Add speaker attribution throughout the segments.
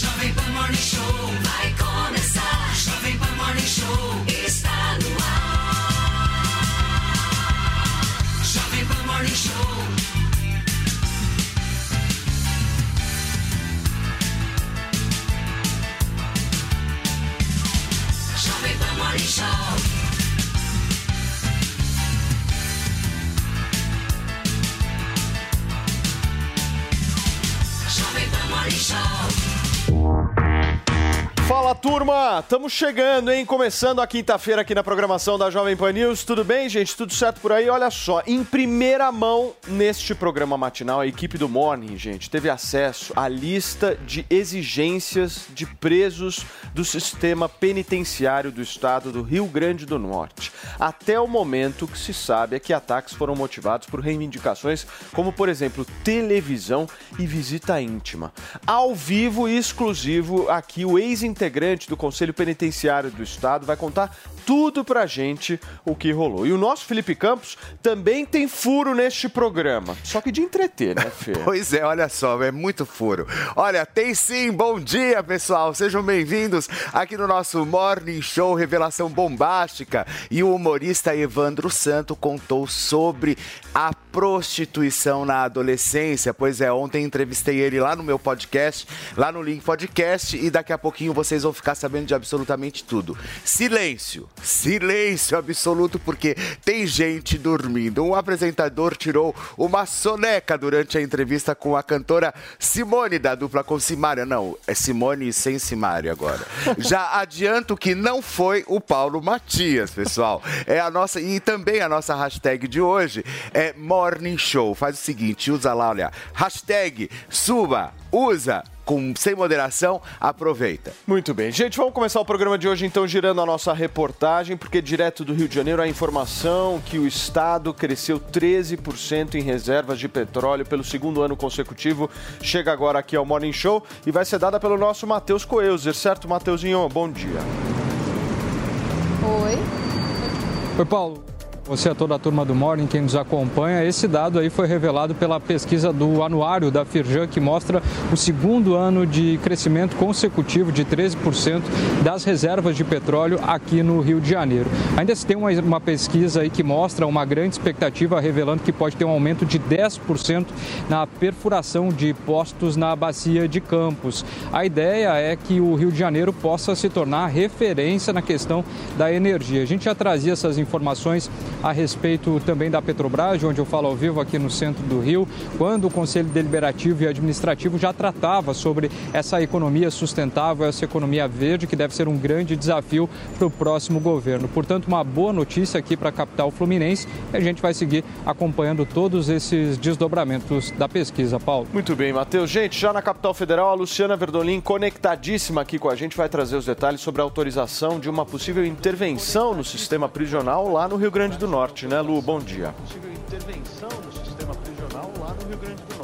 Speaker 1: Jovem Pan Morning Show vai começar. Jovem Pan Morning Show está no ar. Jovem Pan Morning Show. Jovem Pan Morning Show. Jovem Pan Morning Show.
Speaker 2: Fala turma, estamos chegando, hein? Começando a quinta-feira aqui na programação da Jovem Pan News. Tudo bem, gente? Tudo certo por aí? Olha só, em primeira mão neste programa matinal, a equipe do Morning, gente, teve acesso à lista de exigências de presos do sistema penitenciário do estado do Rio Grande do Norte. Até o momento, o que se sabe é que ataques foram motivados por reivindicações como, por exemplo, televisão e visita íntima. Ao vivo e exclusivo, aqui o ex-integrante do Conselho Penitenciário do Estado vai contar tudo pra gente o que rolou. E o nosso Felipe Campos também tem furo neste programa. Só que de entreter, né, Fê?
Speaker 3: Pois é, olha só, é muito furo. Olha, tem sim, bom dia, pessoal. Sejam bem-vindos aqui no nosso Morning Show Revelação Bombástica. E o humorista Evandro Santo contou sobre a prostituição na adolescência. Pois é, ontem entrevistei ele lá no meu podcast, lá no Link Podcast, e daqui a pouquinho vocês vão ficar sabendo de absolutamente tudo. Silêncio, silêncio absoluto, porque tem gente dormindo. Um apresentador tirou uma soneca durante a entrevista com a cantora Simone, da dupla com Simária. Não, é Simone sem Simária agora. Já adianto que não foi o Paulo Matias, pessoal. É a nossa, e também a nossa hashtag de hoje é Morning Show. Faz o seguinte, usa lá, olha, hashtag suba, usa com sem moderação, aproveita.
Speaker 2: Muito bem. Gente, vamos começar o programa de hoje então girando a nossa reportagem, porque direto do Rio de Janeiro a informação que o estado cresceu 13% em reservas de petróleo pelo segundo ano consecutivo. Chega agora aqui ao Morning Show e vai ser dada pelo nosso Matheus Coelzer, certo, Mateuzinho? Bom dia.
Speaker 4: Oi.
Speaker 5: Oi, Paulo. Você é toda a turma do Morning, quem nos acompanha. Esse dado aí foi revelado pela pesquisa do anuário da Firjan, que mostra o segundo ano de crescimento consecutivo de 13% das reservas de petróleo aqui no Rio de Janeiro. Ainda se tem uma, uma pesquisa aí que mostra uma grande expectativa, revelando que pode ter um aumento de 10% na perfuração de postos na bacia de Campos. A ideia é que o Rio de Janeiro possa se tornar referência na questão da energia. A gente já trazia essas informações a respeito também da Petrobras, de onde eu falo ao vivo aqui no centro do Rio, quando o Conselho Deliberativo e Administrativo já tratava sobre essa economia sustentável, essa economia verde, que deve ser um grande desafio para o próximo governo. Portanto, uma boa notícia aqui para a capital fluminense e a gente vai seguir acompanhando todos esses desdobramentos da pesquisa, Paulo.
Speaker 2: Muito bem, Matheus. Gente, já na capital federal, a Luciana Verdolim, conectadíssima aqui com a gente, vai trazer os detalhes sobre a autorização de uma possível intervenção no sistema prisional lá no Rio Grande do Norte, né, Lu? Bom dia. Possível intervenção sistema prisional lá no Rio Grande do Norte,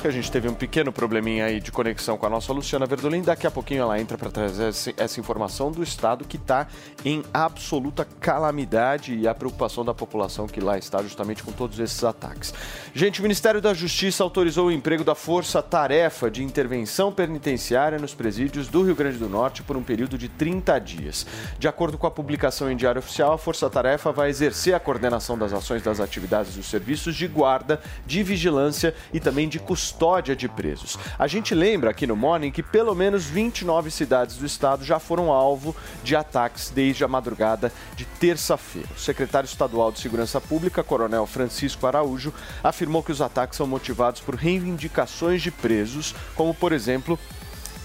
Speaker 2: Que a gente teve um pequeno probleminha aí de conexão com a nossa Luciana Verdolim. Daqui a pouquinho ela entra para trazer essa informação do estado que está em absoluta calamidade e a preocupação da população que lá está justamente com todos esses ataques. Gente, o Ministério da Justiça autorizou o emprego da Força Tarefa de Intervenção Penitenciária nos presídios do Rio Grande do Norte por um período de 30 dias. De acordo com a publicação em Diário Oficial, a Força Tarefa vai exercer a coordenação das ações das atividades dos serviços de guarda, de vigilância e também de custódia custódia de presos. A gente lembra aqui no Morning que pelo menos 29 cidades do estado já foram alvo de ataques desde a madrugada de terça-feira. O secretário estadual de Segurança Pública, Coronel Francisco Araújo, afirmou que os ataques são motivados por reivindicações de presos, como por exemplo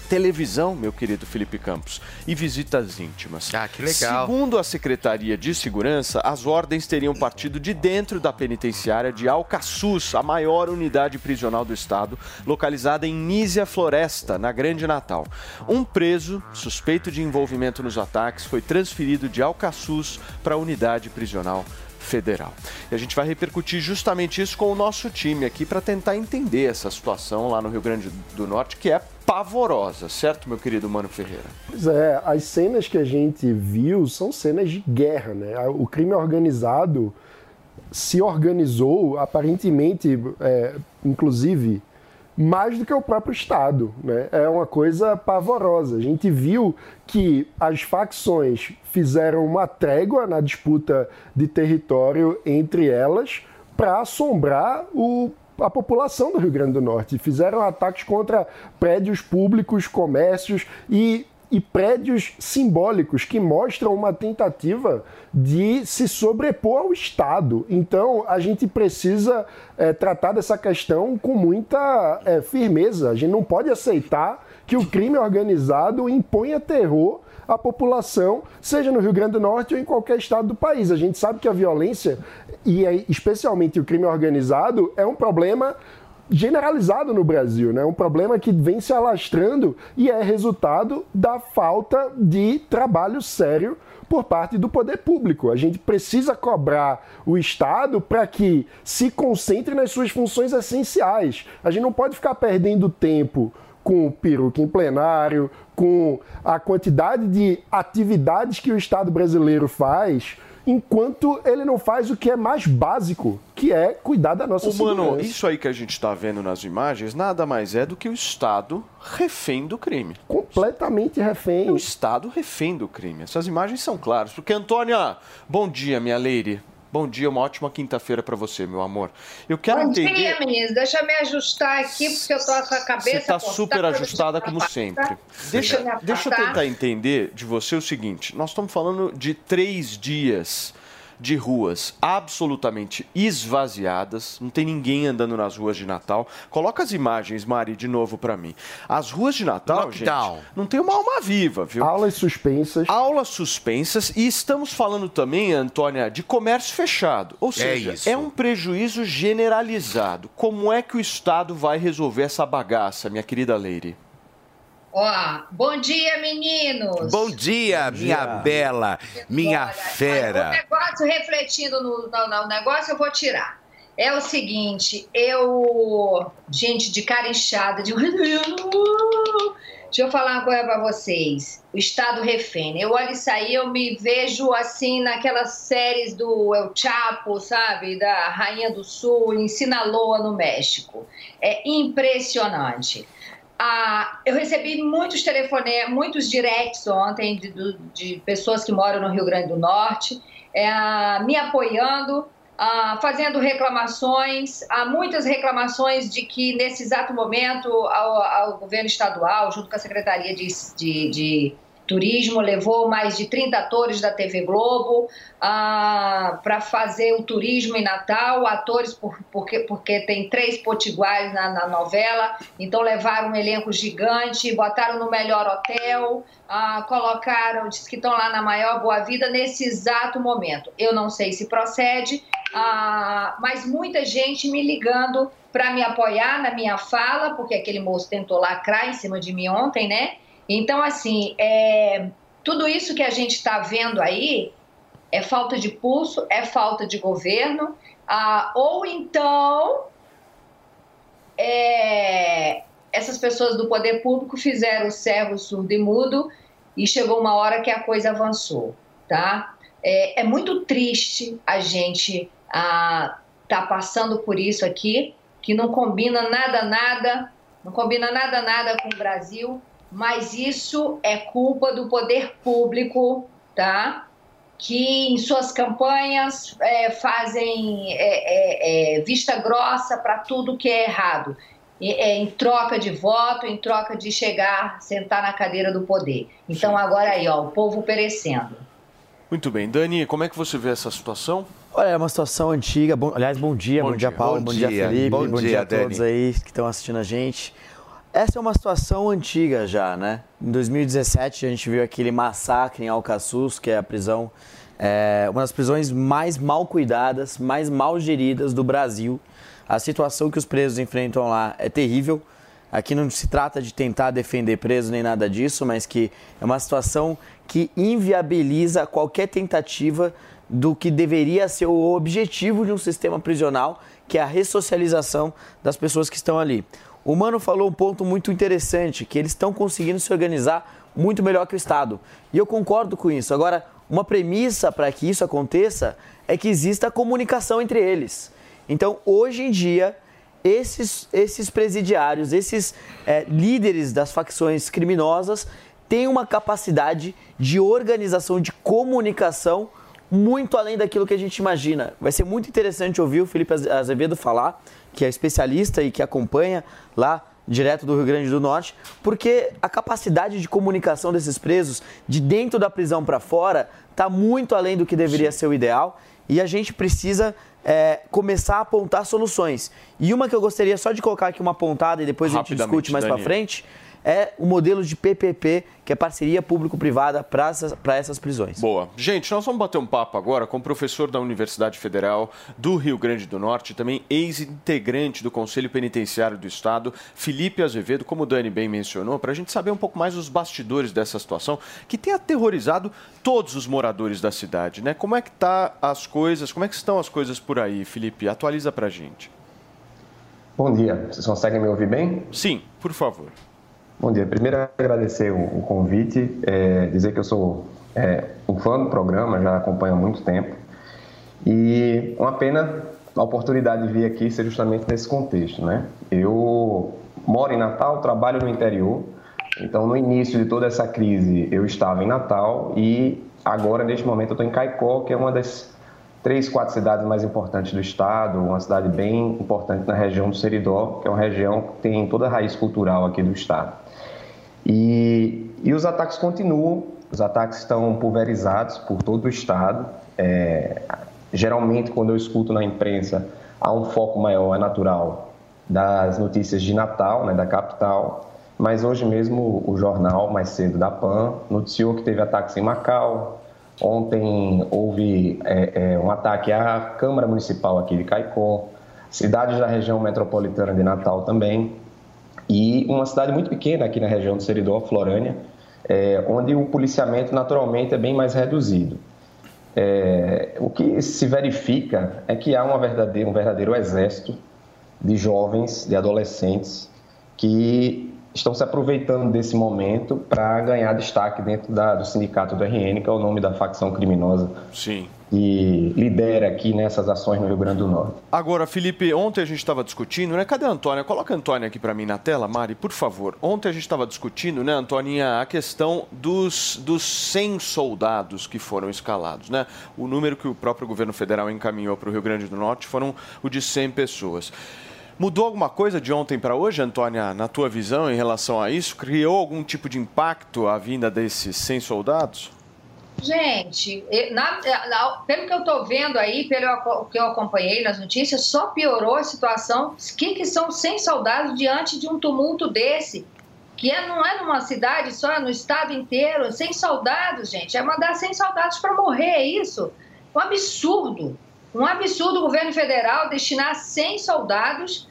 Speaker 2: televisão, meu querido Felipe Campos, e visitas íntimas.
Speaker 3: Ah, que legal.
Speaker 2: Segundo a Secretaria de Segurança, as ordens teriam partido de dentro da penitenciária de Alcaçuz, a maior unidade prisional do estado, localizada em Nísia Floresta, na Grande Natal. Um preso suspeito de envolvimento nos ataques foi transferido de Alcaçuz para a unidade prisional federal. E a gente vai repercutir justamente isso com o nosso time aqui para tentar entender essa situação lá no Rio Grande do Norte, que é pavorosa, certo, meu querido Mano Ferreira?
Speaker 6: Pois é, as cenas que a gente viu são cenas de guerra, né? O crime organizado se organizou, aparentemente, é, inclusive, mais do que o próprio Estado. Né? É uma coisa pavorosa. A gente viu que as facções fizeram uma trégua na disputa de território entre elas para assombrar o a população do Rio Grande do Norte. Fizeram ataques contra prédios públicos, comércios e e prédios simbólicos que mostram uma tentativa de se sobrepor ao Estado. Então, a gente precisa é, tratar dessa questão com muita é, firmeza. A gente não pode aceitar que o crime organizado imponha terror à população, seja no Rio Grande do Norte ou em qualquer estado do país. A gente sabe que a violência, e especialmente o crime organizado, é um problema generalizado no Brasil, né? Um problema que vem se alastrando e é resultado da falta de trabalho sério por parte do poder público. A gente precisa cobrar o Estado para que se concentre nas suas funções essenciais. A gente não pode ficar perdendo tempo com o peruca em plenário, com a quantidade de atividades que o Estado brasileiro faz enquanto ele não faz o que é mais básico, que é cuidar da nossa
Speaker 2: Humano,
Speaker 6: segurança.
Speaker 2: isso aí que a gente está vendo nas imagens nada mais é do que o Estado refém do crime.
Speaker 6: Completamente refém.
Speaker 2: É o Estado refém do crime. Essas imagens são claras. Porque, Antônia, bom dia, minha lady. Bom dia, uma ótima quinta-feira para você, meu amor. Eu quero
Speaker 7: Bom
Speaker 2: entender.
Speaker 7: dia, meninas. Deixa eu me ajustar aqui, porque eu tô com a cabeça.
Speaker 2: Você está super
Speaker 7: eu
Speaker 2: ajustada como sempre.
Speaker 7: Deixa
Speaker 2: Deixa, deixa eu tentar entender de você o seguinte: nós estamos falando de três dias de ruas absolutamente esvaziadas, não tem ninguém andando nas ruas de Natal. Coloca as imagens, Mari, de novo para mim. As ruas de Natal,
Speaker 8: Lockdown.
Speaker 2: gente, não tem uma alma viva, viu?
Speaker 6: Aulas suspensas.
Speaker 2: Aulas suspensas e estamos falando também, Antônia, de comércio fechado. Ou seja,
Speaker 8: isso.
Speaker 2: é um prejuízo generalizado. Como é que o Estado vai resolver essa bagaça, minha querida Leire?
Speaker 7: Ó, bom dia, meninos.
Speaker 8: Bom dia, minha bela, minha
Speaker 7: Olha, O
Speaker 8: fera.
Speaker 7: negócio, refletindo no, no- no negócio, eu vou tirar. É o seguinte, eu. Gente, de cara inchada, de. Deixa eu falar uma coisa pra vocês. O Estado refém. Eu olho isso aí, eu me vejo assim naquelas séries do El Chapo, sabe? Da Rainha do Sul, em Sinaloa, no México. É impressionante. Ah, eu recebi muitos telefonemas, muitos directs ontem de, de pessoas que moram no Rio Grande do Norte, é, me apoiando, ah, fazendo reclamações. Há muitas reclamações de que, nesse exato momento, ao governo estadual, junto com a Secretaria de, de- de Turismo, levou mais de 30 atores da TV Globo para fazer o turismo em Natal, atores por- porque, porque tem três potiguares na, na novela, então levaram um elenco gigante, botaram no melhor hotel, ah, colocaram, diz que estão lá na maior boa vida nesse exato momento. Eu não sei se procede, ah, mas muita gente me ligando para me apoiar na minha fala, porque aquele moço tentou lacrar em cima de mim ontem, né? Então, assim, é, tudo isso que a gente está vendo aí é falta de pulso, é falta de governo, ah, ou então é, essas pessoas do poder público fizeram o servo surdo e mudo e chegou uma hora que a coisa avançou, tá? É, é muito triste a gente ah, tá passando por isso aqui, que não combina nada, nada, não combina nada, nada com o Brasil, mas isso é culpa do poder público, tá? Que em suas campanhas é, fazem é, é, é, vista grossa para tudo que é errado, E- é, em troca de voto, em troca de chegar, sentar na cadeira do poder. Então agora aí, ó, o povo perecendo.
Speaker 2: Muito bem. Dani, como é que você vê essa situação?
Speaker 9: Olha, é uma situação antiga. Bom, aliás, bom dia,
Speaker 2: Bom
Speaker 9: bom, dia,
Speaker 2: dia.
Speaker 9: Paulo,
Speaker 8: Bom
Speaker 9: bom, dia,
Speaker 8: dia.
Speaker 9: Felipe,
Speaker 8: Bom
Speaker 9: bom,
Speaker 8: dia,
Speaker 9: dia, a todos
Speaker 8: Dani.
Speaker 9: aí que estão assistindo a gente. Essa é uma situação antiga já, né? Em 2017 a gente viu aquele massacre em Alcaçuz, que é a prisão, é, uma das prisões mais mal cuidadas, mais mal geridas do Brasil. A situação que os presos enfrentam lá é terrível. Aqui não se trata de tentar defender preso nem nada disso, mas que é uma situação que inviabiliza qualquer tentativa do que deveria ser o objetivo de um sistema prisional, que é a ressocialização das pessoas que estão ali. O Mano falou um ponto muito interessante, que eles estão conseguindo se organizar muito melhor que o Estado. E eu concordo com isso. Agora, uma premissa para que isso aconteça é que exista comunicação entre eles. Então, hoje em dia, esses, esses presidiários, esses é, líderes das facções criminosas têm uma capacidade de organização, de comunicação muito além daquilo que a gente imagina. Vai ser muito interessante ouvir o Felipe Azevedo falar, que é especialista e que acompanha lá direto do Rio Grande do Norte, porque a capacidade de comunicação desses presos de dentro da prisão para fora está muito além do que deveria Sim. ser o ideal e a gente precisa é, começar a apontar soluções. E uma que eu gostaria só de colocar aqui uma pontada e depois a gente discute mais para frente é o modelo de PPP, que é parceria público-privada para essas, essas prisões.
Speaker 2: Boa. Gente, nós vamos bater um papo agora com o professor da Universidade Federal do Rio Grande do Norte, também ex-integrante do Conselho Penitenciário do Estado, Felipe Azevedo, como o Dani bem mencionou, para a gente saber um pouco mais os bastidores dessa situação que tem aterrorizado todos os moradores da cidade, né? Como é que tá as coisas, como é que estão as coisas por aí, Felipe? Atualiza para a gente.
Speaker 10: Bom dia, vocês conseguem me ouvir bem?
Speaker 2: Sim, por favor.
Speaker 10: Bom dia. Primeiro, agradecer o, convite, é, dizer que eu sou é, um fã do programa, já acompanho há muito tempo. E uma pena a oportunidade de vir aqui ser justamente nesse contexto, né? Eu moro em Natal, trabalho no interior, então no início de toda essa crise eu estava em Natal e agora, neste momento, eu estou em Caicó, que é uma das três, quatro cidades mais importantes do estado, uma cidade bem importante na região do Seridó, que é uma região que tem toda a raiz cultural aqui do estado. E, e os ataques continuam, os ataques estão pulverizados por todo o estado. É, geralmente, quando eu escuto na imprensa, há um foco maior, é natural, das notícias de Natal, né, da capital. Mas hoje mesmo o jornal, mais cedo, da PAN, noticiou que teve ataques em Macau. Ontem houve é, é, um ataque à Câmara Municipal aqui de Caicó, cidades da região metropolitana de Natal também e uma cidade muito pequena aqui na região do Seridó, Florânia, é, onde o policiamento naturalmente é bem mais reduzido. É, o que se verifica é que há uma verdadeira, um verdadeiro exército de jovens, de adolescentes, que estão se aproveitando desse momento para ganhar destaque dentro da, do sindicato do RN, que é o nome da facção criminosa
Speaker 2: Sim
Speaker 10: e lidera aqui nessas ações no Rio Grande do Norte.
Speaker 2: Agora, Felipe, ontem a gente estava discutindo, né? Cadê a Antônia? Coloca a Antônia aqui para mim na tela, Mari, por favor. Ontem a gente estava discutindo, né, Antônia, a questão dos, dos 100 soldados que foram escalados, né? O número que o próprio governo federal encaminhou para o Rio Grande do Norte foram o de 100 pessoas. Mudou alguma coisa de ontem para hoje, Antônia, na tua visão em relação a isso? Criou algum tipo de impacto a vinda desses 100 soldados?
Speaker 7: Gente, na, na, pelo que eu estou vendo aí, pelo que eu acompanhei nas notícias, só piorou a situação. O que, são 100 soldados diante de um tumulto desse? Que é, não é numa cidade só, é no estado inteiro. 100 soldados, gente. É mandar 100 soldados para morrer, é isso? Um absurdo. Um absurdo o governo federal destinar 100 soldados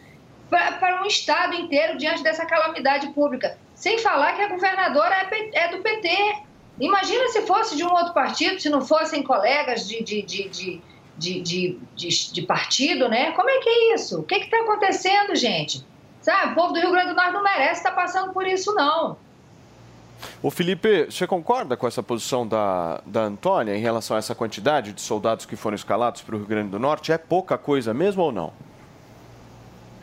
Speaker 7: para um estado inteiro diante dessa calamidade pública. Sem falar que a governadora é, é do PT. Imagina se fosse de um outro partido, se não fossem colegas de, de, de, de, de, partido, né? Como é que é isso? O que está acontecendo, gente? Sabe, o povo do Rio Grande do Norte não merece estar passando por isso, não.
Speaker 2: O Felipe, você concorda com essa posição da, da Antônia em relação a essa quantidade de soldados que foram escalados para o Rio Grande do Norte? É pouca coisa mesmo ou não?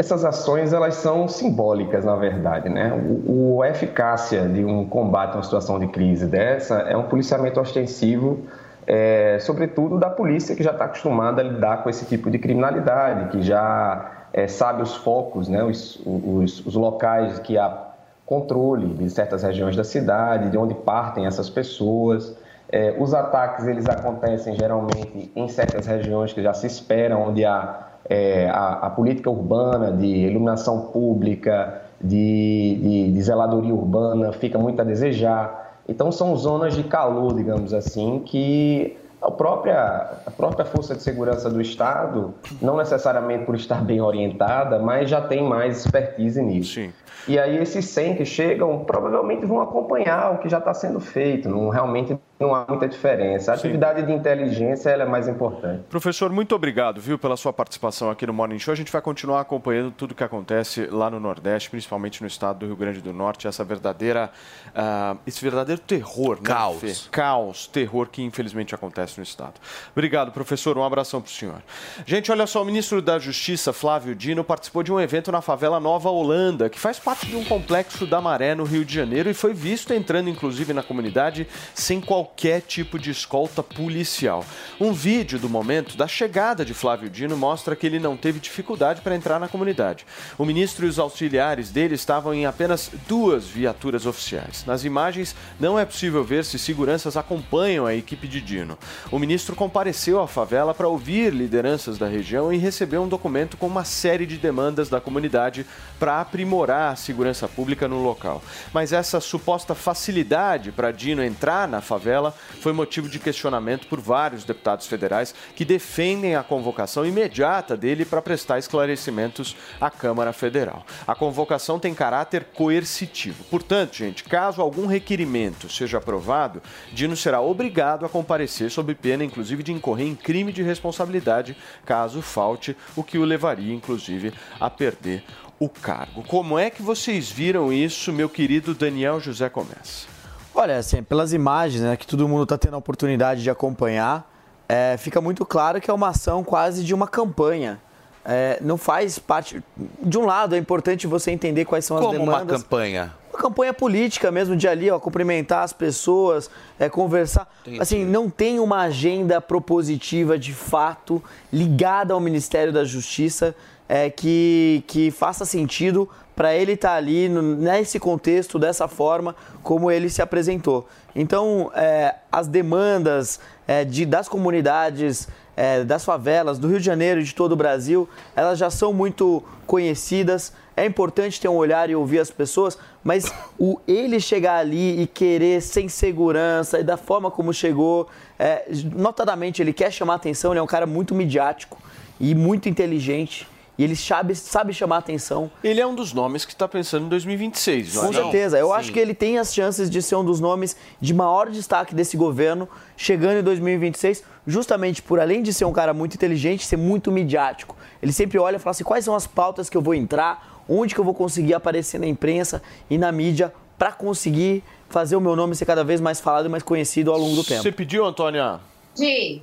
Speaker 10: Essas ações elas são simbólicas, na verdade. Né? O, o, a eficácia de um combate a uma situação de crise dessa é um policiamento ostensivo, é, sobretudo da polícia que já está acostumada a lidar com esse tipo de criminalidade, que já é, sabe os focos, né? os, os, os locais que há controle de certas regiões da cidade, de onde partem essas pessoas. É, os ataques eles acontecem geralmente em certas regiões que já se esperam, onde há é, a, a, política urbana de iluminação pública, de, de, de, zeladoria urbana fica muito a desejar. Então são zonas de calor, digamos assim, que a própria, a própria Força de Segurança do Estado, não necessariamente por estar bem orientada, mas já tem mais expertise nisso. Sim. E aí esses 100 que chegam provavelmente vão acompanhar o que já está sendo feito, não realmente não há muita diferença. A atividade de inteligência ela é mais importante.
Speaker 2: Professor, muito obrigado, viu, pela sua participação aqui no Morning Show. A gente vai continuar acompanhando tudo que acontece lá no Nordeste, principalmente no estado do Rio Grande do Norte, essa verdadeira, ah, esse verdadeiro terror, né,
Speaker 3: Caos.
Speaker 2: Fê? Caos, terror que infelizmente acontece no estado. Obrigado, professor. Um abração para o senhor. Gente, olha só, o ministro da Justiça, Flávio Dino, participou de um evento na favela Nova Holanda, que faz parte de um complexo da Maré, no Rio de Janeiro, e foi visto entrando, inclusive, na comunidade sem qualquer tipo de escolta policial. Um vídeo do momento da chegada de Flávio Dino mostra que ele não teve dificuldade para entrar na comunidade. O ministro e os auxiliares dele estavam em apenas duas viaturas oficiais. Nas imagens, não é possível ver se seguranças acompanham a equipe de Dino. O ministro compareceu à favela para ouvir lideranças da região e recebeu um documento com uma série de demandas da comunidade para aprimorar a segurança pública no local. Mas essa suposta facilidade para Dino entrar na favela foi motivo de questionamento por vários deputados federais que defendem a convocação imediata dele para prestar esclarecimentos à Câmara Federal. A convocação tem caráter coercitivo. Portanto, gente, caso algum requerimento seja aprovado, Dino será obrigado a comparecer sob pena, inclusive, de incorrer em crime de responsabilidade caso falte, o que o levaria, inclusive, a perder o cargo. Como é que vocês viram isso, meu querido Daniel José Começa?
Speaker 9: Olha, assim, pelas imagens né, que todo mundo está tendo a oportunidade de acompanhar, é, fica muito claro que é uma ação quase de uma campanha. É, não faz parte. De um lado, é importante você entender quais são as
Speaker 3: Como uma
Speaker 9: demandas.
Speaker 3: campanha?
Speaker 9: Uma campanha política mesmo de ali, ó, cumprimentar as pessoas, é, conversar. Assim, não tem uma agenda propositiva de fato ligada ao Ministério da Justiça é, que, que faça sentido para ele estar ali no- nesse contexto, dessa forma como ele se apresentou. Então, é, as demandas é, de, das comunidades, é, das favelas, do Rio de Janeiro e de todo o Brasil, elas já são muito conhecidas. É importante ter um olhar e ouvir as pessoas, mas o ele chegar ali e querer sem segurança e da forma como chegou, é, notadamente ele quer chamar atenção, ele é um cara muito midiático e muito inteligente. E ele sabe, sabe chamar atenção.
Speaker 2: Ele é um dos nomes que está pensando em 2026, não é?
Speaker 9: Com certeza. Eu
Speaker 2: Sim.
Speaker 9: acho que ele tem as chances de ser um dos nomes de maior destaque desse governo, chegando em 2026, justamente por além de ser um cara muito inteligente, ser muito midiático. Ele sempre olha e fala assim: quais são as pautas que eu vou entrar, onde que eu vou conseguir aparecer na imprensa e na mídia para conseguir fazer o meu nome ser cada vez mais falado e mais conhecido ao longo do tempo.
Speaker 2: Você pediu, Antônia?
Speaker 7: Pedi,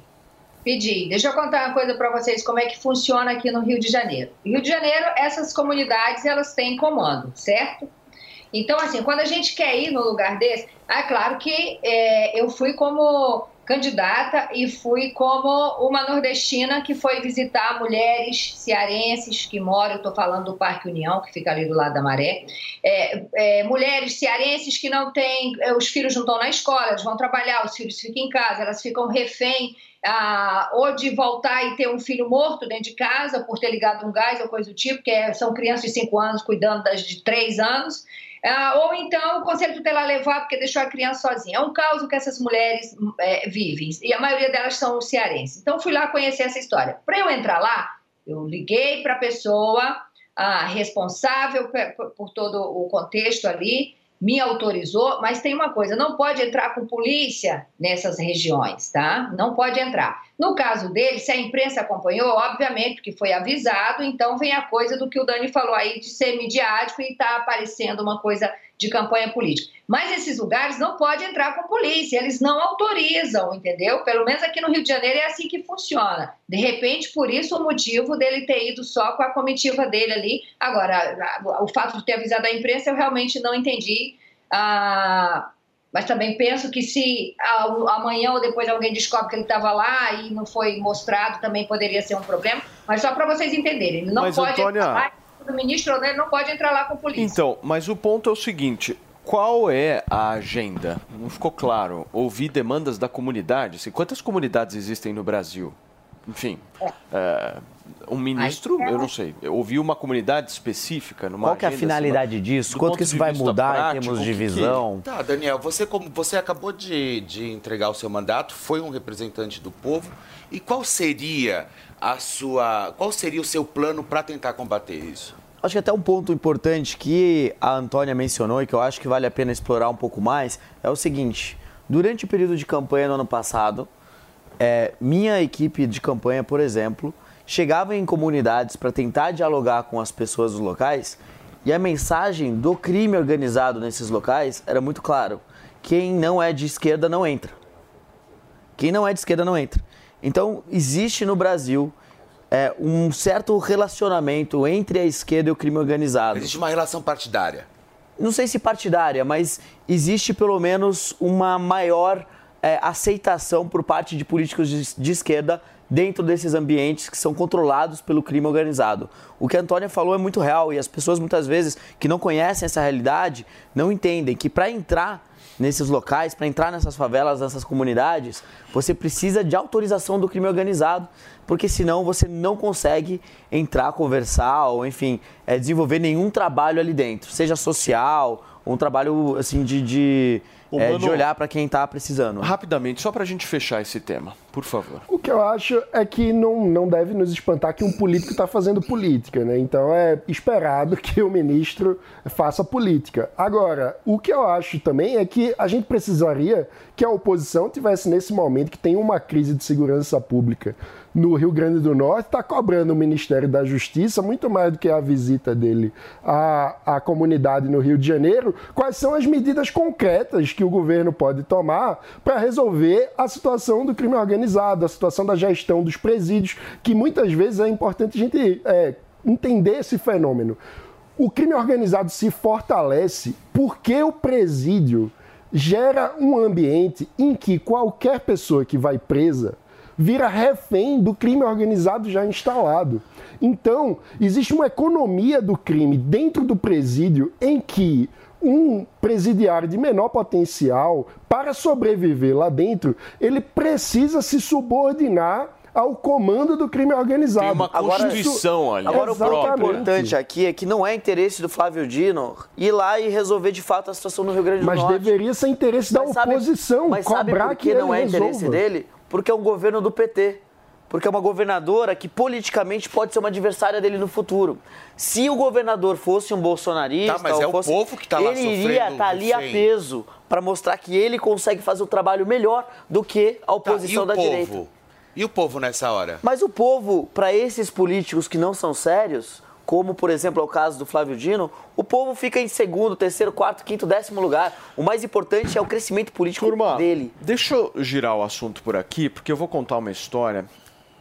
Speaker 7: pedi. Deixa eu contar uma coisa para vocês, como é que funciona aqui no Rio de Janeiro. Rio de Janeiro, essas comunidades, elas têm comando, certo? Então, assim, quando a gente quer ir no lugar desse, é claro que é, eu fui como candidata e fui como uma nordestina que foi visitar mulheres cearenses que moram, estou falando do Parque União, que fica ali do lado da Maré, é, é, mulheres cearenses que não têm, é, os filhos não estão na escola, eles vão trabalhar, os filhos ficam em casa, elas ficam refém ah, ou de voltar e ter um filho morto dentro de casa por ter ligado um gás ou coisa do tipo, que é- são crianças de 5 anos cuidando das de 3 anos, ah, ou então o conselho tutelar levar porque deixou a criança sozinha. É um caos que essas mulheres é, vivem, e a maioria delas são cearenses. Então fui lá conhecer essa história. Para eu entrar lá, eu liguei para a pessoa ah, responsável por, por todo o contexto ali, me autorizou, mas tem uma coisa, não pode entrar com polícia nessas regiões, tá? Não pode entrar. No caso dele, se a imprensa acompanhou, obviamente, porque foi avisado, então vem a coisa do que o Dani falou aí de ser midiático e tá aparecendo uma coisa de campanha política. Mas esses lugares não pode entrar com polícia, eles não autorizam, entendeu? Pelo menos aqui no Rio de Janeiro é assim que funciona. De repente, por isso o motivo dele ter ido só com a comitiva dele ali. Agora, o fato de ter avisado a imprensa eu realmente não entendi. Ah, mas também penso que se amanhã ou depois alguém descobre que ele estava lá e não foi mostrado, também poderia ser um problema. Mas só para vocês entenderem, ele não
Speaker 2: Mas,
Speaker 7: pode
Speaker 2: Antônia-
Speaker 7: entrar lá, o ministro né, não pode entrar lá com polícia.
Speaker 2: Então, mas o ponto é o seguinte: qual é a agenda? Não ficou claro. Ouvir demandas da comunidade. Assim, quantas comunidades existem no Brasil? Enfim, é, um ministro, eu não sei. Eu ouvi uma comunidade específica numa
Speaker 9: Qual que é a
Speaker 2: agenda,
Speaker 9: finalidade
Speaker 2: assim,
Speaker 9: disso? Quanto que isso vai mudar em
Speaker 2: prático,
Speaker 9: termos
Speaker 2: o
Speaker 9: de
Speaker 2: que que-
Speaker 9: visão?
Speaker 3: Tá, Daniel, você como você acabou de, de entregar o seu mandato, foi um representante do povo. E qual seria a sua, qual seria o seu plano para tentar combater isso?
Speaker 9: Acho que até um ponto importante que a Antônia mencionou e que eu acho que vale a pena explorar um pouco mais é o seguinte: Durante o período de campanha no ano passado, é, minha equipe de campanha, por exemplo, chegava em comunidades para tentar dialogar com as pessoas dos locais e a mensagem do crime organizado nesses locais era muito claro: quem não é de esquerda não entra. Quem não é de esquerda não entra. Então, existe no Brasil é, um certo relacionamento entre a esquerda e o crime organizado.
Speaker 3: Existe uma relação partidária.
Speaker 9: Não sei se partidária, mas existe pelo menos uma maior é, aceitação por parte de políticos de, de esquerda dentro desses ambientes que são controlados pelo crime organizado. O que a Antônia falou é muito real e as pessoas muitas vezes que não conhecem essa realidade não entendem que para entrar nesses locais, para entrar nessas favelas, nessas comunidades, você precisa de autorização do crime organizado, porque senão você não consegue entrar, conversar ou, enfim, é, desenvolver nenhum trabalho ali dentro, seja social, um trabalho assim de, de,
Speaker 2: Ô,
Speaker 9: é,
Speaker 2: Mano,
Speaker 9: de olhar para quem está precisando.
Speaker 2: Rapidamente, só para a gente fechar esse tema, por favor.
Speaker 6: O que eu acho é que não, não deve nos espantar que um político está fazendo política, né? Então é esperado que o ministro faça política. Agora, o que eu acho também é que a gente precisaria que a oposição tivesse nesse momento que tem uma crise de segurança pública no Rio Grande do Norte, está cobrando o Ministério da Justiça muito mais do que a visita dele à, à comunidade no Rio de Janeiro. Quais são as medidas concretas que o governo pode tomar para resolver a situação do crime organizado, a situação da gestão dos presídios, que muitas vezes é importante a gente é, entender esse fenômeno. O crime organizado se fortalece porque o presídio gera um ambiente em que qualquer pessoa que vai presa vira refém do crime organizado já instalado. Então, existe uma economia do crime dentro do presídio em que um presidiário de menor potencial, para sobreviver lá dentro, ele precisa se subordinar ao comando do crime organizado.
Speaker 2: Tem uma constituição ali.
Speaker 9: Agora, o ponto importante aqui é que não é interesse do Flávio Dino ir lá e resolver de fato a situação no Rio Grande do
Speaker 6: Mas
Speaker 9: Norte.
Speaker 6: deveria ser interesse da
Speaker 9: Mas sabe-
Speaker 6: oposição
Speaker 9: mas sabe
Speaker 6: cobrar
Speaker 9: por
Speaker 6: que
Speaker 9: que não
Speaker 6: ele
Speaker 9: é interesse
Speaker 6: resolva.
Speaker 9: dele? Porque é um governo do PT. Porque é uma governadora que politicamente pode ser uma adversária dele no futuro. Se o governador fosse um bolsonarista,
Speaker 3: Tá, mas é o
Speaker 9: fosse-
Speaker 3: povo que tá lá
Speaker 9: ele iria estar ali a peso para mostrar que ele consegue fazer o trabalho melhor do que a
Speaker 3: Tá, e
Speaker 9: oposição
Speaker 3: o
Speaker 9: da
Speaker 3: povo?
Speaker 9: direita.
Speaker 3: E o povo nessa hora?
Speaker 9: Mas o povo, para esses políticos que não são sérios, como por exemplo é o caso do Flávio Dino, o povo fica em segundo, terceiro, quarto, quinto, décimo lugar. O mais importante é o crescimento político
Speaker 2: Turma,
Speaker 9: dele.
Speaker 2: deixa eu girar o assunto por aqui, porque eu vou contar uma história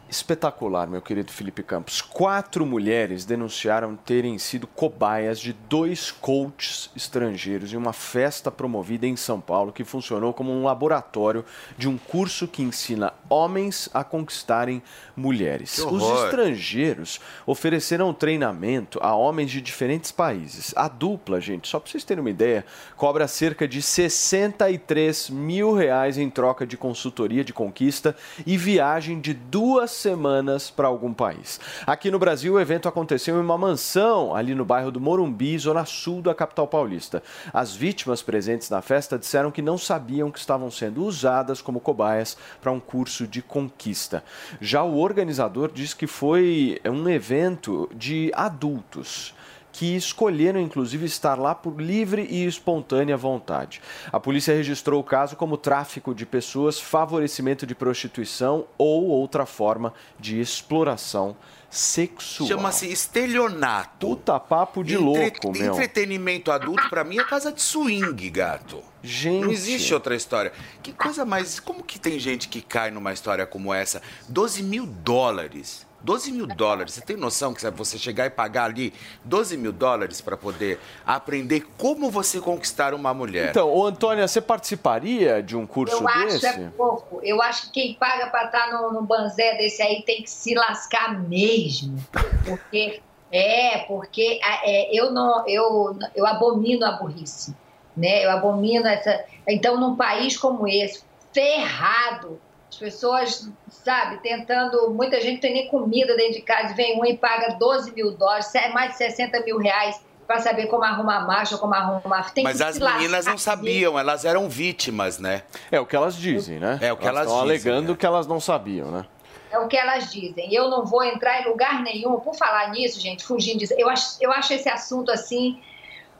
Speaker 2: espetacular, meu querido Felipe Campos. Quatro mulheres denunciaram terem sido cobaias de dois coaches estrangeiros em uma festa promovida em São Paulo que funcionou como um laboratório de um curso que ensina homens a conquistarem mulheres. Os estrangeiros ofereceram treinamento a homens de diferentes países. A dupla, gente, só para vocês terem uma ideia, cobra cerca de 63 mil reais em troca de consultoria de conquista e viagem de duas semanas para algum país. Aqui no Brasil, o evento aconteceu em uma mansão ali no bairro do Morumbi, zona sul da capital paulista. As vítimas presentes na festa disseram que não sabiam que estavam sendo usadas como cobaias para um curso de conquista. Já o organizador diz que foi um evento de adultos que escolheram inclusive estar lá por livre e espontânea vontade. A polícia registrou o caso como tráfico de pessoas, favorecimento de prostituição ou outra forma de exploração sexual.
Speaker 3: Chama-se estelionato.
Speaker 2: Puta papo de
Speaker 3: Entre-
Speaker 2: louco, meu.
Speaker 3: Entretenimento adulto, pra mim, é casa de swing, gato.
Speaker 2: Gente.
Speaker 3: Não existe outra história. Que coisa mais. Como que tem gente que cai numa história como essa? 12 mil dólares. 12 mil dólares. Você tem noção que se você chegar e pagar ali 12 mil dólares pra poder aprender como você conquistar uma mulher?
Speaker 2: Então, ô Antônia, você participaria de um curso
Speaker 7: Eu acho
Speaker 2: desse?
Speaker 7: é pouco. Eu acho que quem paga para estar no, no banzé desse aí tem que se lascar mesmo. Porque é, porque é, eu não, eu, eu abomino a burrice, né? Eu abomino essa. Então, num país como esse, ferrado, as pessoas, sabe, tentando. Muita gente não tem nem comida dentro de casa, vem um e paga 12 mil dólares, mais de 60 mil reais para saber como arrumar macho, como arrumar. Tem
Speaker 3: Mas
Speaker 7: que
Speaker 3: as meninas não sabiam, elas eram vítimas, né?
Speaker 2: É o que elas dizem, né?
Speaker 3: É o que elas
Speaker 2: estão
Speaker 3: dizem,
Speaker 2: alegando
Speaker 3: é.
Speaker 2: que elas não sabiam, né?
Speaker 7: É o que elas dizem. Eu não vou entrar em lugar nenhum. Por falar nisso, gente, fugindo disso, eu acho, eu acho esse assunto assim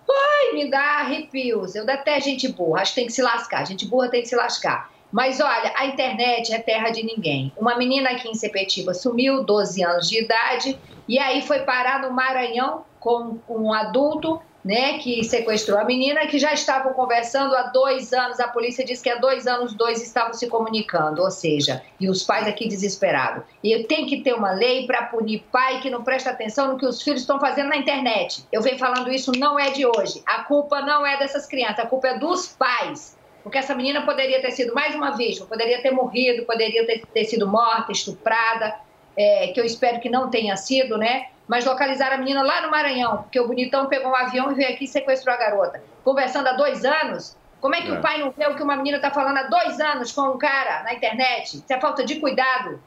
Speaker 7: Ai, me dá arrepios. Eu detesto gente burra, acho que tem que se lascar. Gente burra tem que se lascar. Mas olha, a internet é terra de ninguém. Uma menina aqui em Sepetiba sumiu, 12 anos de idade, e aí foi parar no Maranhão com um adulto né, que sequestrou a menina, que já estavam conversando há dois anos. A polícia diz que há dois anos os dois estavam se comunicando, ou seja, e os pais aqui desesperados. E tem que ter uma lei para punir pai que não presta atenção no que os filhos estão fazendo na internet. Eu venho falando isso, não é de hoje. A culpa não é dessas crianças, a culpa é dos pais. Porque essa menina poderia ter sido mais uma vítima, poderia ter morrido, poderia ter, ter sido morta, estuprada, é, que eu espero que não tenha sido, né? Mas localizaram a menina lá no Maranhão, porque o bonitão pegou um avião e veio aqui e sequestrou a garota. Conversando há dois anos, como é que
Speaker 2: É.
Speaker 7: o pai não vê o que uma menina está falando há dois anos com um cara na internet? Isso é falta de cuidado.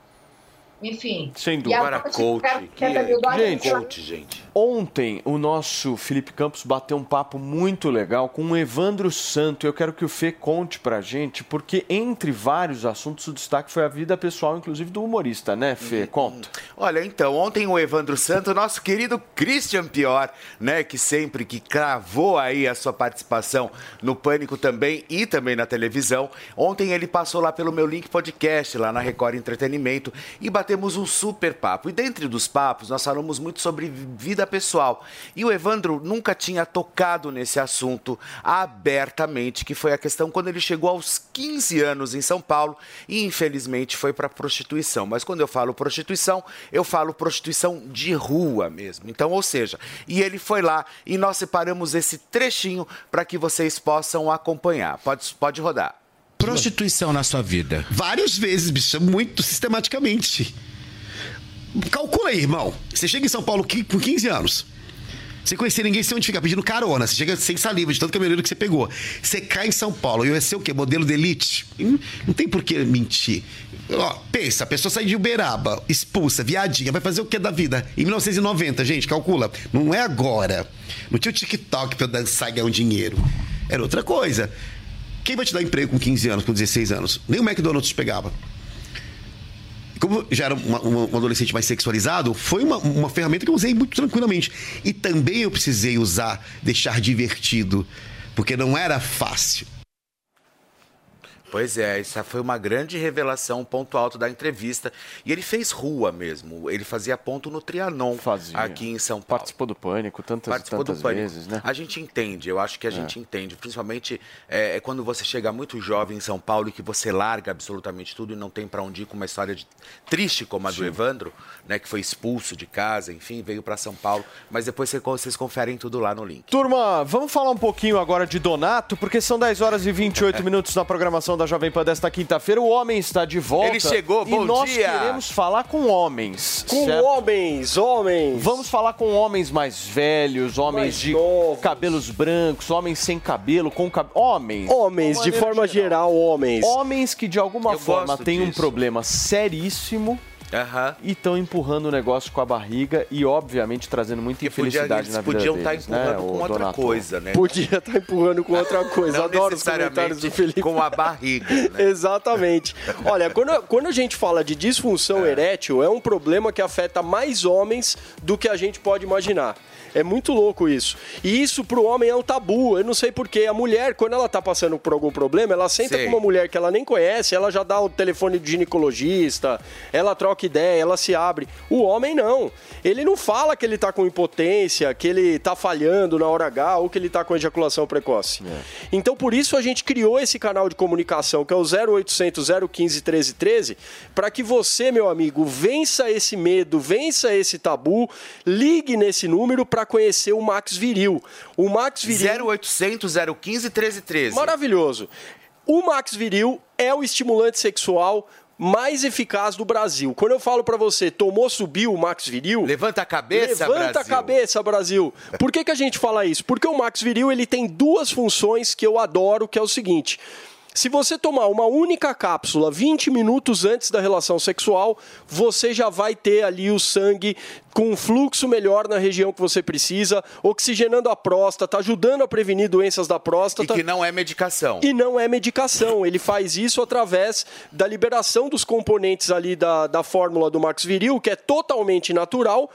Speaker 7: Enfim.
Speaker 2: Sem dúvida.
Speaker 7: a
Speaker 3: Agora,
Speaker 7: coach, cara,
Speaker 3: Que,
Speaker 7: 70 mil dólares,
Speaker 2: gente,
Speaker 3: coach, gente.
Speaker 2: Ontem, o nosso Felipe Campos bateu um papo muito legal com o Evandro Santo. Eu quero que o Fê conte pra gente, porque entre vários assuntos, o destaque foi a vida pessoal, inclusive do humorista, né, Fê? Conta.
Speaker 3: Olha, então, ontem o Evandro Santo, nosso querido Christian Pior, né, que sempre que cravou aí a sua participação no Pânico também e também na televisão, ontem ele passou lá pelo meu link podcast, lá na Record Entretenimento, e batemos um super papo. E dentre dos papos, nós falamos muito sobre vida pessoal. E o Evandro nunca tinha tocado nesse assunto abertamente, que foi a questão quando ele chegou aos 15 anos em São Paulo e infelizmente foi para prostituição. Mas quando eu falo prostituição, eu falo prostituição de rua mesmo. Então, ou seja, e ele foi lá e nós separamos esse trechinho para que vocês possam acompanhar. Pode, pode rodar.
Speaker 11: Prostituição na sua vida.
Speaker 12: Várias vezes, bicho, muito sistematicamente. Calcula aí, irmão. Você chega em São Paulo com 15 anos. Sem conhecer ninguém, sem onde ficar, pedindo carona. Você chega sem saliva, de tanto caminhoneiro que você pegou. Você cai em São Paulo. E vai ser o quê? Modelo de elite? Hum, Não tem por que mentir. Ó, pensa, a pessoa sai de Uberaba, expulsa, viadinha, vai fazer o que da vida? Em 1990, gente, calcula. Não é agora. Não tinha o TikTok pra eu dançar e ganhar um dinheiro. Era outra coisa. Quem vai te dar emprego com 15 anos, com 16 anos? Nem o McDonald's te pegava. Como já era uma- uma- um adolescente mais sexualizado, foi uma, uma ferramenta que eu usei muito tranquilamente. E também eu precisei usar, deixar divertido, porque não era fácil.
Speaker 3: Pois é, essa foi uma grande revelação, ponto alto da entrevista. E ele fez rua mesmo. Ele fazia ponto no Trianon,
Speaker 2: Fazia.
Speaker 3: aqui em São Paulo.
Speaker 2: Participou do Pânico tantas
Speaker 3: Participou
Speaker 2: tantas
Speaker 3: do Pânico.
Speaker 2: vezes, né?
Speaker 3: A gente entende, eu acho que a gente entende. Principalmente é, é quando você chega muito jovem em São Paulo e que você larga absolutamente tudo e não tem pra onde ir com uma história de- triste como a do Evandro, né? Que foi expulso de casa, enfim, veio pra São Paulo. Mas depois você- vocês conferem tudo lá no link.
Speaker 2: Turma, vamos falar um pouquinho agora de Donato, porque são 10 horas e 28 minutos na programação da Jovem Pan desta quinta-feira. O homem está de volta.
Speaker 3: Ele chegou,
Speaker 2: e
Speaker 3: bom
Speaker 2: nós
Speaker 3: dia!
Speaker 2: queremos falar com homens.
Speaker 13: Com
Speaker 2: certo?
Speaker 13: homens, homens.
Speaker 2: Vamos falar com homens mais velhos, homens
Speaker 13: Mais
Speaker 2: de
Speaker 13: novos.
Speaker 2: cabelos brancos, homens sem cabelo, com cabelo. Homens.
Speaker 13: Homens, de forma geral, homens.
Speaker 2: Homens que de alguma
Speaker 3: Eu
Speaker 2: forma têm um problema seríssimo
Speaker 3: Aham.
Speaker 2: e estão empurrando o negócio com a barriga e, obviamente, trazendo muita
Speaker 3: Porque podia,
Speaker 2: infelicidade
Speaker 3: eles
Speaker 2: na vida
Speaker 3: podiam estar
Speaker 2: deles,
Speaker 3: empurrando
Speaker 2: né,
Speaker 3: com outra
Speaker 2: Donato?
Speaker 3: coisa, né?
Speaker 13: Podia estar empurrando com outra coisa.
Speaker 3: Não
Speaker 13: Adoro os comentários do Felipe.
Speaker 3: com a barriga, né?
Speaker 13: Exatamente. Olha, quando, quando a gente fala de disfunção erétil, é um problema que afeta mais homens do que a gente pode imaginar. É muito louco isso. E isso pro homem é um tabu. Eu não sei porquê. A mulher, quando ela tá passando por algum problema, ela senta
Speaker 3: Sei.
Speaker 13: com uma mulher que ela nem conhece, ela já dá o telefone do ginecologista, ela troca ideia, ela se abre. O homem não. Ele não fala que ele tá com impotência, que ele tá falhando na hora H ou que ele tá com ejaculação precoce. Então, por isso a gente criou esse canal de comunicação, que é o 0800 015 1313, para que você, meu amigo, vença esse medo, vença esse tabu, ligue nesse número para conhecer o Max Viril. O Max Viril
Speaker 3: 0800 015 1313.
Speaker 13: Maravilhoso. O Max Viril é o estimulante sexual mais eficaz do Brasil. Quando eu falo pra você, tomou, subiu o Max Viril...
Speaker 3: Levanta a cabeça,
Speaker 13: Levanta
Speaker 3: Brasil.
Speaker 13: a cabeça, Brasil. Por que, que a gente fala isso? Porque o Max Viril ele tem duas funções que eu adoro, que é o seguinte... Se você tomar uma única cápsula 20 minutos antes da relação sexual, você já vai ter ali o sangue com um fluxo melhor na região que você precisa, oxigenando a próstata, ajudando a prevenir doenças da
Speaker 3: E
Speaker 13: próstata.
Speaker 3: que não é medicação.
Speaker 13: E não é medicação, ele faz isso através da liberação dos componentes ali da, da fórmula do Max Viril, que é totalmente natural,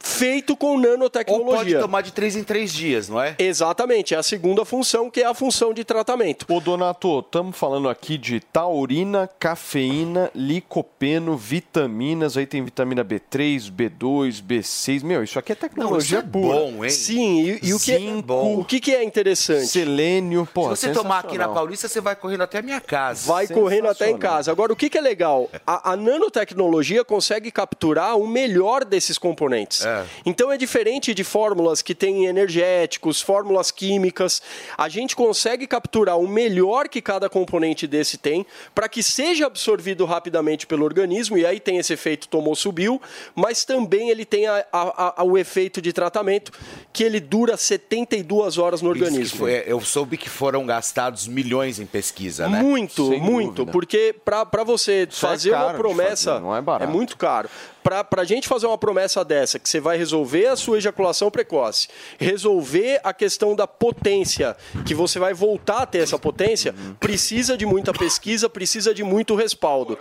Speaker 13: feito com
Speaker 3: Ou
Speaker 13: nanotecnologia.
Speaker 3: pode tomar de três em três dias, não é?
Speaker 13: Exatamente, é a segunda função, que é a função de tratamento.
Speaker 2: Ô, Donato, estamos falando aqui de taurina, cafeína, licopeno, vitaminas. Aí tem vitamina B3, B2, B6. Meu, isso aqui é tecnologia
Speaker 3: isso é
Speaker 2: pura.
Speaker 3: bom, hein?
Speaker 13: Sim, e, e o, que,
Speaker 2: Zinco,
Speaker 13: o que, que é interessante?
Speaker 2: Selênio, pô,
Speaker 3: Se você tomar aqui na. Paulista, você vai correndo até a minha casa.
Speaker 13: Vai correndo até em casa. Agora, o que, que é legal? A, a nanotecnologia consegue capturar o melhor desses componentes.
Speaker 3: É.
Speaker 13: Então, é diferente de fórmulas que têm energéticos, fórmulas químicas. A gente consegue capturar o melhor que cada componente desse tem para que seja absorvido rapidamente pelo organismo, e aí tem esse efeito tomou-subiu, mas também ele tem a- a- a- o efeito de tratamento que ele dura 72 horas no organismo.
Speaker 3: foi- eu soube que foram gastados milhões em pesquisa, né?
Speaker 13: Muito,
Speaker 2: Sem
Speaker 13: muito.
Speaker 2: dúvida.
Speaker 13: Porque para você
Speaker 2: Isso é
Speaker 13: fazer
Speaker 2: caro
Speaker 13: uma promessa.
Speaker 2: fazer, não é barato.
Speaker 13: muito caro. Para a gente fazer uma promessa dessa, que você vai resolver a sua ejaculação precoce, resolver a questão da potência, que você vai voltar a ter essa potência, precisa de muita pesquisa, precisa de muito respaldo.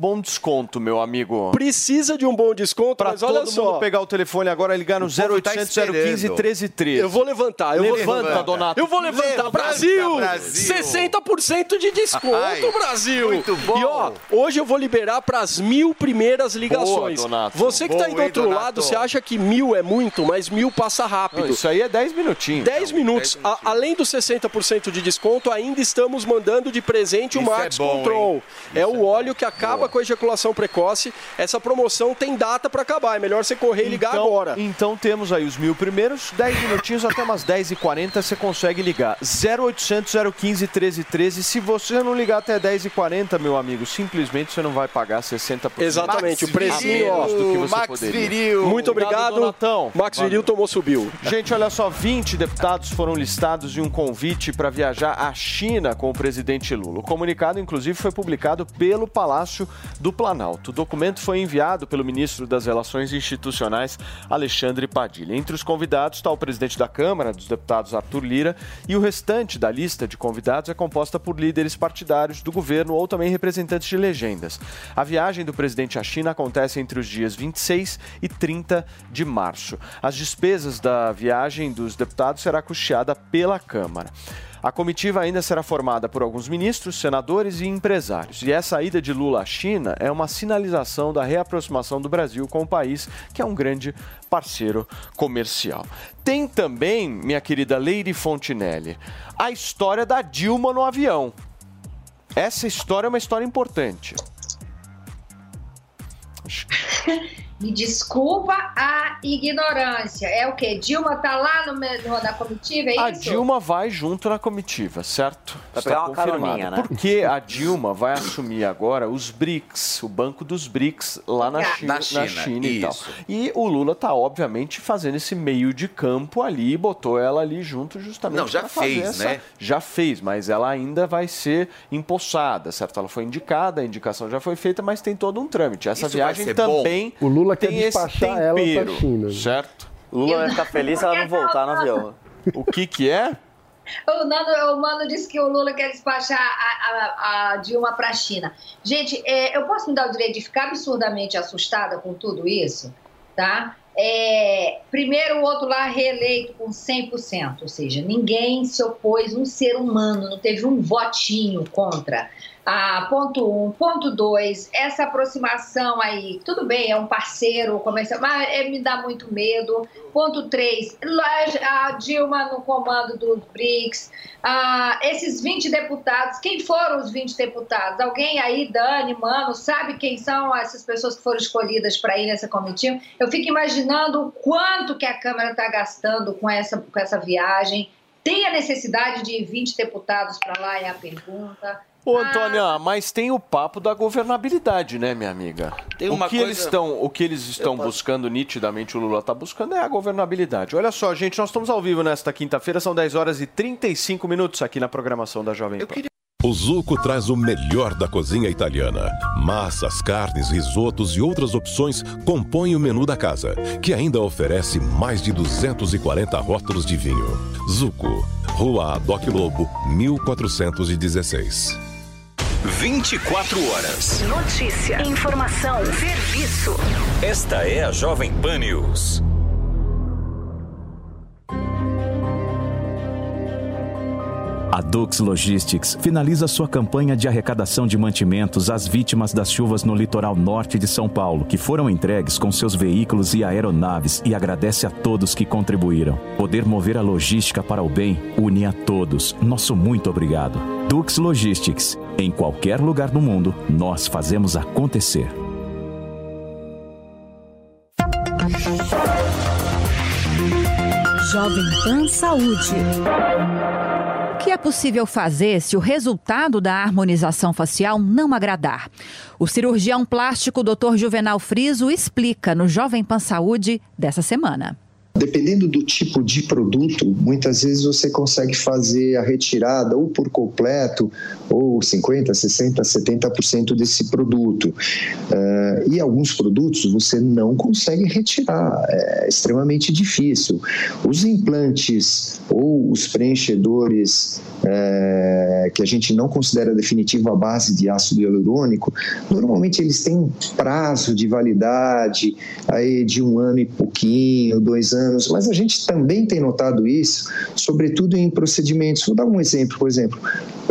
Speaker 2: Bom desconto, meu amigo.
Speaker 13: Precisa de um bom desconto,
Speaker 2: Pra
Speaker 13: mas olha
Speaker 2: todo
Speaker 13: só.
Speaker 2: mundo pegar o telefone agora e ligar no
Speaker 3: O povo tá
Speaker 2: 0800 015
Speaker 3: esperando.
Speaker 2: 1313.
Speaker 13: Eu vou levantar, eu vou
Speaker 2: Levanta,
Speaker 13: levantar.
Speaker 2: Donato.
Speaker 13: Eu vou levantar,
Speaker 3: Levanta,
Speaker 13: Brasil!
Speaker 3: Brasil!
Speaker 13: 60% de desconto,
Speaker 3: Ai,
Speaker 13: Brasil!
Speaker 3: muito bom.
Speaker 13: E ó, hoje eu vou liberar para as mil primeiras ligações.
Speaker 2: Donato.
Speaker 13: Você que tá aí do
Speaker 3: Boa,
Speaker 13: outro
Speaker 3: Donato?
Speaker 13: lado, você acha que mil é muito, mas mil passa rápido.
Speaker 2: Não, isso aí é 10 minutinhos.
Speaker 13: 10 minutos. A- além dos 60% de desconto, ainda estamos mandando de presente o
Speaker 3: Isso é
Speaker 13: Max
Speaker 3: bom,
Speaker 13: Control.
Speaker 3: hein?
Speaker 13: É o óleo que acaba com a ejaculação precoce. Essa promoção tem data para acabar. É melhor você correr e ligar
Speaker 2: então,
Speaker 13: agora.
Speaker 2: Então temos aí os mil primeiros, 10 minutinhos até umas 10h40 você consegue ligar. 0800 015 1313. Se você não ligar até 10h40, meu amigo, simplesmente você não vai pagar 60%.
Speaker 13: Exatamente, o
Speaker 3: Max
Speaker 13: precinho, ó.
Speaker 2: do que você
Speaker 3: Max
Speaker 2: poderia.
Speaker 3: Viril.
Speaker 13: Muito obrigado.
Speaker 2: Donatão.
Speaker 13: Max
Speaker 2: Valeu.
Speaker 13: Viril tomou, subiu.
Speaker 2: Gente, olha só, 20 deputados foram listados em um convite para viajar à China com o presidente Lula. O comunicado, inclusive, foi publicado pelo Palácio do Planalto. O documento foi enviado pelo ministro das Relações Institucionais, Alexandre Padilha. Entre os convidados está o presidente da Câmara dos Deputados, Arthur Lira, e o restante da lista de convidados é composta por líderes partidários do governo ou também representantes de legendas. A viagem do presidente à China acontece entre os dias 26 e 30 de março. As despesas da viagem dos deputados será custeada pela Câmara. A comitiva ainda será formada por alguns ministros, senadores e empresários. E essa ida de Lula à China é uma sinalização da reaproximação do Brasil com o país, que é um grande parceiro comercial. Tem também, minha querida Leire Fontinelli, a história da Dilma no avião. Essa história é uma história importante.
Speaker 7: Me desculpa a ignorância. É o quê? Dilma tá lá no, no- na comitiva, é
Speaker 2: A
Speaker 7: isso?
Speaker 2: Dilma vai junto na comitiva, certo?
Speaker 9: Vai pegar uma caroninha, né?
Speaker 2: Porque a Dilma vai assumir agora os BRICS, o banco dos BRICS lá na
Speaker 7: Na
Speaker 2: China, na
Speaker 3: China,
Speaker 2: China e tal. E o Lula tá obviamente fazendo esse meio de campo ali, botou ela ali junto justamente
Speaker 3: Não, já
Speaker 2: pra fazer
Speaker 3: fez,
Speaker 2: essa-
Speaker 3: né?
Speaker 2: Já fez, mas ela ainda vai ser empossada, certo? Ela foi indicada, a indicação já foi feita, mas tem todo um trâmite. Essa
Speaker 3: Isso vai
Speaker 2: viagem
Speaker 3: ser bom?
Speaker 2: também
Speaker 6: O Lula quer
Speaker 2: tem esse
Speaker 6: despachar ela pra
Speaker 2: tempero,
Speaker 6: China.
Speaker 2: certo?
Speaker 9: O Lula vai ficar feliz se ela não voltar no avião.
Speaker 2: O que que é?
Speaker 7: O, Nando, o Mano disse que o Lula quer despachar a, a- a Dilma para a China. Gente, é, eu posso me dar o direito de ficar absurdamente assustada com tudo isso? Tá? É, primeiro, o outro lá reeleito com 100%, ou seja, ninguém se opôs, um ser humano, não teve um votinho contra. Ah, ponto um. Ponto dois, essa aproximação aí, tudo bem, é um parceiro comercial, mas é, me dá muito medo. Ponto três, a Dilma no comando dos BRICS, ah, esses 20 deputados, quem foram os 20 deputados? Alguém aí, Dani, Mano, sabe quem são essas pessoas que foram escolhidas para ir nessa comitiva? Eu fico imaginando o quanto que a Câmara está gastando com essa, com essa viagem. Tem a necessidade de 20 deputados para lá, é a pergunta.
Speaker 2: Ô,
Speaker 7: Ah.
Speaker 2: Antônia, mas tem o papo da governabilidade, né, minha amiga?
Speaker 3: Tem
Speaker 2: o
Speaker 3: uma
Speaker 2: que
Speaker 3: coisa-
Speaker 2: eles estão, o que eles estão buscando nitidamente, o Lula está buscando é a governabilidade. Olha só, gente, nós estamos ao vivo nesta quinta-feira, são 10 horas e 35 minutos aqui na programação da Jovem Pan.
Speaker 14: O Zuco traz o melhor da cozinha italiana. Massas, carnes, risotos e outras opções compõem o menu da casa, que ainda oferece mais de 240 rótulos de vinho. Zuco, Rua Doc Lobo, 1416.
Speaker 15: 24 horas.
Speaker 16: Notícia, informação, serviço.
Speaker 15: Esta é a Jovem Pan News.
Speaker 17: A Dux Logistics finaliza sua campanha de arrecadação de mantimentos às vítimas das chuvas no litoral norte de São Paulo, que foram entregues com seus veículos e aeronaves e agradece a todos que contribuíram. Poder mover a logística para o bem une a todos. Nosso muito obrigado. Dux Logistics. Em qualquer lugar do mundo, nós fazemos acontecer.
Speaker 18: Jovem Pan Saúde. O que é possível fazer se o resultado da harmonização facial não agradar? O cirurgião plástico Dr. Juvenal Friso explica no Jovem Pan Saúde dessa semana.
Speaker 19: Dependendo do tipo de produto, muitas vezes você consegue fazer a retirada ou por completo, ou 50%, 60%, 70% desse produto. Eh, e alguns produtos você não consegue retirar, é extremamente difícil. Os implantes ou os preenchedores eh, que a gente não considera definitivo à base de ácido hialurônico, normalmente eles têm um prazo de validade aí de um ano e pouquinho, dois anos anos, mas a gente também tem notado isso, sobretudo em procedimentos. Vou dar um exemplo, por exemplo,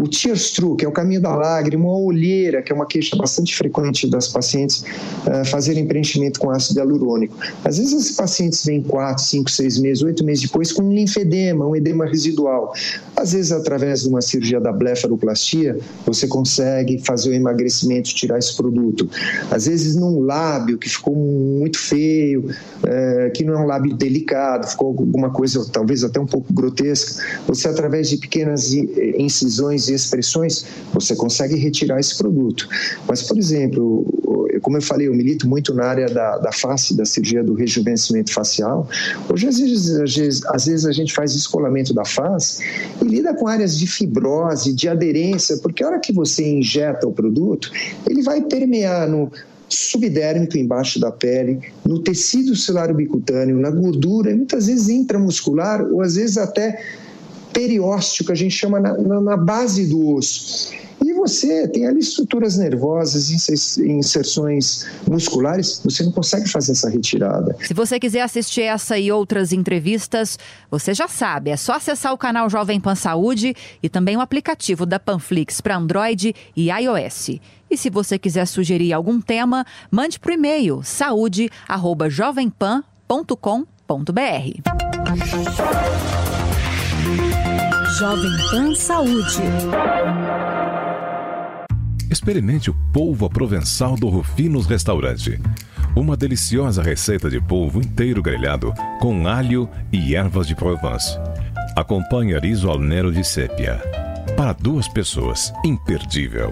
Speaker 19: o tears through, que é o caminho da lágrima, a olheira, que é uma queixa bastante frequente das pacientes uh, fazerem preenchimento com ácido hialurônico. Às vezes esses pacientes vêm 4, 5, 6 meses, 8 meses depois com um linfedema, um edema residual. Às vezes, através de uma cirurgia da blefaroplastia, você consegue fazer o emagrecimento, tirar esse produto. Às vezes, num lábio que ficou muito feio, uh, que não é um lábio delicado, ficou alguma coisa talvez até um pouco grotesca, você, através de pequenas incisões e expressões, você consegue retirar esse produto. Mas, por exemplo, como eu falei, eu milito muito na área da, da face, da cirurgia do rejuvenescimento facial. Hoje, às vezes, às vezes, às vezes a gente faz escolamento da face e lida com áreas de fibrose, de aderência, porque a hora que você injeta o produto, ele vai permear no, subdérmico embaixo da pele, no tecido celular bicutâneo, na gordura, muitas vezes intramuscular ou às vezes até periósteo, que a gente chama na, na, na base do osso. E você tem ali estruturas nervosas, inserções musculares, você não consegue fazer essa retirada.
Speaker 18: Se você quiser assistir essa e outras entrevistas, você já sabe, é só acessar o canal Jovem Pan Saúde e também o aplicativo da Panflix para Android e iOS. E se você quiser sugerir algum tema, mande para o e-mail saúde@jovempan.com.br.
Speaker 16: Jovem Pan Saúde.
Speaker 14: Experimente o polvo provençal do Rufinos Restaurante. Uma deliciosa receita de polvo inteiro grelhado com alho e ervas de Provence. Acompanhe riso al nero de sépia. Para duas pessoas, imperdível.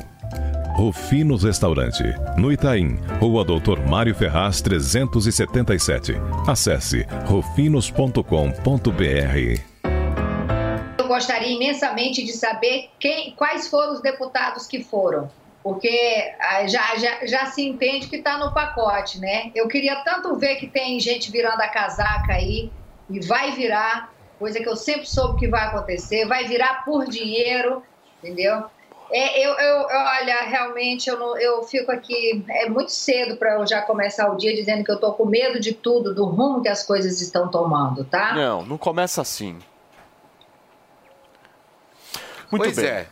Speaker 14: Rufinos Restaurante, no Itaim, Rua Doutor Mário Ferraz 377. Acesse rufinos.com.br.
Speaker 7: Eu gostaria imensamente de saber quem, quais foram os deputados que foram porque ah, já, já, já se entende que está no pacote, né? Eu queria tanto ver que tem gente virando a casaca aí, e vai virar, coisa que eu sempre soube que vai acontecer, vai virar por dinheiro, entendeu? É, eu, eu, olha, realmente eu, não, eu fico aqui, é muito cedo para eu já começar o dia dizendo que eu tô com medo de tudo, do rumo que as coisas estão tomando, tá?
Speaker 2: Não, não começa assim. Muito
Speaker 3: Pois
Speaker 2: bem.
Speaker 3: é.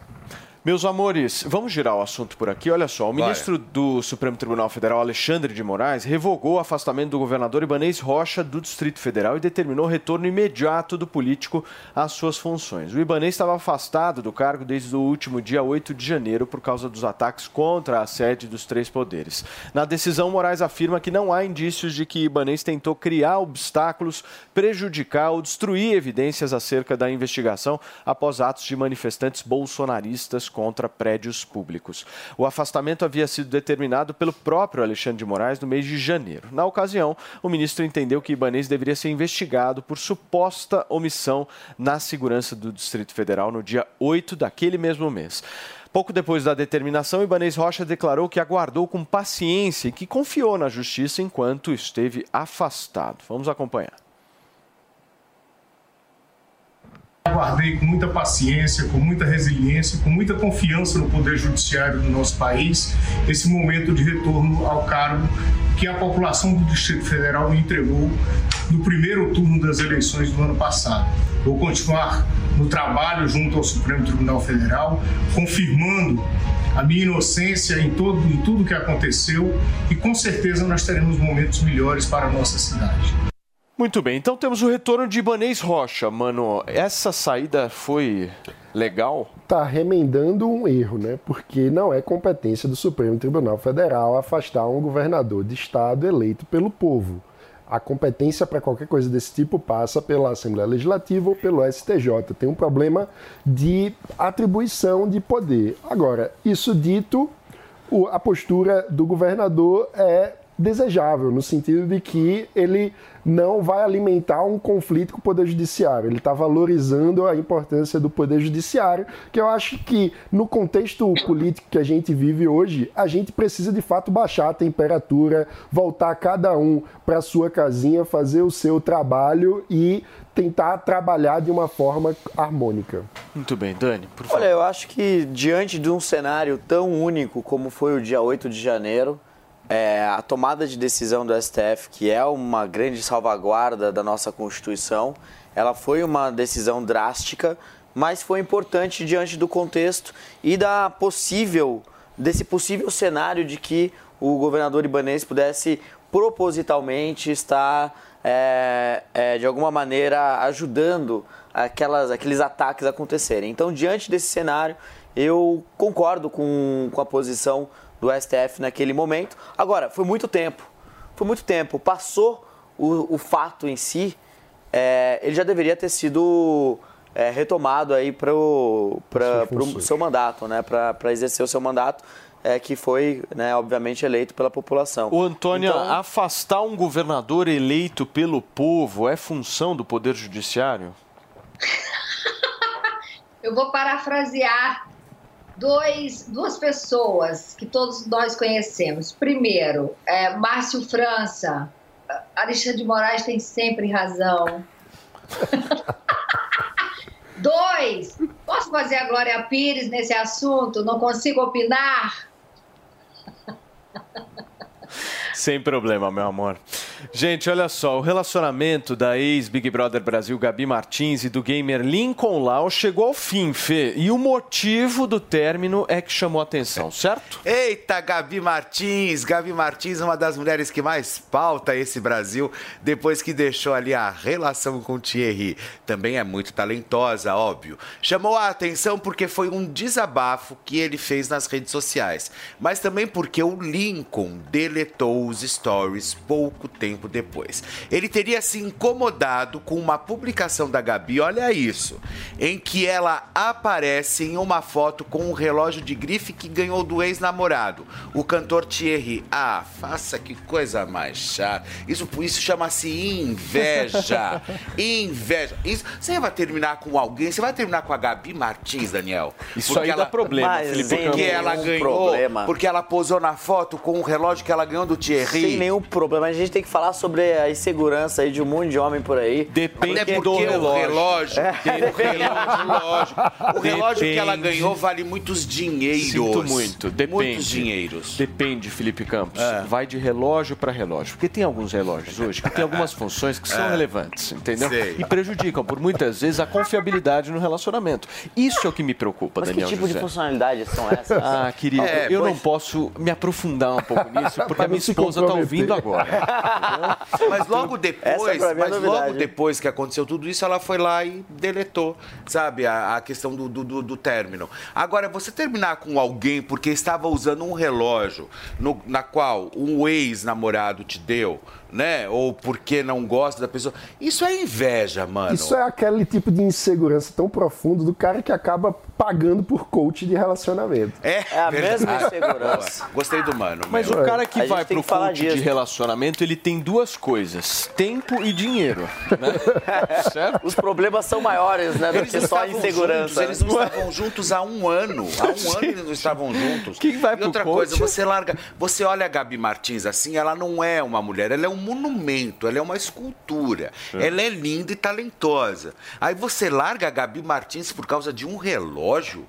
Speaker 2: Meus amores, vamos girar o assunto por aqui. Olha só, o
Speaker 3: Vai.
Speaker 2: ministro do Supremo Tribunal Federal, Alexandre de Moraes, revogou o afastamento do governador Ibanez Rocha do Distrito Federal e determinou o retorno imediato do político às suas funções. O Ibanez estava afastado do cargo desde o último dia 8 de janeiro por causa dos ataques contra a sede dos três poderes. Na decisão, Moraes afirma que não há indícios de que Ibanez tentou criar obstáculos, prejudicar ou destruir evidências acerca da investigação após atos de manifestantes bolsonaristas contra prédios públicos. O afastamento havia sido determinado pelo próprio Alexandre de Moraes no mês de janeiro. Na ocasião, o ministro entendeu que Ibanez deveria ser investigado por suposta omissão na segurança do Distrito Federal no dia 8 daquele mesmo mês. Pouco depois da determinação, Ibanez Rocha declarou que aguardou com paciência e que confiou na justiça enquanto esteve afastado. Vamos acompanhar.
Speaker 20: Aguardei com muita paciência, com muita resiliência, com muita confiança no Poder Judiciário do nosso país, esse momento de retorno ao cargo que a população do Distrito Federal me entregou no primeiro turno das eleições do ano passado. Vou continuar no trabalho junto ao Supremo Tribunal Federal, confirmando a minha inocência em, todo, em tudo que aconteceu e com certeza nós teremos momentos melhores para a nossa cidade.
Speaker 2: Muito bem, então temos o retorno de Ibanês Rocha. Mano, essa saída foi legal?
Speaker 6: Está remendando um erro, né? Porque não é competência do Supremo Tribunal Federal afastar um governador de estado eleito pelo povo. A competência para qualquer coisa desse tipo passa pela Assembleia Legislativa ou pelo STJ. Tem um problema de atribuição de poder. Agora, isso dito, a postura do governador é desejável, no sentido de que ele não vai alimentar um conflito com o Poder Judiciário. Ele está valorizando a importância do Poder Judiciário, que eu acho que no contexto político que a gente vive hoje, a gente precisa de fato baixar a temperatura, voltar cada um para sua casinha, fazer o seu trabalho e tentar trabalhar de uma forma harmônica.
Speaker 2: Muito bem, Dani, por favor.
Speaker 9: Olha, eu acho que diante de um cenário tão único como foi o dia 8 de janeiro, é, a tomada de decisão do STF, que é uma grande salvaguarda da nossa Constituição, ela foi uma decisão drástica, mas foi importante diante do contexto e da possível desse possível cenário de que o governador ibanês pudesse propositalmente estar é, é, de alguma maneira ajudando aquelas, aqueles ataques acontecerem. Então, diante desse cenário, eu concordo com, com a posição do STF naquele momento. Agora, foi muito tempo. Foi muito tempo. Passou o, o fato em si, é, ele já deveria ter sido é, retomado aí para o seu mandato, né? para exercer o seu mandato. É, que foi, né, obviamente, eleito pela população.
Speaker 2: O Antônio,
Speaker 9: Então-
Speaker 2: afastar um governador eleito pelo povo é função do Poder Judiciário?
Speaker 7: Eu vou parafrasear dois, duas pessoas que todos nós conhecemos. Primeiro, é, Márcio França. Alexandre de Moraes tem sempre razão. Dois, posso fazer a Glória Pires nesse assunto? Não consigo opinar?
Speaker 2: Sem problema, meu amor. Gente, olha só, o relacionamento da ex-Big Brother Brasil Gabi Martins e do gamer Lincoln Lau chegou ao fim, Fê. E o motivo do término é que chamou atenção, certo?
Speaker 3: Eita, Gabi Martins! Gabi Martins uma das mulheres que mais pauta esse Brasil depois que deixou ali a relação com Thierry. Também é muito talentosa, óbvio. Chamou a atenção porque foi um desabafo que ele fez nas redes sociais, mas também porque o Lincoln deletou os stories pouco tempo depois. Ele teria se incomodado com uma publicação da Gabi, olha isso, em que ela aparece em uma foto com um relógio de grife que ganhou do ex-namorado, o cantor Thierry. Ah, faça que coisa mais chata. Isso, isso chama-se inveja. Inveja. Isso, você vai terminar com alguém, você vai terminar com a Gabi Martins, Daniel.
Speaker 2: Isso aí dá problema,
Speaker 9: Mas
Speaker 2: Felipe
Speaker 3: Porque ela ganhou,
Speaker 9: problema.
Speaker 3: porque ela posou na foto com o relógio que ela ganhou do Thierry.
Speaker 9: Sem nenhum problema. A gente tem que falar sobre a insegurança aí de um monte de homem por aí.
Speaker 2: Depende
Speaker 3: Até
Speaker 2: do relógio.
Speaker 3: o relógio,
Speaker 9: É.
Speaker 3: o relógio, lógico. O relógio que ela ganhou vale muitos dinheiros.
Speaker 2: Sinto muito, depende.
Speaker 3: Muitos dinheiros.
Speaker 2: Depende, Felipe Campos.
Speaker 3: É.
Speaker 2: Vai de relógio para relógio. Porque tem alguns relógios hoje que tem algumas funções que são
Speaker 3: É.
Speaker 2: relevantes, entendeu?
Speaker 3: Sei.
Speaker 2: E prejudicam, por muitas vezes, a confiabilidade no relacionamento. Isso é o que me preocupa,
Speaker 9: Mas que
Speaker 2: Daniel
Speaker 9: tipo
Speaker 2: José.
Speaker 9: de funcionalidades são essas?
Speaker 2: Ah, querido,
Speaker 3: É,
Speaker 2: eu
Speaker 3: pois-
Speaker 2: não posso me aprofundar um pouco nisso, porque a minha esposa está ouvindo agora.
Speaker 3: Mas logo depois,
Speaker 9: é
Speaker 3: mas
Speaker 9: novidade.
Speaker 3: logo depois que aconteceu tudo isso, ela foi lá e deletou, sabe, a, a questão do, do, do- do término. Agora, você terminar com alguém porque estava usando um relógio no- na qual um ex-namorado te deu, né? Ou porque não gosta da pessoa, isso é inveja, mano.
Speaker 6: Isso é aquele tipo de insegurança tão profundo do cara que acaba pagando por coach de relacionamento.
Speaker 3: É,
Speaker 9: É a mesma
Speaker 3: verdade.
Speaker 9: insegurança.
Speaker 3: Boa. Gostei do mano.
Speaker 2: Mas
Speaker 3: meu.
Speaker 2: o cara que
Speaker 9: A
Speaker 2: vai pro
Speaker 9: que
Speaker 2: coach de
Speaker 9: disso.
Speaker 2: relacionamento, ele tem duas coisas: tempo e dinheiro. Né? certo?
Speaker 9: Os problemas são maiores, né? Do
Speaker 3: Eles
Speaker 9: que só a insegurança.
Speaker 3: juntos, eles não estavam juntos há um ano. Há um ano eles não estavam juntos.
Speaker 2: Quem vai
Speaker 3: e
Speaker 2: pro
Speaker 3: outra
Speaker 2: coach?
Speaker 3: coisa, você larga. Você olha a Gabi Martins assim, ela não é uma mulher, ela é um monumento, ela é uma escultura. Ela é linda e talentosa. Aí você larga a Gabi Martins por causa de um relógio?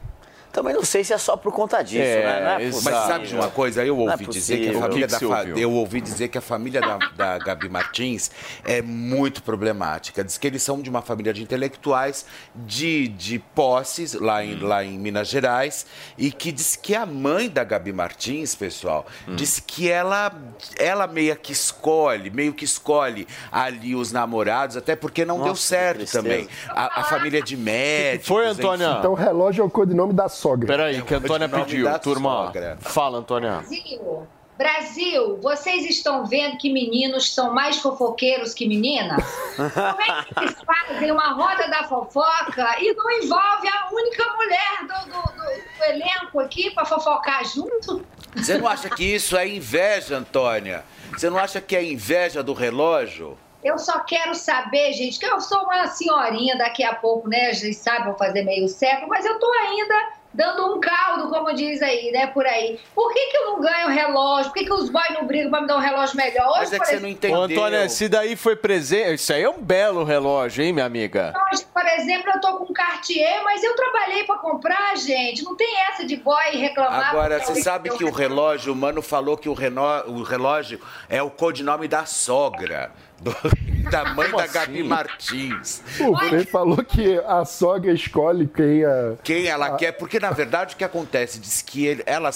Speaker 9: Também não sei se é só por conta disso,
Speaker 3: É,
Speaker 9: né? Não é
Speaker 3: Mas sabe de uma coisa? Eu
Speaker 9: é
Speaker 3: ouvi dizer que a família
Speaker 9: que
Speaker 3: da
Speaker 9: que ouviu?
Speaker 3: eu ouvi dizer que a família da, da Gabi Martins é muito problemática. Diz que eles são de uma família de intelectuais de, de posses lá em,
Speaker 9: Hum.
Speaker 3: lá em Minas Gerais e que diz que a mãe da Gabi Martins, pessoal,
Speaker 9: Hum.
Speaker 3: disse que ela ela meio que escolhe, meio que escolhe ali os namorados, até porque não deu
Speaker 6: Nossa, que
Speaker 3: certo também. A, a família de médicos.
Speaker 2: foi, Antônia?
Speaker 3: enfim.
Speaker 6: Então, o relógio é o codinome da sogra.
Speaker 2: Peraí, que a Antônia pediu, turma.
Speaker 3: sogra.
Speaker 2: Fala, Antônia.
Speaker 7: Brasil, Brasil, vocês estão vendo que meninos são mais fofoqueiros que meninas? Como é que eles fazem uma roda da fofoca e não envolve a única mulher do, do- do- do elenco aqui para fofocar junto?
Speaker 3: Você não acha que isso é inveja, Antônia? Você não acha que é inveja do relógio?
Speaker 7: Eu só quero saber, gente, que eu sou uma senhorinha daqui a pouco, né? Vocês sabem, vou fazer meio século, mas eu tô ainda dando um caldo, como diz aí, né? Por aí. Por que, que eu não ganho relógio? Por que, que os boys não brigam pra me dar um relógio melhor? Hoje,
Speaker 3: Mas é que você não
Speaker 7: exemplo-
Speaker 2: Ô, Antônia, esse daí foi presente. Isso aí é um belo relógio, hein, minha amiga?
Speaker 7: Hoje, por exemplo, eu tô com um Cartier, mas eu trabalhei pra comprar, gente. Não tem essa de boy reclamar.
Speaker 3: Agora, você sabe que o relógio, o mano falou que o, reno- o relógio é o codinome da sogra, do- da mãe da Gabi Martins.
Speaker 6: O Fê falou que a sogra escolhe quem a.
Speaker 3: Quem ela
Speaker 6: a-
Speaker 3: quer, porque na verdade o que acontece, diz que ele, ela,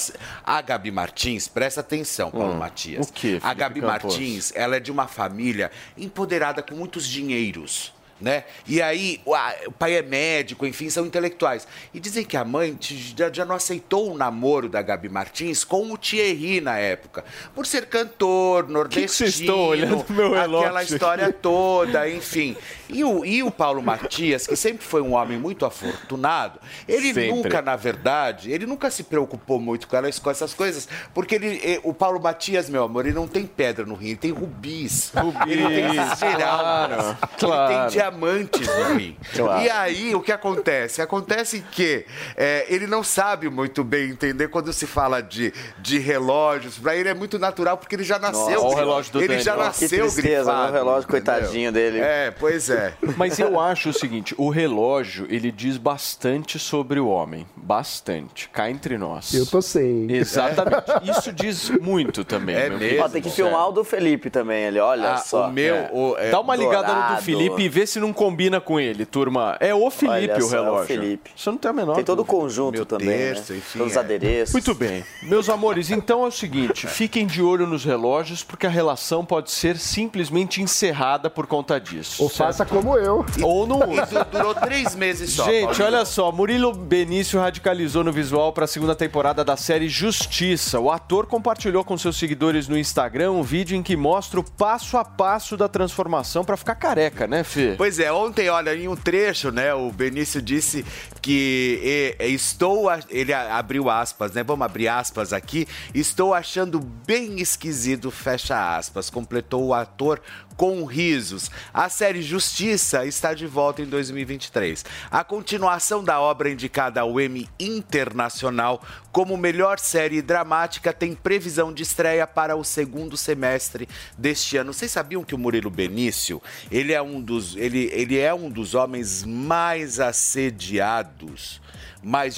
Speaker 3: a Gabi Martins, presta atenção, Paulo Matias.
Speaker 2: o quê,
Speaker 3: A Gabi
Speaker 2: Campos?
Speaker 3: Martins, ela é de uma família empoderada com muitos dinheiros. Né? E aí, o, pai é médico, enfim, são intelectuais. E dizem que a mãe já, já não aceitou o namoro da Gabi Martins com o Thierry na época. Por ser cantor, nordestino.
Speaker 2: que vocês estão olhando meu relógio
Speaker 3: Aquela história toda, enfim. E o, e o Paulo Matias, que sempre foi um homem muito afortunado, ele
Speaker 2: Sempre.
Speaker 3: nunca, na verdade, ele nunca se preocupou muito com, elas, com essas coisas, porque ele, eh, o Paulo Matias, meu amor, ele não tem pedra no rim, ele tem rubis. ele tem
Speaker 2: Rubis,
Speaker 3: esmeraldas,
Speaker 2: claro,
Speaker 3: ele
Speaker 2: claro.
Speaker 3: tem diamantes no rim.
Speaker 2: Claro.
Speaker 3: E aí, o que acontece? Acontece que eh, ele não sabe muito bem entender quando se fala de, de relógios. Para ele é muito natural, porque ele já nasceu.
Speaker 2: Olha o relógio do
Speaker 3: ele
Speaker 2: Dani,
Speaker 3: já
Speaker 2: ó. Que
Speaker 3: nasceu
Speaker 9: tristeza,
Speaker 3: grifado.
Speaker 9: meu relógio,
Speaker 3: entendeu?
Speaker 9: coitadinho dele.
Speaker 3: É, pois é.
Speaker 2: Mas eu acho o seguinte, o relógio, ele diz bastante sobre o homem. Bastante. Cá entre nós.
Speaker 6: Eu tô sem.
Speaker 2: Exatamente. Isso diz muito também.
Speaker 3: É mesmo?
Speaker 9: Ó, tem que filmar o do Felipe também, ele, olha
Speaker 3: Ah,
Speaker 9: só.
Speaker 3: o meu,
Speaker 2: É.
Speaker 3: o- é,
Speaker 2: Dá uma ligada no do. Felipe e vê se não combina com ele, turma. É o Felipe
Speaker 9: Olha
Speaker 2: o
Speaker 9: só, é o
Speaker 2: relógio.
Speaker 9: Felipe.
Speaker 2: Você não tem a menor
Speaker 9: Tem todo o conjunto
Speaker 3: Meu
Speaker 9: também,
Speaker 3: terço,
Speaker 9: né?
Speaker 3: enfim,
Speaker 9: Todos os
Speaker 3: é.
Speaker 9: adereços.
Speaker 2: Muito bem. Meus amores, então é o seguinte, fiquem de olho nos relógios, porque a relação pode ser simplesmente encerrada por conta disso.
Speaker 6: Ou
Speaker 2: certo?
Speaker 6: faça como eu.
Speaker 2: Ou não
Speaker 3: du- durou três meses só.
Speaker 2: Gente, olha só, Murilo Benício radicalizou no visual para a segunda temporada da série Justiça. O ator compartilhou com seus seguidores no Instagram um vídeo em que mostra o passo a passo da transformação para ficar careca, né, Fê?
Speaker 3: Pois é, ontem, olha, em um trecho, né, o Benício disse que eh, estou, a- ele abriu aspas, né, vamos abrir aspas aqui, estou achando bem esquisito, fecha aspas, completou o ator com risos. A série Justiça está de volta em 2023. A continuação da obra indicada ao Emmy Internacional como melhor série dramática tem previsão de estreia para o segundo semestre deste ano. Vocês sabiam que o Murilo Benício, ele é um dos, ele, ele é um dos homens mais assediados mais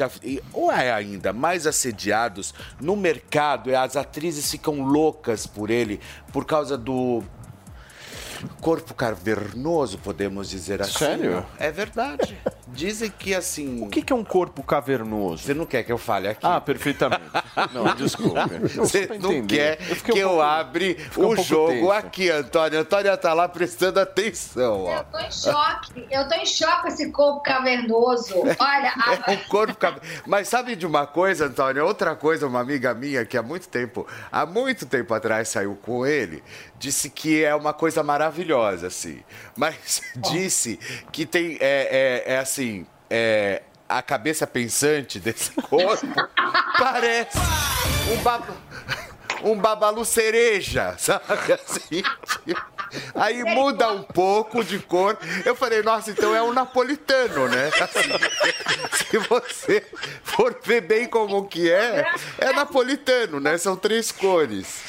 Speaker 3: ou é ainda mais assediados no mercado, as atrizes ficam loucas por ele por causa do corpo cavernoso, podemos dizer assim.
Speaker 2: Sério?
Speaker 3: É verdade. Dizem que assim.
Speaker 2: O que que é um corpo cavernoso?
Speaker 3: Você não quer que eu fale aqui?
Speaker 2: Ah, perfeitamente. Não, desculpa.
Speaker 3: Você não quer
Speaker 2: Eu fiquei um
Speaker 3: que eu
Speaker 2: pouco-
Speaker 3: abre
Speaker 2: um
Speaker 3: o
Speaker 2: pouco
Speaker 3: jogo
Speaker 2: tenso.
Speaker 3: aqui, Antônio. Antônio tá lá prestando atenção, ó.
Speaker 7: Eu tô em choque. Eu tô em choque com esse corpo cavernoso. Olha, a-
Speaker 3: É um corpo cabe- Mas sabe de uma coisa, Antônio? Outra coisa, uma amiga minha que há muito tempo, há muito tempo atrás saiu com ele, disse que é uma coisa maravilhosa, assim. Mas disse que tem, é, é, é assim, é, a cabeça pensante desse corpo parece um, baba, um babalu cereja, sabe assim?
Speaker 8: Aí muda um pouco de cor. Eu falei, nossa, então é um napolitano, né? Se você for ver bem como que é, é napolitano, né? São três cores.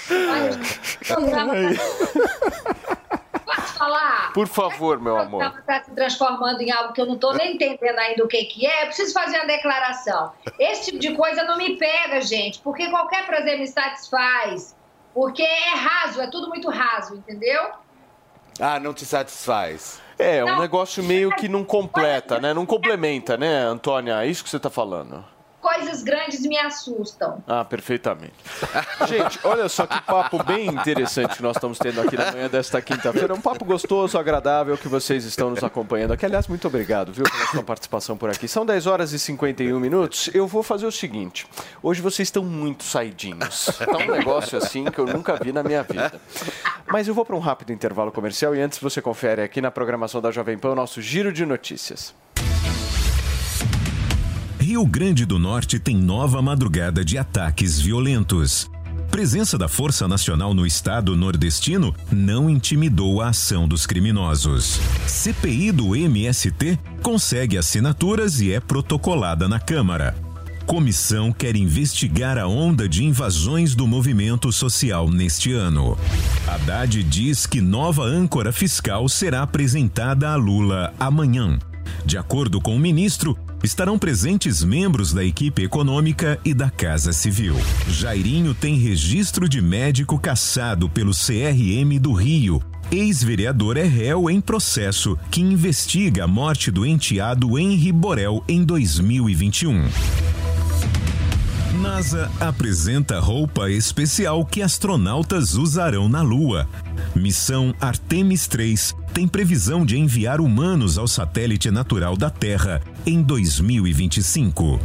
Speaker 7: Posso falar?
Speaker 2: Por favor, meu amor.
Speaker 7: Está se transformando em algo que eu não estou nem entendendo ainda o que, que é. Eu preciso fazer uma declaração. Esse tipo de coisa não me pega, gente, porque qualquer prazer me satisfaz. Porque é raso, é tudo muito raso, entendeu?
Speaker 8: Ah, não te satisfaz.
Speaker 2: É, um negócio meio que não completa, né? Não complementa, né, Antônia? É isso que você está falando.
Speaker 7: Coisas grandes me assustam.
Speaker 2: Ah, perfeitamente. Gente, olha só que papo bem interessante que nós estamos tendo aqui na manhã desta quinta-feira. Um papo gostoso, agradável que vocês estão nos acompanhando aqui. Aliás, muito obrigado, viu, pela sua participação por aqui. São 10 horas e 51 minutos. Eu vou fazer o seguinte: hoje vocês estão muito saidinhos. Tá um negócio assim que eu nunca vi na minha vida. Mas eu vou para um rápido intervalo comercial e antes você confere aqui na programação da Jovem Pan o nosso giro de notícias.
Speaker 21: Rio Grande do Norte tem nova madrugada de ataques violentos. Presença da Força Nacional no estado nordestino não intimidou a ação dos criminosos. CPI do MST consegue assinaturas e é protocolada na Câmara. Comissão quer investigar a onda de invasões do movimento social neste ano. Haddad diz que nova âncora fiscal será apresentada a Lula amanhã. De acordo com o ministro, estarão presentes membros da equipe econômica e da Casa Civil. Jairinho tem registro de médico caçado pelo CRM do Rio. Ex-vereador é réu em processo que investiga a morte do enteado Henri Borel em 2021. NASA apresenta roupa especial que astronautas usarão na Lua. Missão Artemis 3 tem previsão de enviar humanos ao satélite natural da Terra em 2025.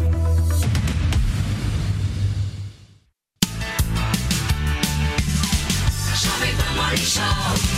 Speaker 1: Jovem Pan Morning Show.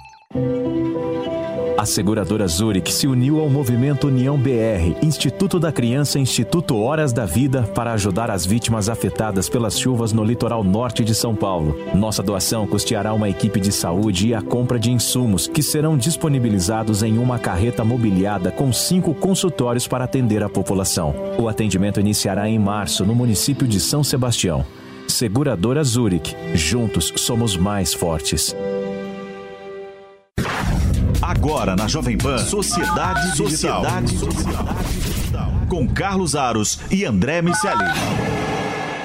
Speaker 17: A seguradora Zurich se uniu ao movimento União BR, Instituto da Criança e Instituto Horas da Vida, para ajudar as vítimas afetadas pelas chuvas no litoral norte de São Paulo. Nossa doação custeará uma equipe de saúde e a compra de insumos, que serão disponibilizados em uma carreta mobiliada com cinco consultórios para atender a população. O atendimento iniciará em março, no município de São Sebastião. Seguradora Zurich. Juntos somos mais fortes.
Speaker 22: Agora na Jovem Pan, Sociedade, Sociedade. Com Carlos Aros e André Miceli.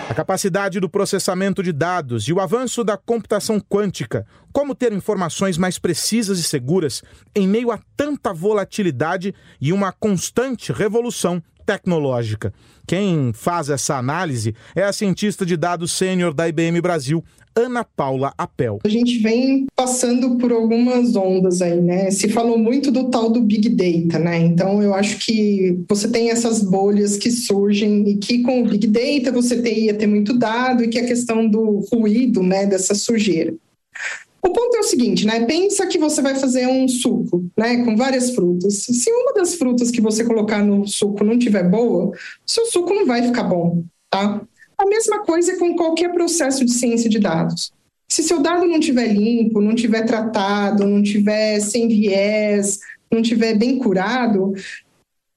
Speaker 23: A capacidade do processamento de dados e o avanço da computação quântica. Como ter informações mais precisas e seguras em meio a tanta volatilidade e uma constante revolução tecnológica. Quem faz essa análise é a cientista de dados sênior da IBM Brasil, Ana Paula Apel.
Speaker 24: A gente vem passando por algumas ondas aí, né? Se falou muito do tal do Big Data, né? Então eu acho que você tem essas bolhas que surgem e que com o Big Data você ia ter muito dado e que a questão do ruído, né, dessa sujeira. O ponto é o seguinte, né? Pensa que você vai fazer um suco, né, com várias frutas. Se uma das frutas que você colocar no suco não tiver boa, seu suco não vai ficar bom, tá? A mesma coisa com qualquer processo de ciência de dados. Se seu dado não tiver limpo, não tiver tratado, não tiver sem viés, não tiver bem curado,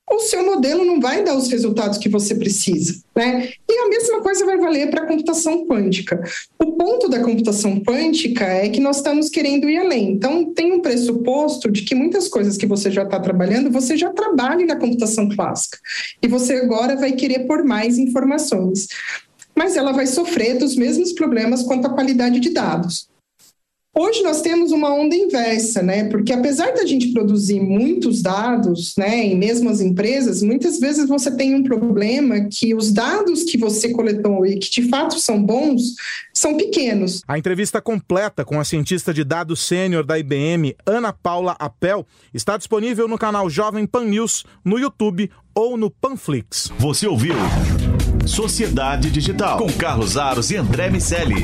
Speaker 24: o seu modelo não vai dar os resultados que você precisa. Né? E a mesma coisa vai valer para a computação quântica. O ponto da computação quântica é que nós estamos querendo ir além. Então, tem um pressuposto de que muitas coisas que você já está trabalhando, você já trabalha na computação clássica. E você agora vai querer por mais informações. Mas ela vai sofrer dos mesmos problemas quanto à qualidade de dados. Hoje nós temos uma onda inversa, né? Porque apesar da gente produzir muitos dados, né, em mesmo as empresas, muitas vezes você tem um problema que os dados que você coletou e que de fato são bons são pequenos.
Speaker 23: A entrevista completa com a cientista de dados sênior da IBM, Ana Paula Apel, está disponível no canal Jovem Pan News, no YouTube ou no Panflix.
Speaker 22: Você ouviu Sociedade Digital com Carlos Aros e André Miceli.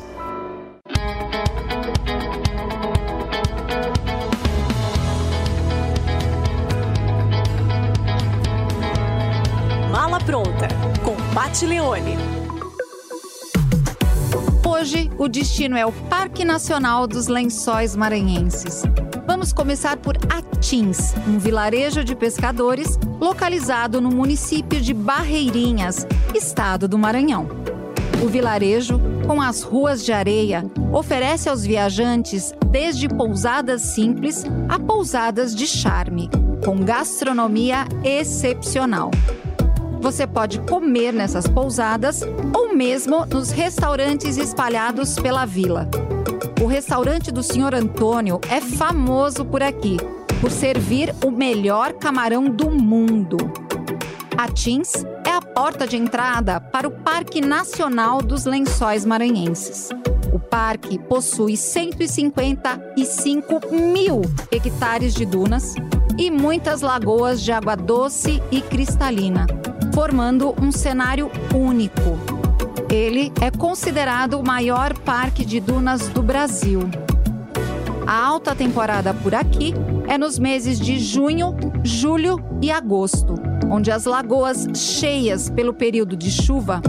Speaker 16: Pat Leone.
Speaker 18: Hoje, o destino é o Parque Nacional dos Lençóis Maranhenses. Vamos começar por Atins, um vilarejo de pescadores localizado no município de Barreirinhas, estado do Maranhão. O vilarejo, com as ruas de areia, oferece aos viajantes desde pousadas simples a pousadas de charme, com gastronomia excepcional. Você pode comer nessas pousadas ou mesmo nos restaurantes espalhados pela vila. O restaurante do Sr. Antônio é famoso por aqui, por servir o melhor camarão do mundo. Atins é a porta de entrada para o Parque Nacional dos Lençóis Maranhenses. O parque possui 155 mil hectares de dunas e muitas lagoas de água doce e cristalina, formando um cenário único. Ele é considerado o maior parque de dunas do Brasil. A alta temporada por aqui é nos meses de junho, julho e agosto, onde as lagoas cheias pelo período de chuva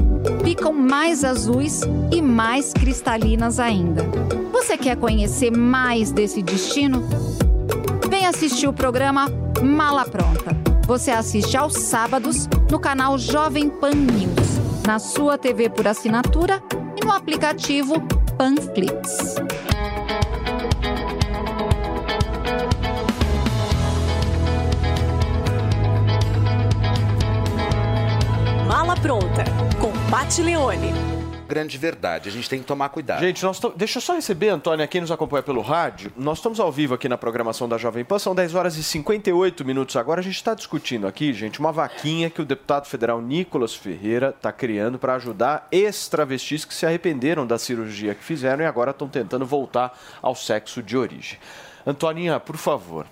Speaker 18: ficam mais azuis e mais cristalinas ainda. Você quer conhecer mais desse destino? Vem assistir o programa Mala Pronta. Você assiste aos sábados no canal Jovem Pan News, na sua TV por assinatura e no aplicativo Panflix.
Speaker 16: Mala pronta com Pat Leone.
Speaker 3: Grande verdade, a gente tem que tomar cuidado.
Speaker 2: Gente, nós to- deixa eu só receber, Antônia, quem nos acompanha pelo rádio. Nós estamos ao vivo aqui na programação da Jovem Pan, são 10 horas e 58 minutos agora. A gente está discutindo aqui, gente, uma vaquinha que o deputado federal Nicolas Ferreira está criando para ajudar ex-travestis que se arrependeram da cirurgia que fizeram e agora estão tentando voltar ao sexo de origem. Antoninha, por favor.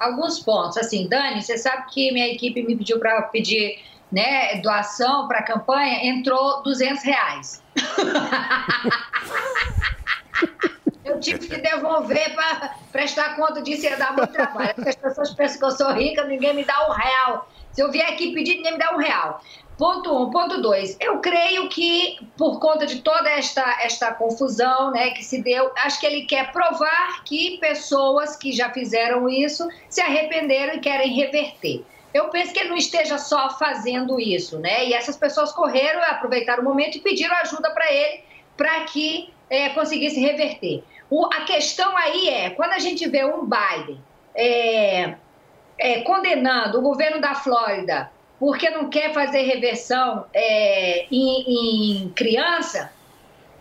Speaker 7: alguns pontos. Assim, Dani, você sabe que minha equipe me pediu para pedir né, doação para a campanha, entrou 200 reais. Eu tive que devolver para prestar conta disso ia dar muito trabalho. As pessoas pensam que eu sou rica, ninguém me dá um real. Se eu vier aqui pedir, ninguém me dá um real. Ponto um. Ponto dois. Eu creio que, por conta de toda esta, esta confusão né, que se deu, acho que ele quer provar que pessoas que já fizeram isso se arrependeram e querem reverter. Eu penso que ele não esteja só fazendo isso, né? E essas pessoas correram, aproveitaram o momento e pediram ajuda para ele para que é, conseguisse reverter. O, a questão aí é, quando a gente vê um Biden é, é, condenando o governo da Flórida porque não quer fazer reversão é, em, em criança,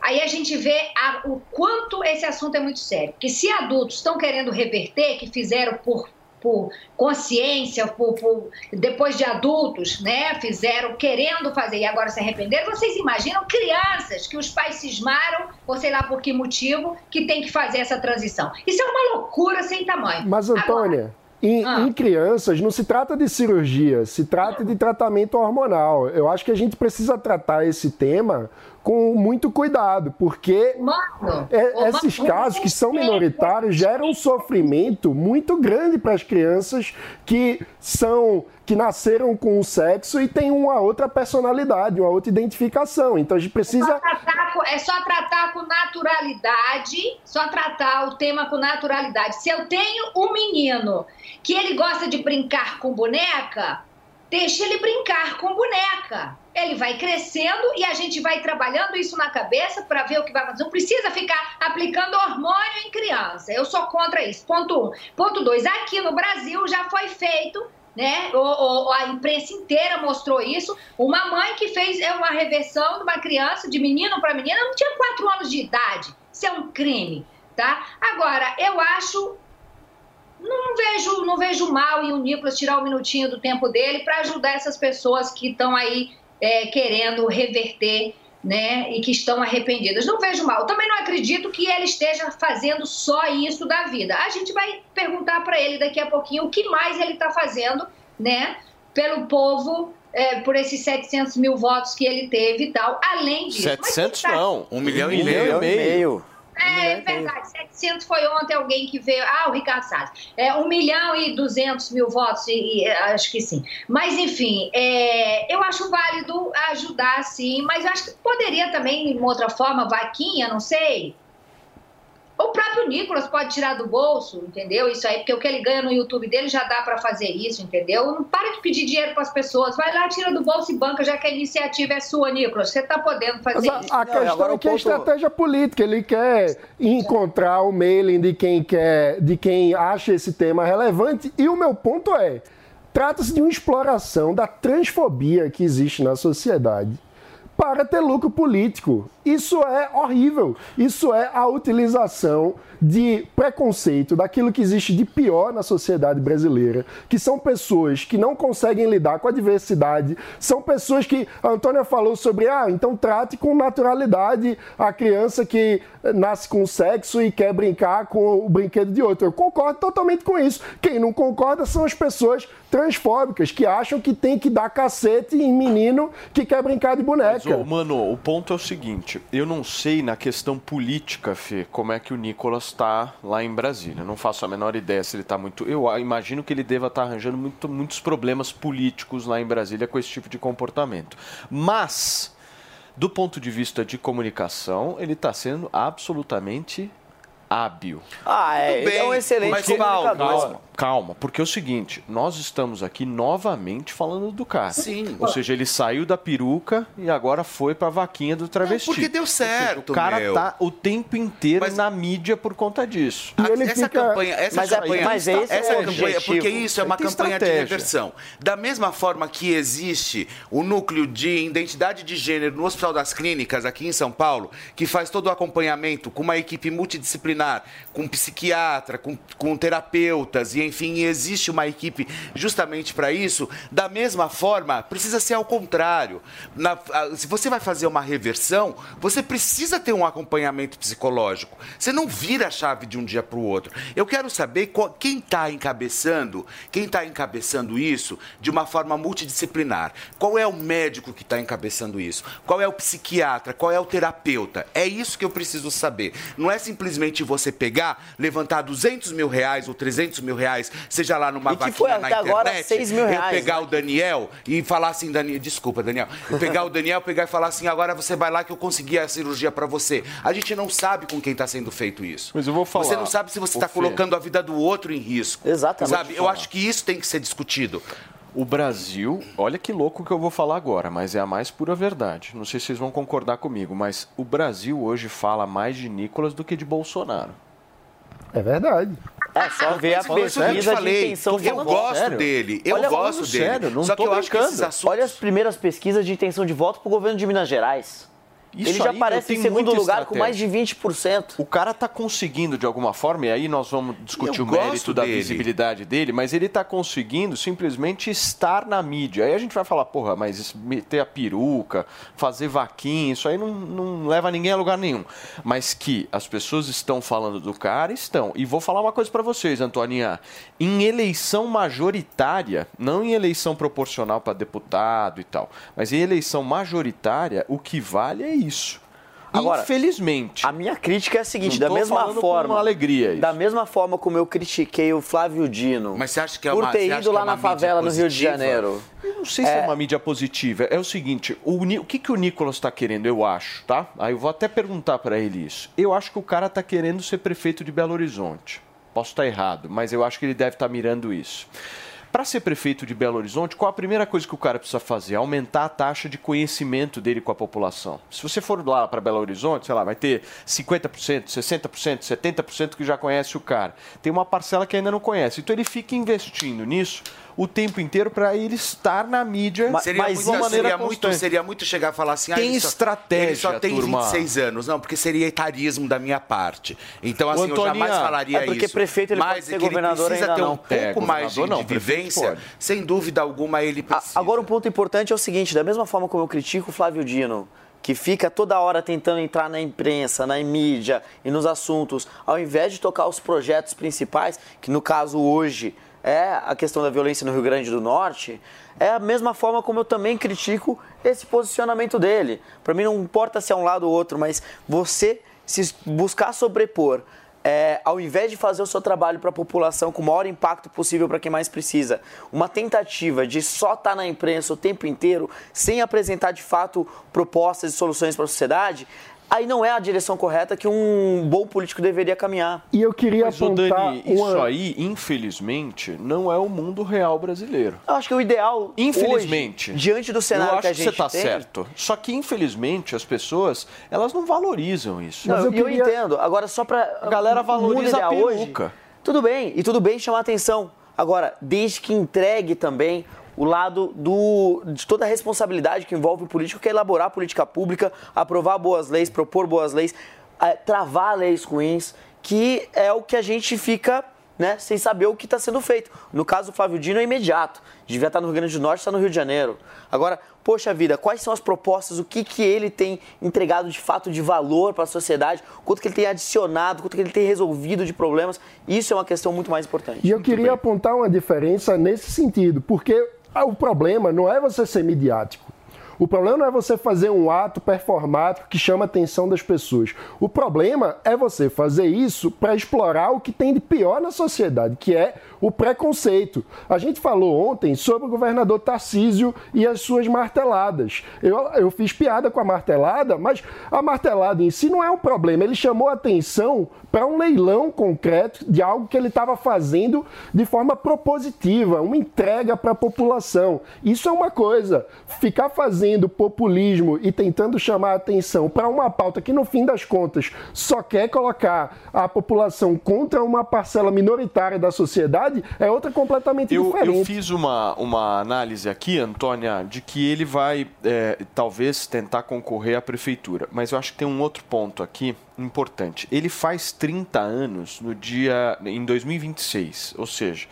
Speaker 7: aí a gente vê a- o quanto esse assunto é muito sério. Que se adultos estão querendo reverter, que fizeram por, por consciência, por, por- depois de adultos, né, fizeram querendo fazer e agora se arrependeram, vocês imaginam crianças que os pais cismaram, ou sei lá por que motivo, que tem que fazer essa transição. Isso é uma loucura sem tamanho.
Speaker 6: Mas, Antônia, em,
Speaker 7: Ah.
Speaker 6: em crianças não se trata de cirurgia, se trata de tratamento hormonal. Eu acho que a gente precisa tratar esse tema com muito cuidado, porque
Speaker 7: Mano,
Speaker 6: é- esses
Speaker 7: mano,
Speaker 6: casos que são minoritários geram um sofrimento muito grande para as crianças que são que nasceram com um sexo e têm uma outra personalidade, uma outra identificação. Então a gente precisa
Speaker 7: tratar com- é só tratar com naturalidade, só tratar o tema com naturalidade. Se eu tenho um menino que ele gosta de brincar com boneca, deixa ele brincar com boneca. Ele vai crescendo e a gente vai trabalhando isso na cabeça para ver o que vai fazer. Não precisa ficar aplicando hormônio em criança. Eu sou contra isso. Ponto um. Ponto dois. Aqui no Brasil já foi feito né? O, o- a imprensa inteira mostrou isso. Uma mãe que fez é uma reversão de uma criança, de menino para menina, não tinha quatro anos de idade. Isso é um crime, tá? Agora, eu acho. Não vejo, não vejo mal em o Nicolas tirar um minutinho do tempo dele para ajudar essas pessoas que estão aí é, querendo reverter, né? E que estão arrependidas. Não vejo mal. Também não acredito que ele esteja fazendo só isso da vida. A gente vai perguntar para ele daqui a pouquinho o que mais ele está fazendo, né? Pelo povo, é, por esses 700 mil votos que ele teve e tal. Além disso. Mas
Speaker 2: 700
Speaker 7: quem tá-
Speaker 2: não.
Speaker 3: Um milhão
Speaker 2: Um
Speaker 3: e meio.
Speaker 2: meio.
Speaker 7: É, é verdade, 700 foi ontem alguém que veio. Ah, o Ricardo Salles. É, 1 milhão e 200 mil votos, e, e, acho que sim. Mas, enfim, é, eu acho válido ajudar, sim, mas acho que poderia também, de uma outra forma, vaquinha, não sei. O próprio Nicolas pode tirar do bolso, entendeu? Isso aí, porque o que ele ganha no YouTube dele já dá pra fazer isso, entendeu? Não para de pedir dinheiro pras pessoas. Vai lá, tira do bolso e banca, já que a iniciativa é sua, Nicolas. Você tá podendo fazer
Speaker 6: Mas
Speaker 7: isso.
Speaker 6: a, a questão é que é estratégia política. Ele quer encontrar o mailing de quem quer, de quem acha esse tema relevante. E o meu ponto é: trata-se de uma exploração da transfobia que existe na sociedade para ter lucro político. Isso é horrível. Isso é a utilização de preconceito, daquilo que existe de pior na sociedade brasileira, que são pessoas que não conseguem lidar com a diversidade, são pessoas que a Antônia falou sobre, ah, então trate com naturalidade a criança que eh, nasce com sexo e quer brincar com o brinquedo de outro. Eu concordo totalmente com isso. Quem não concorda são as pessoas transfóbicas que acham que tem que dar cacete em menino que quer brincar de boneca.
Speaker 2: Mas, ô, mano, o ponto é o seguinte: eu não sei na questão política, Fê, como é que o Nicolas está lá em Brasília. Eu não faço a menor ideia se ele está muito. Eu imagino que ele deva estar arranjando muito- muitos problemas políticos lá em Brasília com esse tipo de comportamento. Mas, do ponto de vista de comunicação, ele está sendo absolutamente hábil.
Speaker 9: Ah, é, ele é um excelente
Speaker 2: Mas
Speaker 9: comunicador.
Speaker 2: Calma, calma, porque é o seguinte, nós estamos aqui novamente falando do cara.
Speaker 3: Sim.
Speaker 2: Ou seja, ele saiu da peruca e agora foi pra vaquinha do travesti.
Speaker 3: porque deu
Speaker 2: Ou seja,
Speaker 3: certo,
Speaker 2: o cara
Speaker 3: meu.
Speaker 2: tá o tempo inteiro na mídia por conta disso.
Speaker 3: A- essa campanha, essa campanha, essa campanha, porque isso é uma
Speaker 2: Tem
Speaker 3: campanha de
Speaker 2: estratégia.
Speaker 3: reversão. Da mesma forma que existe o núcleo de identidade de gênero no Hospital das Clínicas aqui em São Paulo, que faz todo o acompanhamento com uma equipe multidisciplinar, com psiquiatra, com, com terapeutas e enfim, existe uma equipe justamente para isso. Da mesma forma, precisa ser ao contrário. Na- se você vai fazer uma reversão, você precisa ter um acompanhamento psicológico. Você não vira a chave de um dia para o outro. Eu quero saber qual- quem está encabeçando, quem está encabeçando isso de uma forma multidisciplinar. Qual é o médico que está encabeçando isso? Qual é o psiquiatra? Qual é o terapeuta? É isso que eu preciso saber. Não é simplesmente você pegar, levantar 200 mil reais ou 300 mil reais, seja lá numa
Speaker 9: E que
Speaker 3: vaquinha
Speaker 9: foi
Speaker 3: na internet,
Speaker 9: agora 6 mil
Speaker 3: eu
Speaker 9: reais,
Speaker 3: pegar
Speaker 9: né?
Speaker 3: o Daniel e falar assim, Daniel, desculpa, Daniel, eu pegar o Daniel, pegar e falar assim, agora você vai lá que eu consegui a cirurgia para você. A gente não sabe com quem está sendo feito isso.
Speaker 2: Mas eu vou falar.
Speaker 3: Você não sabe se você está colocando a vida do outro em risco.
Speaker 9: Exatamente.
Speaker 3: Sabe? Eu acho que isso tem que ser discutido.
Speaker 2: O Brasil, olha que louco que eu vou falar agora, mas é a mais pura verdade. Não sei se vocês vão concordar comigo, mas o Brasil hoje fala mais de Nicolas do que de Bolsonaro.
Speaker 6: É verdade.
Speaker 9: É só ver a
Speaker 3: eu
Speaker 9: pesquisa de intenção de
Speaker 3: Eu
Speaker 9: voto.
Speaker 3: gosto
Speaker 9: Sério.
Speaker 3: dele, eu
Speaker 9: Olha,
Speaker 3: gosto dele.
Speaker 9: Sério, não
Speaker 3: Só
Speaker 9: tô
Speaker 3: que eu acho que
Speaker 9: brincando.
Speaker 3: esses assuntos-
Speaker 9: Olha as primeiras pesquisas de intenção de voto pro governo de Minas Gerais.
Speaker 2: Isso
Speaker 9: Ele já
Speaker 2: aí
Speaker 9: aparece em segundo lugar com mais de
Speaker 2: estratégia.
Speaker 9: 20%.
Speaker 2: O cara tá conseguindo de alguma forma, e aí nós vamos discutir
Speaker 3: Eu
Speaker 2: o mérito da
Speaker 3: dele.
Speaker 2: visibilidade dele, mas ele tá conseguindo simplesmente estar na mídia. Aí a gente vai falar, porra, mas meter a peruca, fazer vaquinha, isso aí não, não leva ninguém a lugar nenhum. Mas que as pessoas estão falando do cara, estão. E vou falar uma coisa pra vocês, Antoninha. Em eleição majoritária, não em eleição proporcional para deputado e tal, mas em eleição majoritária, o que vale é isso.
Speaker 9: Agora,
Speaker 2: Infelizmente.
Speaker 9: A minha crítica é a seguinte,
Speaker 2: Não
Speaker 9: da
Speaker 2: tô
Speaker 9: mesma
Speaker 2: falando com
Speaker 9: forma,
Speaker 2: uma alegria isso.
Speaker 9: da mesma forma como eu critiquei o Flávio Dino,
Speaker 3: Mas você acha que é
Speaker 9: por
Speaker 3: uma-
Speaker 9: ter
Speaker 3: você acha
Speaker 9: ido
Speaker 3: que é
Speaker 9: lá
Speaker 3: uma
Speaker 9: na favela no Rio de? Janeiro.
Speaker 2: Eu não sei se é, uma mídia positiva. É o seguinte, o, o que, que o Nicolas está querendo, eu acho, tá? Aí eu vou até perguntar para ele isso. Eu acho que o cara está querendo ser prefeito de Belo Horizonte. Posso estar errado, mas eu acho que ele deve estar mirando isso. Para ser prefeito de Belo Horizonte, qual a primeira coisa que o cara precisa fazer? Aumentar a taxa de conhecimento dele com a população. Se você for lá para Belo Horizonte, sei lá, vai ter 50%, 60%, 70% que já conhece o cara. Tem uma parcela que ainda não conhece. Então ele fica investindo nisso o tempo inteiro para ele estar na mídia
Speaker 3: seria,
Speaker 2: de
Speaker 3: muito,
Speaker 2: uma maneira
Speaker 3: seria, muito, seria muito chegar e falar assim... ah,
Speaker 2: Tem
Speaker 3: ele só-
Speaker 2: estratégia,
Speaker 3: Ele só tem
Speaker 2: turma.
Speaker 3: 26 anos. Não, porque seria etarismo da minha parte. Então, assim, eu
Speaker 2: Antoninha,
Speaker 3: jamais falaria
Speaker 9: é porque
Speaker 3: isso.
Speaker 9: prefeito ele
Speaker 3: Mas
Speaker 9: pode ser
Speaker 3: é que ele
Speaker 9: governador
Speaker 3: precisa ter um
Speaker 9: não.
Speaker 3: pouco
Speaker 9: É,
Speaker 3: mais de,
Speaker 2: governador não,
Speaker 3: de vivência.
Speaker 2: pode.
Speaker 3: Sem dúvida alguma, ele precisa.
Speaker 9: Agora, um ponto importante é o seguinte: da mesma forma como eu critico o Flávio Dino, que fica toda hora tentando entrar na imprensa, na mídia e nos assuntos, ao invés de tocar os projetos principais, que no caso hoje é a questão da violência no Rio Grande do Norte, é a mesma forma como eu também critico esse posicionamento dele. Para mim não importa se é um lado ou outro, mas você se buscar sobrepor é, ao invés de fazer o seu trabalho para a população com o maior impacto possível para quem mais precisa, uma tentativa de só estar na imprensa o tempo inteiro, sem apresentar de fato propostas e soluções para a sociedade, aí não é a direção correta que um bom político deveria caminhar.
Speaker 6: E eu queria
Speaker 2: Mas,
Speaker 6: apontar
Speaker 2: Dani, isso
Speaker 6: uma...
Speaker 2: aí, infelizmente, não é o mundo real brasileiro.
Speaker 9: Eu acho que o ideal,
Speaker 2: Infelizmente,
Speaker 9: hoje, diante do cenário
Speaker 2: eu acho
Speaker 9: que a
Speaker 2: que
Speaker 9: gente
Speaker 2: você está
Speaker 9: tem,
Speaker 2: certo. Só que, infelizmente, as pessoas, elas não valorizam isso.
Speaker 9: Não, eu, eu entendo. Agora, só para.
Speaker 2: A galera valoriza a
Speaker 9: hoje.
Speaker 2: peruca.
Speaker 9: Tudo bem, e tudo bem chamar atenção. Agora, desde que entregue também o lado do, de toda a responsabilidade que envolve o político, que é elaborar política pública, aprovar boas leis, propor boas leis, eh, travar leis ruins, que é o que a gente fica né, sem saber o que está sendo feito. No caso do Flávio Dino é imediato. Devia estar no Rio Grande do Norte, está no Rio de Janeiro. Agora, poxa vida, quais são as propostas, o que, que ele tem entregado de fato de valor para a sociedade, quanto que ele tem adicionado, quanto que ele tem resolvido de problemas, isso é uma questão muito mais importante.
Speaker 6: E eu queria apontar uma diferença nesse sentido, porque o problema não é você ser midiático. O problema não é você fazer um ato performático que chama a atenção das pessoas. O problema é você fazer isso para explorar o que tem de pior na sociedade, que é o preconceito. A gente falou ontem sobre o governador Tarcísio e as suas marteladas. Eu, eu fiz piada com a martelada, mas a martelada em si não é um problema. Ele chamou atenção para um leilão concreto de algo que ele estava fazendo de forma propositiva, uma entrega para a população. Isso é uma coisa. Ficar fazendo populismo e tentando chamar a atenção para uma pauta que, no fim das contas, só quer colocar a população contra uma parcela minoritária da sociedade é outra completamente
Speaker 2: Eu,
Speaker 6: diferente.
Speaker 2: eu fiz uma, uma análise aqui, Antônia, de que ele vai é, talvez tentar concorrer à prefeitura. Mas eu acho que tem um outro ponto aqui importante. Ele faz 30 anos no dia em 2026, ou seja,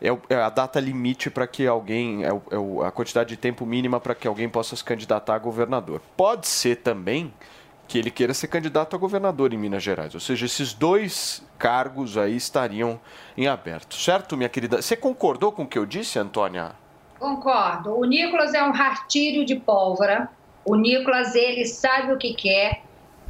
Speaker 2: é, é a data limite para que alguém, é, é a quantidade de tempo mínima para que alguém possa se candidatar a governador. Pode ser também que ele queira ser candidato a governador em Minas Gerais. Ou seja, esses dois cargos aí estariam em aberto. Certo, minha querida? Você concordou com o que eu disse, Antônia?
Speaker 7: Concordo. O Nicolas é um rastilho de pólvora. O Nicolas, ele sabe o que quer.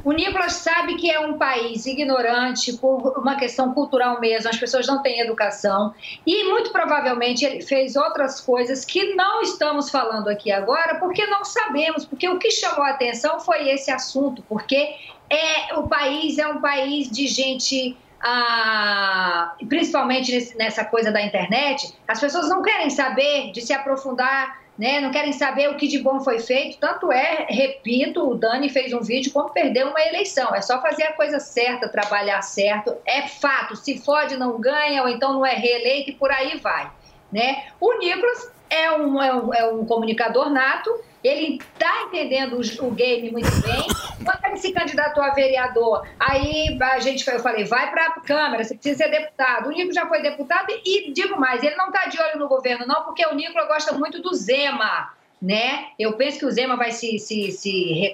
Speaker 7: O Nicolas sabe que é um país ignorante por uma questão cultural mesmo. As pessoas não têm educação. E muito provavelmente ele fez outras coisas que não estamos falando aqui agora porque não sabemos. Porque o que chamou a atenção foi esse assunto. Porque é, o país é um país de gente ah, principalmente nessa coisa da internet, as pessoas não querem saber de se aprofundar, né? não querem saber o que de bom foi feito. Tanto é, repito, o Dani fez um vídeo como perder uma eleição. É só fazer a coisa certa, trabalhar certo. É fato, se fode, não ganha, ou então não é reeleito e por aí vai. Né? O Nicolas é um, é um, é um comunicador nato, ele está entendendo o, game muito bem. Quando ele se candidatou a vereador, aí a gente, eu falei, vai para a Câmara, você precisa ser deputado. O Nico já foi deputado e, digo mais, ele não está de olho no governo, não, porque o Nicolas gosta muito do Zema. Né? Eu penso que o Zema vai se, se, se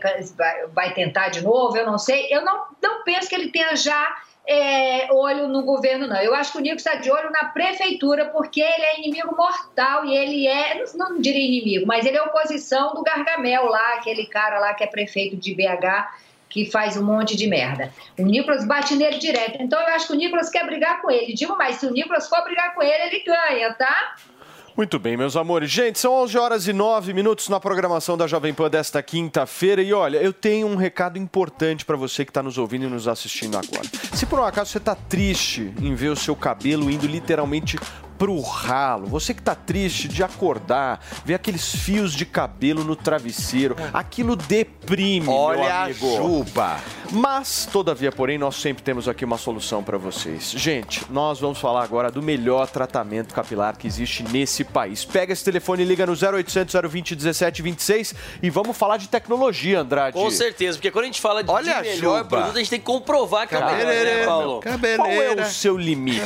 Speaker 7: vai tentar de novo, eu não sei. Eu não, não penso que ele tenha já é, olho no governo, não. Eu acho que o Nico está de olho na prefeitura, porque ele é inimigo mortal e ele é, não, não diria inimigo, mas ele é oposição do Gargamel lá, aquele cara lá que é prefeito de BH, que faz um monte de merda. O Nicolas bate nele direto. Então eu acho que o Nicolas quer brigar com ele. Digo mais, se o Nicolas for brigar com ele, ele ganha, tá?
Speaker 2: Muito bem, meus amores. Gente, são 11 horas e 9 minutos na programação da Jovem Pan desta quinta-feira. E olha, eu tenho um recado importante para você que está nos ouvindo e nos assistindo agora. Se por um acaso você está triste em ver o seu cabelo indo literalmente pro ralo, você que tá triste de acordar, ver aqueles fios de cabelo no travesseiro, aquilo deprime,
Speaker 3: Olha
Speaker 2: meu
Speaker 3: a
Speaker 2: amigo.
Speaker 3: juba.
Speaker 2: Mas, todavia, porém, nós sempre temos aqui uma solução para vocês. Gente, nós vamos falar agora do melhor tratamento capilar que existe nesse país. Pega esse telefone e liga no 0800 020 1726 e vamos falar de tecnologia, Andrade.
Speaker 25: Com certeza, porque quando a gente fala de,
Speaker 2: Olha
Speaker 25: de
Speaker 2: a
Speaker 25: melhor
Speaker 2: juba.
Speaker 25: produto, a gente tem que comprovar que é o melhor, né,
Speaker 2: Cabeleira,
Speaker 25: Paulo?
Speaker 2: Qual é o seu limite?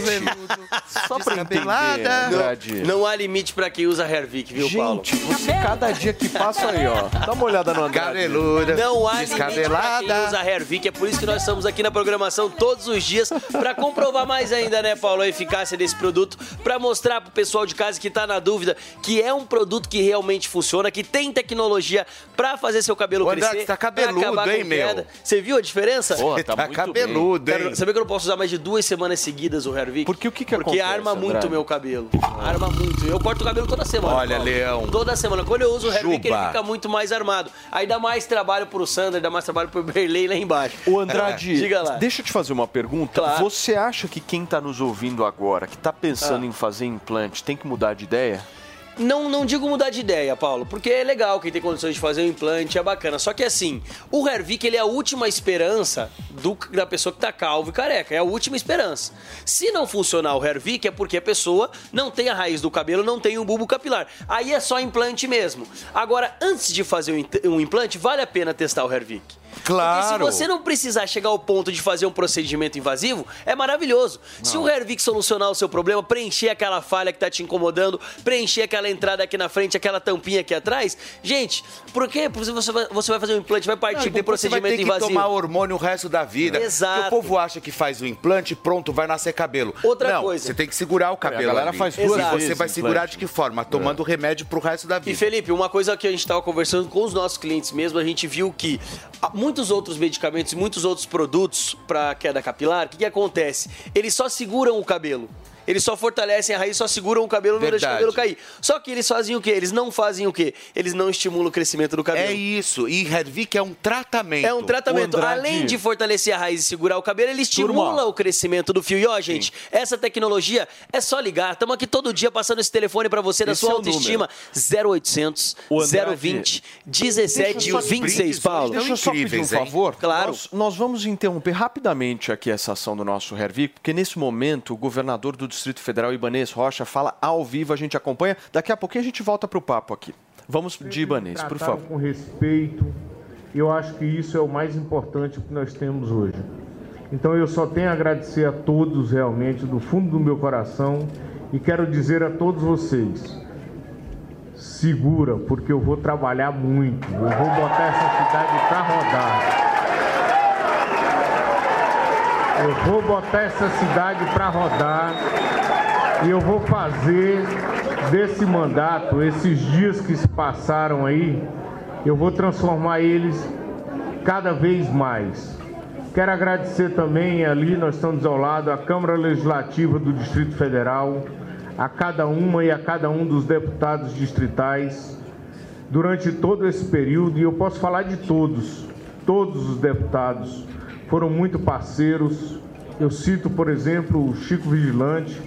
Speaker 2: Só pra entender, Andrade.
Speaker 25: Não, não há limite pra quem usa Hervik, viu, Paulo?
Speaker 2: Gente, você cada dia que passa aí, ó. Dá uma olhada no Andrade.
Speaker 3: Cabeluda,
Speaker 25: Não há limite pra quem
Speaker 3: descabelada.
Speaker 25: usa Hervik, é por isso que nós estamos aqui na programação todos os dias pra comprovar mais ainda, né, Paulo, a eficácia desse produto, pra mostrar pro pessoal de casa que tá na dúvida que é um produto que realmente funciona, que tem tecnologia pra fazer seu cabelo
Speaker 3: Ô, Andrade,
Speaker 25: crescer,
Speaker 3: tá cabeludo, hein, meu?
Speaker 25: Você viu a diferença?
Speaker 3: Porra, tá Tá muito cabeludo, bem. hein?
Speaker 25: Sabia que eu não posso usar mais de duas semanas seguidas o Hervik?
Speaker 2: Porque o que que
Speaker 25: Porque
Speaker 2: acontece,
Speaker 25: arma muito
Speaker 2: Andrade?
Speaker 25: o meu cabelo. Arma muito. Eu corto o cabelo toda semana.
Speaker 3: Olha,
Speaker 25: Paulo.
Speaker 3: Leão.
Speaker 25: Toda semana. Quando eu uso o Hervik, ele
Speaker 3: Juba.
Speaker 25: fica muito mais armado. Aí dá mais trabalho pro Sander, dá mais trabalho pro Berlei lá embaixo.
Speaker 2: O Andrade,
Speaker 25: Diga lá.
Speaker 2: deixa eu te fazer uma pergunta.
Speaker 25: Claro.
Speaker 2: Você acha que quem tá nos ouvindo agora, que tá pensando
Speaker 25: Ah.
Speaker 2: em fazer implante, tem que mudar de ideia?
Speaker 25: Não, não digo mudar de ideia, Paulo, porque é legal quem tem condições de fazer um implante, é bacana. Só que assim, o Hervik ele é a última esperança do- da pessoa que tá calvo e careca. É a última esperança. Se não funcionar o Hervik, é porque a pessoa não tem a raiz do cabelo, não tem um bulbo capilar. Aí é só implante mesmo. Agora, antes de fazer um um implante, vale a pena testar o Hervik.
Speaker 3: Claro.
Speaker 25: Porque se você não precisar chegar ao ponto de fazer um procedimento invasivo, é maravilhoso. Se o Hervik solucionar o seu problema, preencher aquela falha que tá te incomodando, preencher aquela entrada aqui na frente, aquela tampinha aqui atrás, gente, por quê? Porque você vai, você vai fazer um implante, vai partir
Speaker 3: Não, e
Speaker 25: um
Speaker 3: depois você vai
Speaker 25: procedimento
Speaker 3: ter que
Speaker 25: invasivo.
Speaker 3: tomar hormônio o resto da vida.
Speaker 25: Exato.
Speaker 3: Porque o povo acha que faz o implante e pronto, vai nascer cabelo.
Speaker 25: Outra
Speaker 3: Não,
Speaker 25: coisa.
Speaker 3: Você tem que segurar o cabelo.
Speaker 2: galera
Speaker 3: ali.
Speaker 2: faz
Speaker 3: E
Speaker 2: duas
Speaker 3: você
Speaker 2: vezes
Speaker 3: vai segurar de que forma? Tomando remédio pro resto da
Speaker 25: E
Speaker 3: vida.
Speaker 25: Felipe, uma coisa que a gente estava conversando com os nossos clientes mesmo, a gente viu que muitos outros medicamentos e muitos outros produtos para queda capilar, o que, que acontece? Eles só seguram o cabelo. Eles só fortalecem a raiz, só seguram o cabelo, não deixam o cabelo cair. Só que eles fazem o quê? Eles não fazem o quê? Eles não estimulam o crescimento do cabelo.
Speaker 3: É isso. E Hervik é um tratamento.
Speaker 25: É um tratamento. Além de fortalecer a raiz e segurar o cabelo, ele estimula
Speaker 3: Turma.
Speaker 25: o crescimento do fio. E ó, gente, essa tecnologia é só ligar. Estamos aqui todo dia passando esse telefone para você da
Speaker 2: Esse
Speaker 25: sua
Speaker 2: é
Speaker 25: autoestima. 0800
Speaker 2: O Andrade-
Speaker 25: 020 17
Speaker 2: Deixa eu só-
Speaker 25: 26, Paulo.
Speaker 2: Deixa eu só pedir um favor.
Speaker 25: Claro.
Speaker 2: Nós, nós vamos interromper rapidamente aqui essa ação do nosso Hervik, porque nesse momento o governador do Distrito Federal, Ibanês Rocha, fala ao vivo, a gente acompanha. Daqui a pouquinho a gente volta pro papo aqui. Vamos de Ibanês, por favor.
Speaker 20: com respeito. Eu acho que isso é o mais importante que nós temos hoje. Então eu só tenho a agradecer a todos realmente do fundo do meu coração e quero dizer a todos vocês: segura, porque eu vou trabalhar muito. Eu vou botar essa cidade para rodar. Eu vou botar essa cidade para rodar e eu vou fazer desse mandato, esses dias que se passaram aí, eu vou transformar eles cada vez mais. Quero agradecer também ali, nós estamos ao lado, a Câmara Legislativa do Distrito Federal, a cada uma e a cada um dos deputados distritais, durante todo esse período, e eu posso falar de todos, todos os deputados foram muito parceiros. Eu cito, por exemplo, o Chico Vigilante,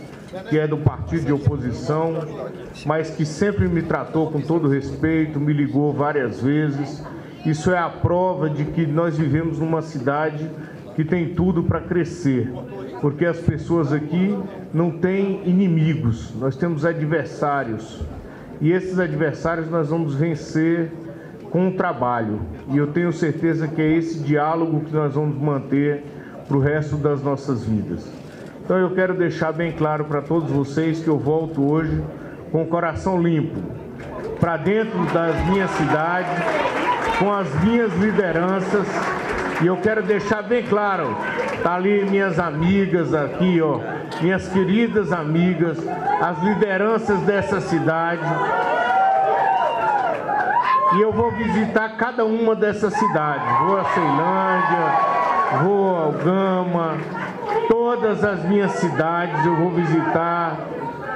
Speaker 20: que é do partido de oposição, mas que sempre me tratou com todo respeito, me ligou várias vezes. Isso é a prova de que nós vivemos numa cidade que tem tudo para crescer, porque as pessoas aqui não têm inimigos, nós temos adversários. E esses adversários nós vamos vencer com o trabalho. E eu tenho certeza que é esse diálogo que nós vamos manter para o resto das nossas vidas. Então eu quero deixar bem claro para todos vocês que eu volto hoje com o coração limpo, para dentro das minhas cidades, com as minhas lideranças, e eu quero deixar bem claro Tá ali minhas amigas aqui, ó, minhas queridas amigas, as lideranças dessa cidade. E eu vou visitar cada uma dessas cidades. Vou a Ceilândia, vou ao Gama, todas as minhas cidades eu vou visitar,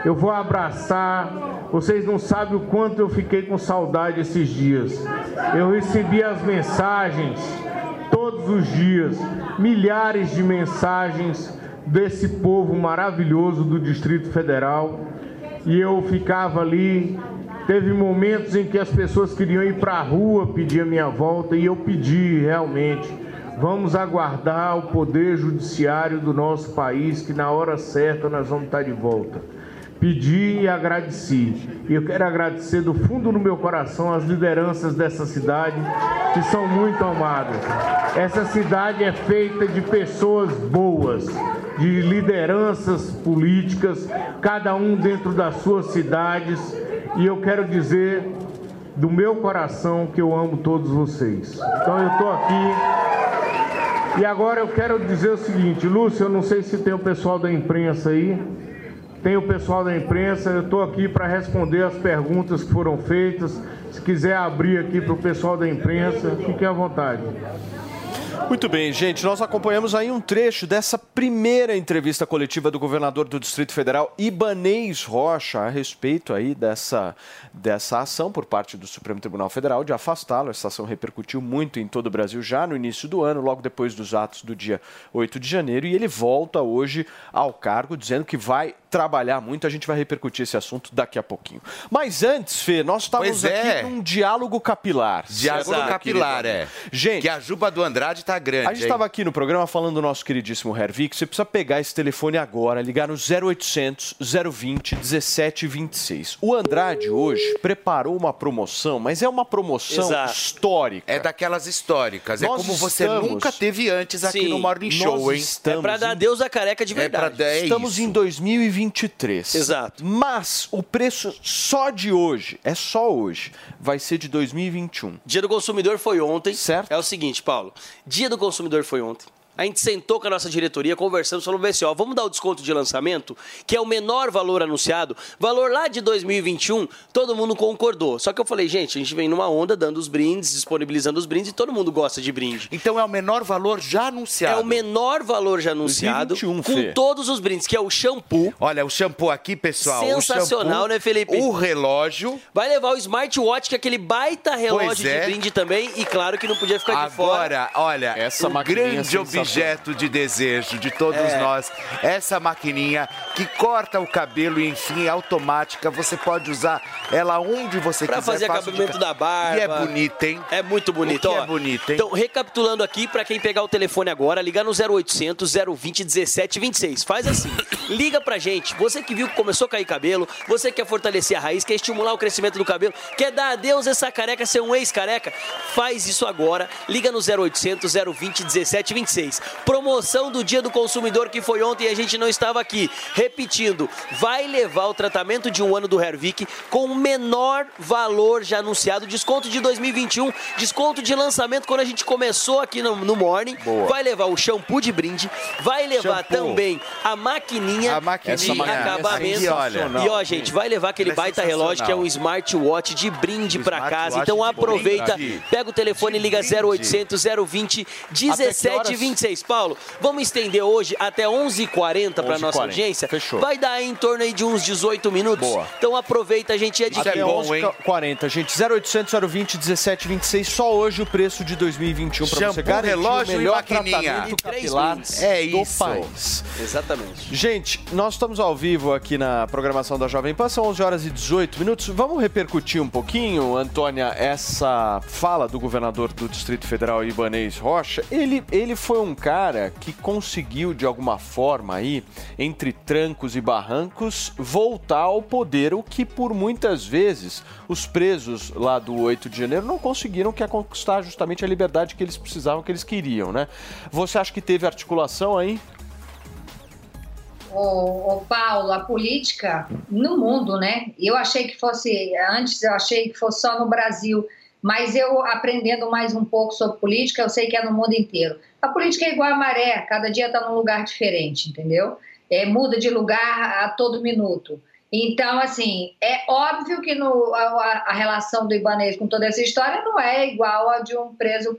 Speaker 20: eu vou abraçar. Vocês não sabem o quanto eu fiquei com saudade esses dias. Eu recebi as mensagens todos os dias, milhares de mensagens desse povo maravilhoso do Distrito Federal. E eu ficava ali. Teve momentos em que as pessoas queriam ir para a rua pedir a minha volta e eu pedi realmente. Vamos aguardar o poder judiciário do nosso país, que na hora certa nós vamos estar de volta. Pedi e agradeci. E eu quero agradecer do fundo do meu coração as lideranças dessa cidade, que são muito amadas. Essa cidade é feita de pessoas boas, de lideranças políticas, cada um dentro das suas cidades. E eu quero dizer do meu coração que eu amo todos vocês. Então eu estou aqui. E agora eu quero dizer o seguinte, Lúcio, eu não sei se tem o pessoal da imprensa aí. Tem o pessoal da imprensa, eu estou aqui para responder as perguntas que foram feitas. Se quiser abrir aqui para o pessoal da imprensa, fiquem à vontade.
Speaker 2: Muito bem, gente, nós acompanhamos aí um trecho dessa primeira entrevista coletiva do governador do Distrito Federal, Ibanês Rocha, a respeito aí dessa, dessa ação por parte do Supremo Tribunal Federal de afastá-lo. Essa ação repercutiu muito em todo o Brasil já no início do ano, logo depois dos atos do dia 8 de janeiro, e ele volta hoje ao cargo, dizendo que vai trabalhar muito. A gente vai repercutir esse assunto daqui a pouquinho. Mas antes, Fê, nós estávamos
Speaker 3: é.
Speaker 2: aqui num diálogo capilar.
Speaker 3: Diálogo
Speaker 2: certo,
Speaker 3: capilar,
Speaker 2: querido?
Speaker 3: é.
Speaker 2: Gente,
Speaker 3: Que a juba do Andrade tá grande.
Speaker 2: a gente estava aqui no programa falando do nosso queridíssimo Hervik. Você precisa pegar esse telefone agora, ligar no 0800 020 1726. O Andrade hoje preparou uma promoção, mas é uma promoção
Speaker 3: Exato.
Speaker 2: histórica.
Speaker 3: É daquelas históricas. é
Speaker 2: Nós
Speaker 3: como você
Speaker 2: estamos-
Speaker 3: nunca teve antes aqui
Speaker 25: Sim,
Speaker 3: no Morning Show,
Speaker 2: nós
Speaker 3: hein?
Speaker 2: estamos
Speaker 25: É pra dar
Speaker 2: em-
Speaker 25: Deus a careca de
Speaker 3: É pra
Speaker 25: verdade.
Speaker 3: é
Speaker 2: Estamos
Speaker 3: isso.
Speaker 2: em 2023.
Speaker 25: Exato.
Speaker 2: Mas o preço só de hoje, é só hoje, vai ser de 2021.
Speaker 25: Dia do consumidor foi ontem.
Speaker 2: Certo.
Speaker 25: É o seguinte, Paulo. Dia do consumidor foi ontem. A gente sentou com a nossa diretoria, conversamos, falou assim, ó, vamos dar o desconto de lançamento, que é o menor valor anunciado, valor lá de 2021, todo mundo concordou. Só que eu falei, gente, a gente vem numa onda dando os brindes, disponibilizando os brindes, e todo mundo gosta de brinde.
Speaker 3: Então é o menor valor já
Speaker 25: É
Speaker 3: anunciado.
Speaker 25: o menor valor já anunciado,
Speaker 2: 2021,
Speaker 25: com
Speaker 2: Fê.
Speaker 25: todos os brindes, que é o shampoo,
Speaker 3: Olha, o shampoo aqui, pessoal.
Speaker 25: Sensacional,
Speaker 3: o shampoo,
Speaker 25: né, Felipe?
Speaker 3: O relógio.
Speaker 25: vai levar o smartwatch, que é aquele baita relógio
Speaker 3: Pois é.
Speaker 25: de brinde também, e claro que não podia ficar de fora.
Speaker 3: Agora, olha,
Speaker 2: Essa
Speaker 3: o
Speaker 2: maquininha
Speaker 3: grande
Speaker 2: sensacional.
Speaker 3: Objeto de desejo de todos
Speaker 25: É.
Speaker 3: nós, essa maquininha que corta o cabelo e enfim é automática, você pode usar ela onde você
Speaker 25: Pra
Speaker 3: quiser.
Speaker 25: fazer
Speaker 3: fácil de
Speaker 25: acabamento
Speaker 3: ca-
Speaker 25: da barba.
Speaker 3: E é bonita, hein?
Speaker 25: É muito ó.
Speaker 3: é bonito, hein?
Speaker 25: Então, recapitulando aqui, pra quem pegar o telefone agora, ligar no 0800 020 1726. Faz assim, liga pra gente. Você que viu que começou a cair cabelo, você quer fortalecer a raiz, quer estimular o crescimento do cabelo, quer dar adeus a essa careca, ser um ex-careca, faz isso agora. Liga no 0800 020 1726. Promoção do Dia do Consumidor que foi ontem e a gente não estava aqui. Repetindo, vai levar o tratamento de um ano do Hervik com o menor valor já anunciado, desconto de 2021, desconto de lançamento quando a gente começou aqui no, no Morning. Vai levar o shampoo de brinde, vai levar
Speaker 3: Shampoo.
Speaker 25: também a maquininha,
Speaker 3: A maquininha.
Speaker 25: de
Speaker 3: maquininha
Speaker 25: acabamento.
Speaker 3: aqui, olha.
Speaker 25: E ó, gente, vai levar aquele
Speaker 3: é
Speaker 25: baita relógio que é um smartwatch de brinde pra casa. Então aproveita,
Speaker 3: brinde.
Speaker 25: pega o telefone e liga
Speaker 3: De brinde.
Speaker 25: 0800 020 1726. Paulo, vamos estender hoje até 11h40 para
Speaker 2: 11h40.
Speaker 25: nossa audiência.
Speaker 2: Fechou.
Speaker 25: Vai dar em torno aí de uns 18 minutos.
Speaker 2: Boa.
Speaker 25: Então aproveita, a gente é de
Speaker 3: Até
Speaker 2: Até
Speaker 3: bom,
Speaker 2: 11
Speaker 3: hein?
Speaker 2: 40, gente. 0800 020 1726. Só hoje o preço de 2021 para você garantir
Speaker 3: relógio
Speaker 2: o melhor tratamento
Speaker 25: E três
Speaker 2: capilar.
Speaker 3: É
Speaker 2: do
Speaker 3: isso.
Speaker 2: país.
Speaker 25: Exatamente.
Speaker 2: Gente, nós estamos ao vivo aqui na programação da Jovem Pan, são 11 horas e 18 minutos. Vamos repercutir um pouquinho, Antônia, essa fala do governador do Distrito Federal, Ibanês Rocha. Ele, ele foi um cara que conseguiu, de alguma forma, aí, entre trancos e barrancos, voltar ao poder, o que por muitas vezes os presos lá do 8 de janeiro não conseguiram, que é conquistar justamente a liberdade que eles precisavam, que eles queriam, né? Você acha que teve articulação aí?
Speaker 7: Ô, ô, Paulo, a política no mundo, né? Eu achei que fosse, antes eu achei que fosse só no Brasil. mas eu aprendendo mais um pouco sobre política, eu sei que é no mundo inteiro. A política é igual a maré, cada dia está num lugar diferente, entendeu? É, muda de lugar a todo minuto. Então, assim, é óbvio que no, a, a relação do Ibanez com toda essa história não é igual a de um preso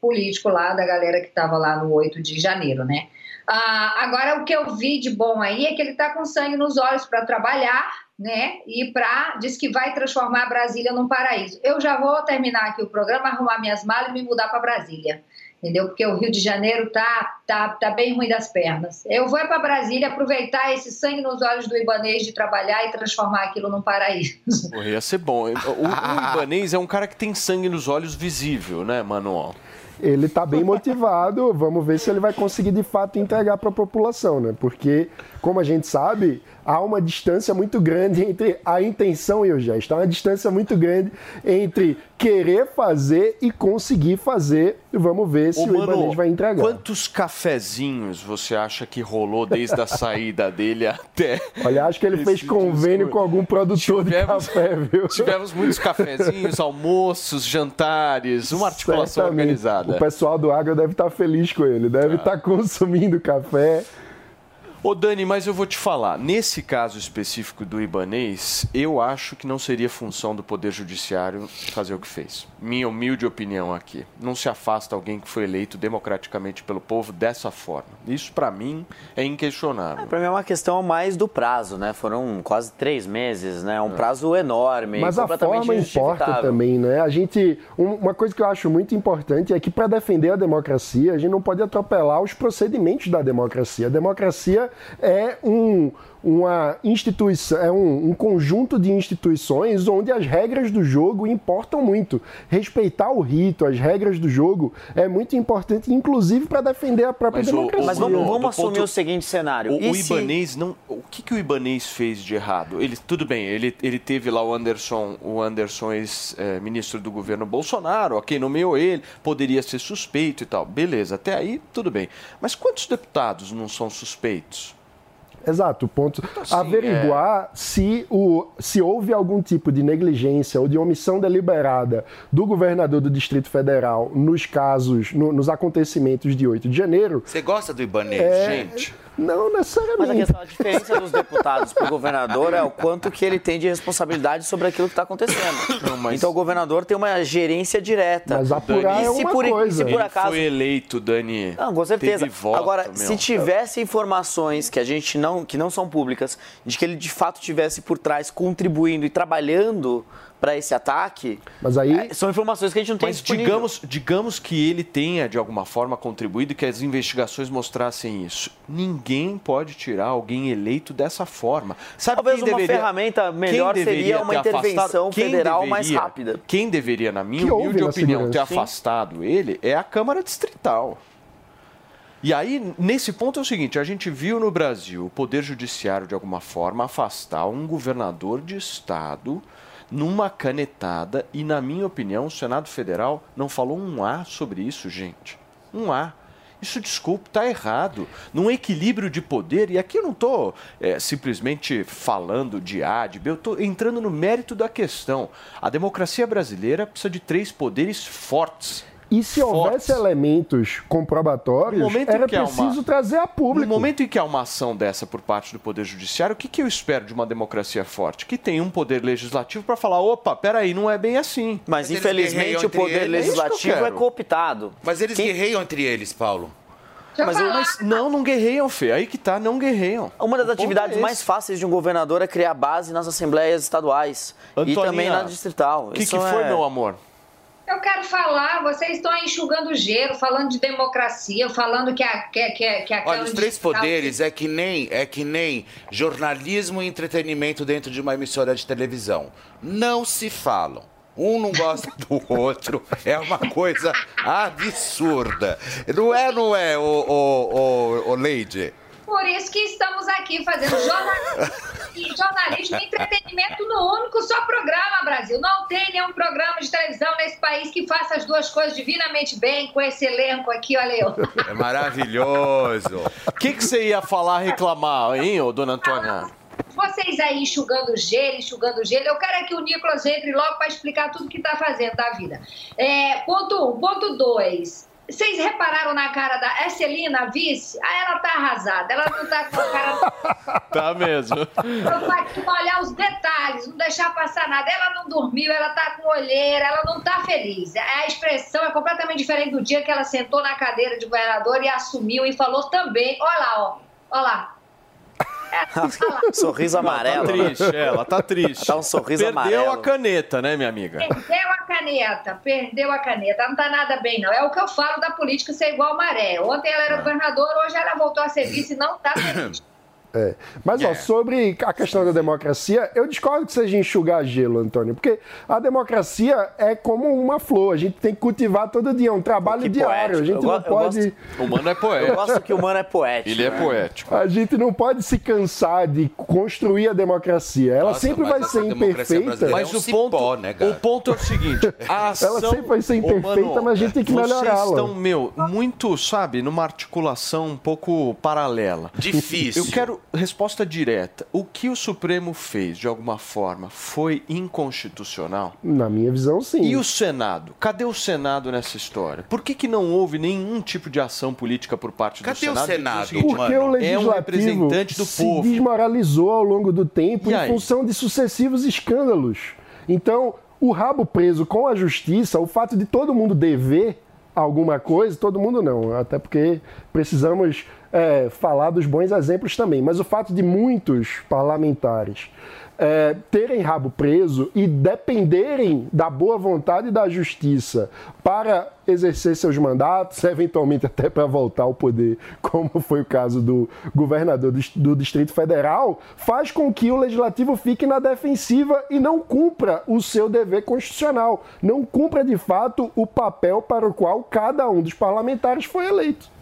Speaker 7: político lá, da galera que estava lá no 8 de janeiro, né? Ah, agora, o que eu vi de bom aí é que ele está com sangue nos olhos para trabalhar, né? E para diz que vai transformar Brasília num paraíso. Eu já vou terminar aqui o programa, arrumar minhas malas e me mudar para Brasília. Entendeu? Porque o Rio de Janeiro tá, tá, tá bem ruim das pernas. Eu vou para Brasília aproveitar esse sangue nos olhos do Ibanês de trabalhar e transformar aquilo num paraíso.
Speaker 2: Pô, ia ser bom. O, o Ibanês é um cara que tem sangue nos olhos visível, né, Manuel?
Speaker 6: ele está bem motivado. Vamos ver se ele vai conseguir de fato entregar para a população, né? Porque, como a gente sabe, há uma distância muito grande entre a intenção e o gesto. Há uma distância muito grande entre querer fazer e conseguir fazer. Vamos ver se
Speaker 2: Ô,
Speaker 6: o Ibanez vai entregar.
Speaker 2: Quantos cafezinhos você acha que rolou desde a saída dele até.
Speaker 6: Olha, acho que ele fez convênio com algum produtor de café, viu?
Speaker 2: Tivemos muitos cafezinhos, almoços, jantares, uma articulação
Speaker 6: Certamente.
Speaker 2: organizada.
Speaker 6: O pessoal do Agro deve estar feliz com ele, deve estar consumindo café.
Speaker 2: Ô Dani, mas eu vou te falar, nesse caso específico do Ibanês, eu acho que não seria função do Poder Judiciário fazer o que fez. Minha humilde opinião aqui. Não se afasta alguém que foi eleito democraticamente pelo povo dessa forma. Isso, pra mim, é inquestionável.
Speaker 9: Para mim é uma questão mais do prazo, né? Foram quase três meses, né? Um prazo enorme,
Speaker 6: Mas a
Speaker 9: completamente
Speaker 6: forma importa também, né? A gente, um- uma coisa que eu acho muito importante é que para defender a democracia, a gente não pode atropelar os procedimentos da democracia. A democracia é um uma instituição, é um, um conjunto de instituições onde as regras do jogo importam muito. Respeitar o rito, as regras do jogo é muito importante, inclusive para defender a própria
Speaker 2: Mas o-
Speaker 6: democracia.
Speaker 9: Mas vamos,
Speaker 2: do
Speaker 9: vamos assumir
Speaker 2: ponto-
Speaker 9: o seguinte cenário.
Speaker 2: O, o
Speaker 9: se-
Speaker 2: Ibanês não. O que, que o Ibanês fez de errado? Ele, tudo bem, ele, ele teve lá o Anderson, o Anderson ex-ministro do governo Bolsonaro, ok, nomeou ele, poderia ser suspeito e tal. Beleza, até aí tudo bem. Mas quantos deputados não são suspeitos?
Speaker 6: Exato, o ponto.
Speaker 2: assim,
Speaker 6: averiguar se, o, se houve algum tipo de negligência ou de omissão deliberada do governador do Distrito Federal nos casos, no- nos acontecimentos de 8 de janeiro.
Speaker 3: Você gosta do Ibanez,
Speaker 6: É,
Speaker 3: gente?
Speaker 6: Não necessariamente.
Speaker 9: Mas a questão, a diferença dos deputados para o governador é o quanto que ele tem de responsabilidade sobre aquilo que está acontecendo. Então o governador tem uma gerência direta.
Speaker 6: Mas apurar
Speaker 9: e
Speaker 6: é
Speaker 9: se
Speaker 6: uma
Speaker 9: por, e
Speaker 6: coisa.
Speaker 9: se por
Speaker 2: Ele
Speaker 9: acaso
Speaker 2: foi eleito, Dani.
Speaker 9: Não, com certeza.
Speaker 2: Teve voto,
Speaker 9: Agora,
Speaker 2: meu.
Speaker 9: se tivesse informações que a gente não, que não são públicas, de que ele de fato tivesse por trás contribuindo e trabalhando para esse ataque,
Speaker 6: Mas aí
Speaker 9: é, são informações que a gente não tem
Speaker 2: Mas
Speaker 9: disponível.
Speaker 2: digamos, digamos que ele tenha, de alguma forma, contribuído e que as investigações mostrassem isso. Ninguém pode tirar alguém eleito dessa forma. Sabe
Speaker 9: Talvez
Speaker 2: quem
Speaker 9: uma
Speaker 2: deveria-
Speaker 9: ferramenta melhor seria uma
Speaker 2: ter afastado-
Speaker 9: intervenção
Speaker 2: quem
Speaker 9: federal mais
Speaker 2: deveria-
Speaker 9: rápida.
Speaker 2: Quem deveria, na minha
Speaker 6: Que
Speaker 2: humilde opinião, ter afastado ele é a Câmara Distrital. E aí, nesse ponto é o seguinte: a gente viu no Brasil o Poder Judiciário, de alguma forma, afastar um governador de estado numa canetada, e, na minha opinião, o Senado Federal não falou um A sobre isso, gente. Um A. Isso, desculpe, está errado. Num equilíbrio de poder, e aqui eu não estou simplesmente falando de A, de B, eu estou entrando no mérito da questão. A democracia brasileira precisa de três poderes fortes.
Speaker 6: E se houvesse elementos comprobatórios, era
Speaker 2: há uma-
Speaker 6: preciso trazer a público.
Speaker 2: No momento em que há uma ação dessa por parte do Poder Judiciário, o que, que eu espero de uma democracia forte? Que tem um poder legislativo para falar, opa, peraí, não é bem assim.
Speaker 9: Mas,
Speaker 3: eles
Speaker 9: infelizmente o poder
Speaker 3: eles.
Speaker 2: É eu
Speaker 9: legislativo é
Speaker 2: quero.
Speaker 9: cooptado.
Speaker 3: Mas eles
Speaker 9: Quem-
Speaker 3: guerreiam entre eles, Paulo.
Speaker 2: Mas, mas não, não guerreiam, Fê. Aí que tá, não guerreiam.
Speaker 9: Uma das
Speaker 2: O
Speaker 9: atividades
Speaker 2: é
Speaker 9: mais fáceis de um governador é criar base nas assembleias estaduais e
Speaker 2: Antoninha,
Speaker 9: também na distrital.
Speaker 2: O que,
Speaker 9: Isso
Speaker 2: que foi,
Speaker 9: é-
Speaker 2: meu amor?
Speaker 7: Eu quero falar, vocês estão enxugando gelo, falando de democracia, falando que a que, que, que a
Speaker 3: Olha, os três poderes é que nem é que nem jornalismo e entretenimento dentro de uma emissora de televisão. Não se falam. Um não gosta do outro. É uma coisa absurda. Não é, não é, o, o, o, o Leide?
Speaker 7: Por isso que estamos aqui fazendo jornalismo e jornalismo e entretenimento no único só programa, Brasil. Não tem nenhum programa de televisão nesse país que faça as duas coisas divinamente bem com esse elenco aqui, olha eu.
Speaker 3: É maravilhoso.
Speaker 2: O que, que você ia falar, reclamar, hein, ô dona Antônia?
Speaker 7: vocês aí enxugando gelo, enxugando gelo, eu quero é que o Nicolas entre logo para explicar tudo que está fazendo da vida. É, ponto um. Ponto dois. Vocês repararam na cara da é Celina, a vice? Ah, ela tá arrasada. Ela não tá com a cara.
Speaker 2: Tá mesmo.
Speaker 7: Eu tô aqui pra olhar os detalhes, não deixar passar nada. Ela não dormiu, ela tá com olheira, ela não tá feliz. A expressão é completamente diferente do dia que ela sentou na cadeira de governador e assumiu e falou também. Olha lá, ó. Olha lá.
Speaker 9: sorriso amarelo.
Speaker 2: Tá triste, ela tá triste.
Speaker 9: Tá um sorriso
Speaker 2: Perdeu
Speaker 9: amarelo.
Speaker 2: a caneta, né, minha amiga?
Speaker 7: Perdeu a caneta, perdeu a caneta. Não tá nada bem, não. É o que eu falo da política ser igual maré. Ontem ela era governadora, hoje ela voltou a ser vice e não tá feliz.
Speaker 6: É. Mas, ó, sobre a questão da democracia, eu discordo que seja enxugar gelo, Antônio, porque a democracia é como uma flor, a gente tem que cultivar todo dia, é um trabalho
Speaker 9: Que
Speaker 6: diário,
Speaker 9: poético.
Speaker 6: a gente
Speaker 9: Eu
Speaker 6: não pode...
Speaker 9: gosto-
Speaker 2: O mano é poético.
Speaker 9: Eu gosto que o mano é poético.
Speaker 2: Ele é
Speaker 9: né?
Speaker 2: poético.
Speaker 6: A gente não pode se cansar de construir a democracia. Ela
Speaker 3: Nossa,
Speaker 6: sempre vai ser imperfeita.
Speaker 3: brasileira
Speaker 2: Mas
Speaker 3: é um
Speaker 2: o ponto,
Speaker 3: cipó, né, cara?
Speaker 2: o ponto é o seguinte: a ação,
Speaker 6: Ela sempre vai ser imperfeita, mas a gente tem que
Speaker 2: vocês
Speaker 6: melhorá-la.
Speaker 2: estão, meu, muito, sabe, numa articulação um pouco paralela.
Speaker 3: Difícil.
Speaker 2: Eu quero resposta direta. O que o Supremo fez, de alguma forma, foi inconstitucional?
Speaker 6: Na minha visão, sim.
Speaker 2: E o Senado? Cadê o Senado nessa história? Por que, que não houve nenhum tipo de ação política por parte
Speaker 3: Cadê
Speaker 2: do Senado?
Speaker 3: o Senado,
Speaker 2: Seguinte,
Speaker 6: Porque o
Speaker 2: é um
Speaker 6: legislativo
Speaker 2: representante do
Speaker 6: se
Speaker 2: povo.
Speaker 6: desmoralizou ao longo do tempo
Speaker 2: E
Speaker 6: em
Speaker 2: aí?
Speaker 6: função de sucessivos escândalos. Então, o rabo preso com a justiça, o fato de todo mundo dever alguma coisa, todo mundo não, até porque precisamos é, falar dos bons exemplos também, mas o fato de muitos parlamentares é, terem rabo preso e dependerem da boa vontade da justiça para exercer seus mandatos, eventualmente até para voltar ao poder, como foi o caso do governador do, Distrito Federal, faz com que o legislativo fique na defensiva e não cumpra o seu dever constitucional, não cumpra de fato o papel para o qual cada um dos parlamentares foi eleito.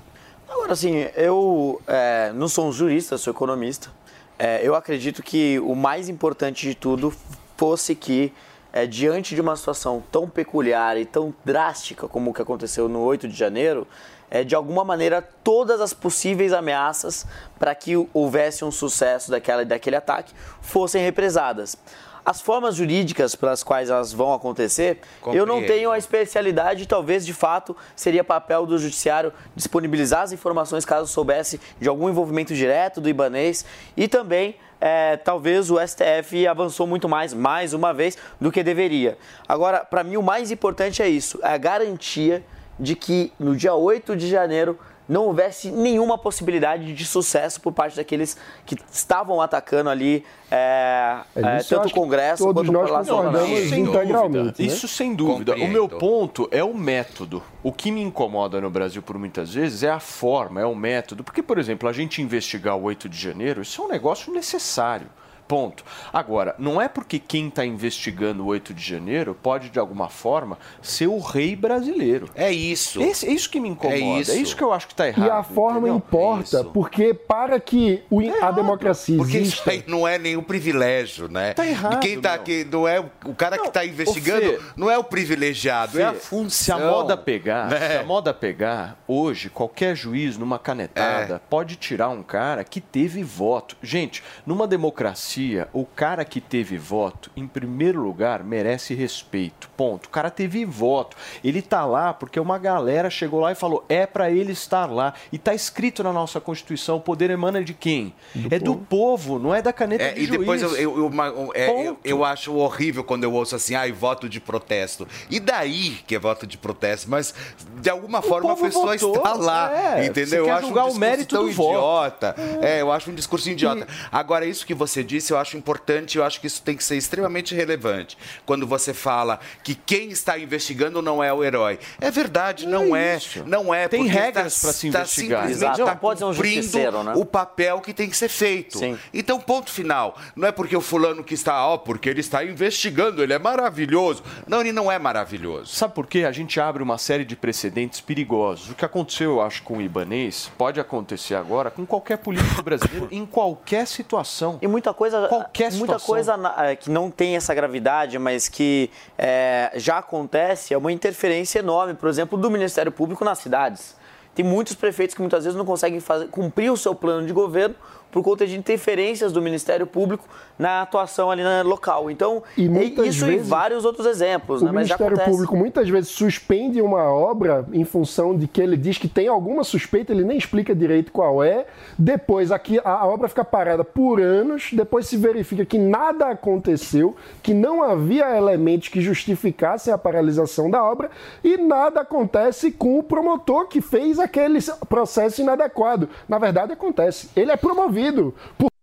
Speaker 9: Agora, assim, eu é, não sou um jurista, sou economista. É, eu acredito que o mais importante de tudo fosse que, é, diante de uma situação tão peculiar e tão drástica como o que aconteceu no 8 de janeiro, é, de alguma maneira todas as possíveis ameaças para que houvesse um sucesso daquela, daquele ataque fossem represadas. As formas jurídicas pelas quais elas vão acontecer, eu não
Speaker 3: Compreendo.
Speaker 9: tenho a especialidade, talvez de fato seria papel do judiciário disponibilizar as informações caso soubesse de algum envolvimento direto do Ibanês e também é, talvez o STF avançou muito mais, mais uma vez, do que deveria. Agora, para mim o mais importante é isso, é a garantia de que no dia 8 de janeiro não houvesse nenhuma possibilidade de sucesso por parte daqueles que estavam atacando ali é,
Speaker 6: É,
Speaker 9: é,
Speaker 6: isso
Speaker 9: tanto o Congresso quanto o Palácio Planalto.
Speaker 2: Sem
Speaker 6: integralmente,
Speaker 2: dúvida.
Speaker 6: né?
Speaker 2: Isso sem dúvida. O
Speaker 3: Compreendo.
Speaker 2: meu ponto é o método. O que me incomoda no Brasil por muitas vezes é a forma, é o método. Porque, por exemplo, a gente investigar o 8 de janeiro, isso é um negócio necessário. Ponto. Agora, não é porque quem está investigando o 8 de janeiro pode, de alguma forma, ser o rei brasileiro.
Speaker 3: É isso.
Speaker 2: Esse- é isso que me incomoda.
Speaker 3: É isso.
Speaker 2: É isso que eu acho que está errado.
Speaker 6: E a forma
Speaker 2: entendeu?
Speaker 6: importa,
Speaker 3: isso.
Speaker 6: porque para que o- a democracia
Speaker 3: Porque isso
Speaker 6: exista.
Speaker 3: aí não é nenhum privilégio, né?
Speaker 2: Tá errado,
Speaker 3: De quem tá
Speaker 2: meu.
Speaker 3: aqui, não é o- cara que está investigando,
Speaker 2: Fê,
Speaker 3: não é o privilegiado, é a
Speaker 2: Fê,
Speaker 3: função.
Speaker 2: Se a moda pegar,
Speaker 3: né?
Speaker 2: se a moda pegar, hoje, qualquer juiz, numa canetada,
Speaker 3: É.
Speaker 2: pode tirar um cara que teve voto. Gente, numa democracia, o cara que teve voto, em primeiro lugar, merece respeito. Ponto. O cara teve voto. Ele tá lá porque uma galera chegou lá e falou: é para ele estar lá. E tá escrito na nossa Constituição: o poder emana de quem? é do povo, não é da caneta
Speaker 3: É,
Speaker 2: de
Speaker 3: e depois eu, eu, eu, é, eu, eu acho horrível quando eu ouço assim, ai, voto de protesto. E daí que é voto de protesto? Mas de alguma forma a
Speaker 2: povo
Speaker 3: pessoa
Speaker 2: votou,
Speaker 3: está lá,
Speaker 2: é.
Speaker 3: entendeu?
Speaker 2: Você
Speaker 3: eu acho
Speaker 2: julgar
Speaker 3: um
Speaker 2: o
Speaker 3: discurso
Speaker 2: mérito
Speaker 3: tão
Speaker 2: do voto.
Speaker 3: idiota. É, eu acho um discurso idiota. Agora, isso que você disse, eu acho importante, eu acho que isso tem que ser extremamente relevante. Quando você fala que quem está investigando não é o herói. É verdade, não é.
Speaker 2: isso.
Speaker 3: Não é.
Speaker 2: Tem
Speaker 3: porque
Speaker 2: regras pra se
Speaker 3: está
Speaker 2: investigar.
Speaker 3: simplesmente
Speaker 9: Exato, não
Speaker 3: está
Speaker 9: pode ser um
Speaker 3: cumprindo
Speaker 9: né?
Speaker 3: o papel que tem que ser feito.
Speaker 9: Sim.
Speaker 3: Então, ponto final. Não é porque o fulano que está, ó, porque ele está investigando, ele é maravilhoso. Não, ele não é maravilhoso.
Speaker 2: Sabe por quê? A gente abre uma série de precedentes perigosos. O que aconteceu, eu acho, com o Ibanês, pode acontecer agora com qualquer político brasileiro, em qualquer situação.
Speaker 9: E muita coisa,
Speaker 2: Qualquer
Speaker 9: muita
Speaker 2: situação.
Speaker 9: coisa eh, que não tem essa gravidade, mas que eh, já acontece, é uma interferência enorme, por exemplo, do Ministério Público nas cidades. Tem muitos prefeitos que muitas vezes não conseguem fazer, cumprir o seu plano de governo por conta de interferências do Ministério Público na atuação ali na local. Então,
Speaker 6: E
Speaker 9: é isso
Speaker 6: vezes
Speaker 9: e vários outros exemplos,
Speaker 6: O
Speaker 9: né?
Speaker 6: Ministério. Público muitas vezes suspende uma obra em função de que ele diz que tem alguma suspeita, ele nem explica direito qual é. Depois aqui a, a obra fica parada por anos, depois se verifica que nada aconteceu, que não havia elementos que justificassem a paralisação da obra e nada acontece com o promotor que fez aquele processo inadequado. Na verdade acontece, ele é promovido por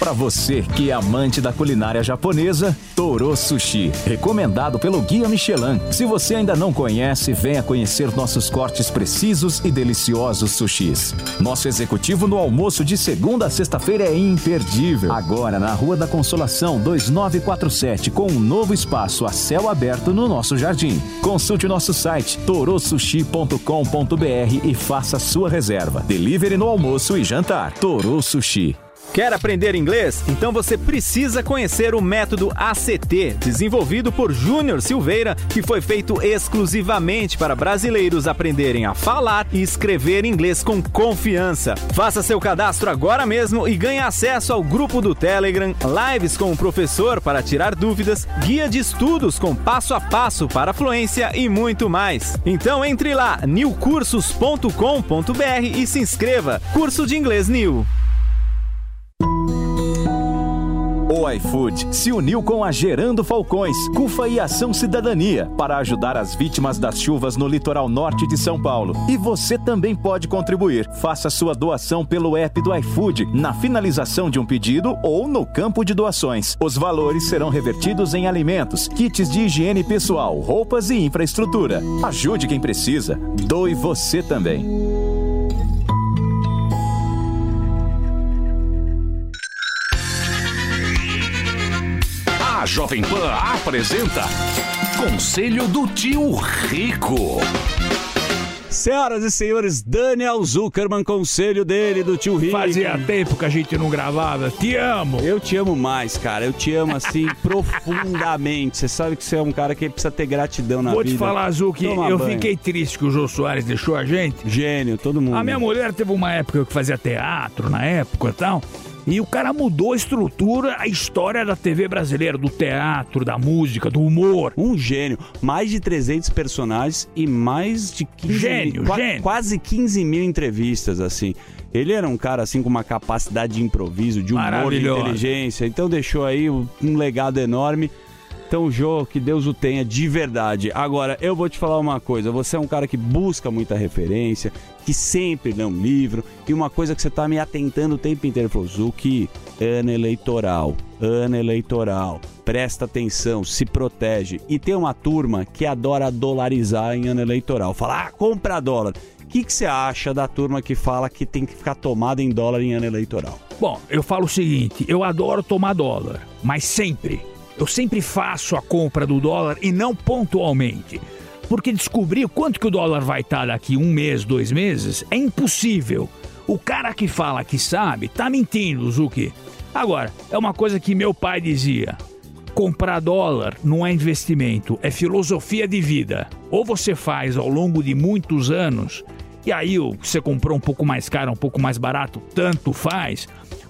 Speaker 17: Para você que é amante da culinária japonesa, Toro Sushi, recomendado pelo Guia Michelin. Se você ainda não conhece, venha conhecer nossos cortes precisos e deliciosos sushis. Nosso executivo no almoço de segunda a sexta-feira é imperdível. Agora na Rua da Consolação 2947, com um novo espaço a céu aberto no nosso jardim. Consulte nosso site torosushi.com.br e faça sua reserva. Delivery no almoço e jantar. Toro Sushi.
Speaker 26: Quer aprender inglês? Então você precisa conhecer o método ACT, desenvolvido por Júnior Silveira, que foi feito exclusivamente para brasileiros aprenderem a falar e escrever inglês com confiança. Faça seu cadastro agora mesmo e ganhe acesso ao grupo do Telegram, lives com o professor para tirar dúvidas, guia de estudos com passo a passo para fluência e muito mais. Então entre lá, newcursos.com.br e se inscreva. Curso de Inglês New.
Speaker 17: O iFood se uniu com a Gerando Falcões, CUFA e Ação Cidadania para ajudar as vítimas das chuvas no litoral norte de São Paulo. E você também pode contribuir. Faça sua doação pelo app do iFood, na finalização de um pedido ou no campo de doações. Os valores serão revertidos em alimentos, kits de higiene pessoal, roupas e infraestrutura. Ajude quem precisa. Doe você também.
Speaker 27: Jovem Pan apresenta Conselho do Tio Rico.
Speaker 28: Senhoras e senhores, Daniel Zuckerman, conselho dele, do tio Rico.
Speaker 29: Fazia tempo que a gente não gravava. Te amo.
Speaker 28: Eu te amo mais, cara. Eu te amo assim profundamente. Você sabe que você é um cara que precisa ter gratidão na
Speaker 29: Vou
Speaker 28: vida.
Speaker 29: te falar, Zuki,
Speaker 28: Toma
Speaker 29: eu
Speaker 28: banho.
Speaker 29: fiquei triste que o Jô Soares deixou a gente.
Speaker 28: Gênio, todo mundo.
Speaker 29: A minha mulher teve uma época que fazia teatro na época e tal. E o cara mudou a estrutura, a história da TV brasileira, do teatro, da música, do humor.
Speaker 28: Um gênio. Mais de 300 personagens e mais de 15
Speaker 29: Gênio,
Speaker 28: mil,
Speaker 29: gênio.
Speaker 28: quase 15 mil entrevistas, assim. Ele era um cara, assim, com uma capacidade de improviso, de humor, de inteligência. Então deixou aí um um legado enorme. Então, Jô, que Deus o tenha de verdade. Agora, eu vou te falar uma coisa. Você é um cara que busca muita referência, que sempre lê um livro. E uma coisa que você tá me atentando o tempo inteiro. Falou, Zuki, ano eleitoral, ano eleitoral. Presta atenção, se protege. E tem uma turma que adora dolarizar em ano eleitoral. Fala, ah, compra dólar. O que que você acha da turma que fala que tem que ficar tomada em dólar em ano eleitoral?
Speaker 29: Bom, eu falo o seguinte: eu adoro tomar dólar, mas sempre. Eu sempre faço a compra do dólar e não pontualmente. Porque descobrir quanto que o dólar vai estar daqui um mês, dois meses, é impossível. O cara que fala que sabe, tá mentindo, Zuki. Agora, é uma coisa que meu pai dizia. Comprar dólar não é investimento, é filosofia de vida. Ou você faz ao longo de muitos anos, e aí você comprou um pouco mais caro, um pouco mais barato, tanto faz.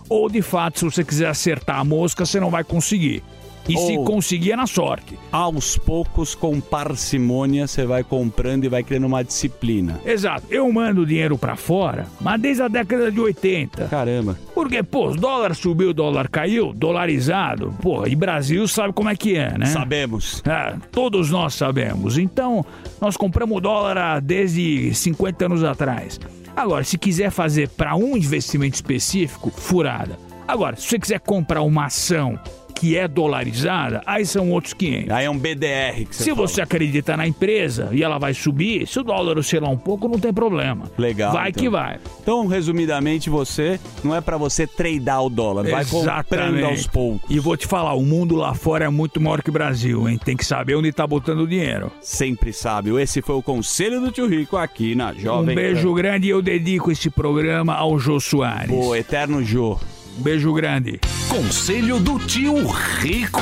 Speaker 29: Ou de fato, se você quiser acertar a mosca, você não vai conseguir. E se conseguir é na sorte.
Speaker 28: Aos poucos, com parcimônia, você vai comprando e vai criando uma disciplina.
Speaker 29: Exato. Eu mando dinheiro pra fora, mas desde a década de 80.
Speaker 28: Caramba.
Speaker 29: Porque, pô, o dólar subiu, o dólar caiu, dolarizado. Pô, e Brasil sabe como é que é, né?
Speaker 28: Sabemos.
Speaker 29: É, todos nós sabemos. Então, nós compramos dólar desde 50 anos atrás. Agora, se quiser fazer para um investimento específico, furada. Agora, se você quiser comprar uma ação que é dolarizada, aí são outros 500.
Speaker 28: Aí é um BDR que você
Speaker 29: Se
Speaker 28: fala.
Speaker 29: você acredita na empresa e ela vai subir, se o dólar oscilar um pouco, não tem problema.
Speaker 28: Legal.
Speaker 29: Vai
Speaker 28: então.
Speaker 29: que vai.
Speaker 28: Então, resumidamente, você não é pra você tradar o dólar, vai comprando aos poucos.
Speaker 29: E vou te falar, o mundo lá fora é muito maior que o Brasil, hein? Tem que saber onde tá botando o dinheiro.
Speaker 28: Sempre sábio. Esse foi o conselho do tio Rico aqui na Jovem
Speaker 29: um beijo
Speaker 28: Pan.
Speaker 29: grande e eu dedico esse programa ao Jô Soares.
Speaker 28: O eterno Jô.
Speaker 29: Um beijo grande.
Speaker 27: Conselho do Tio Rico.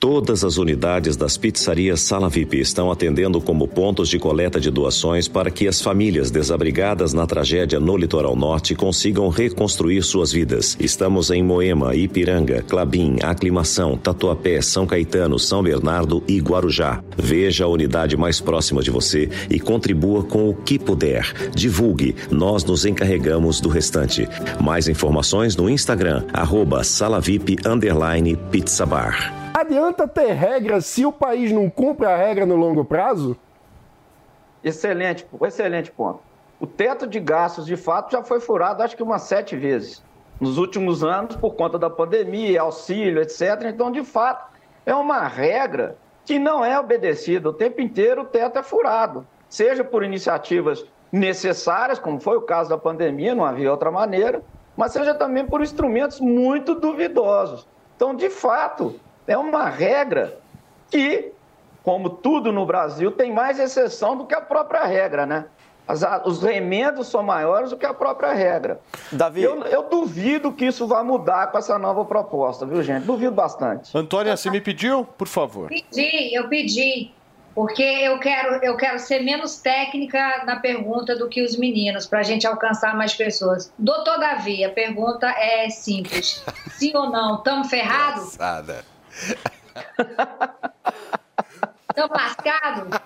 Speaker 30: Todas as unidades das pizzarias Sala VIP estão atendendo como pontos de coleta de doações para que as famílias desabrigadas na tragédia no litoral norte consigam reconstruir suas vidas. Estamos em Moema, Ipiranga, Clabim, Aclimação, Tatuapé, São Caetano, São Bernardo e Guarujá. Veja a unidade mais próxima de você e contribua com o que puder. Divulgue, nós nos encarregamos do restante. Mais informações no Instagram, arroba underline.
Speaker 6: Adianta ter regra se o país não cumpre a regra no longo prazo?
Speaker 31: Excelente, excelente ponto. O teto de gastos, de fato, já foi furado acho que umas sete vezes nos últimos anos por conta da pandemia, auxílio, etc. Então, de fato, é uma regra que não é obedecida. O tempo inteiro o teto é furado, seja por iniciativas necessárias, como foi o caso da pandemia, não havia outra maneira, mas seja também por instrumentos muito duvidosos. Então, de fato, é uma regra que, como tudo no Brasil, tem mais exceção do que a própria regra, né? As- os remendos são maiores do que a própria regra.
Speaker 9: Davi.
Speaker 31: Eu, eu duvido que isso vai mudar com essa nova proposta, viu, gente? Duvido bastante.
Speaker 2: Antônia, você me pediu? Por favor.
Speaker 7: Pedi, eu pedi, porque eu quero, eu quero ser menos técnica na pergunta do que os meninos, para a gente alcançar mais pessoas. Doutor Davi, a pergunta é simples. Sim ou não? Estamos ferrados?
Speaker 3: Engraçada.
Speaker 7: Estamos lascados?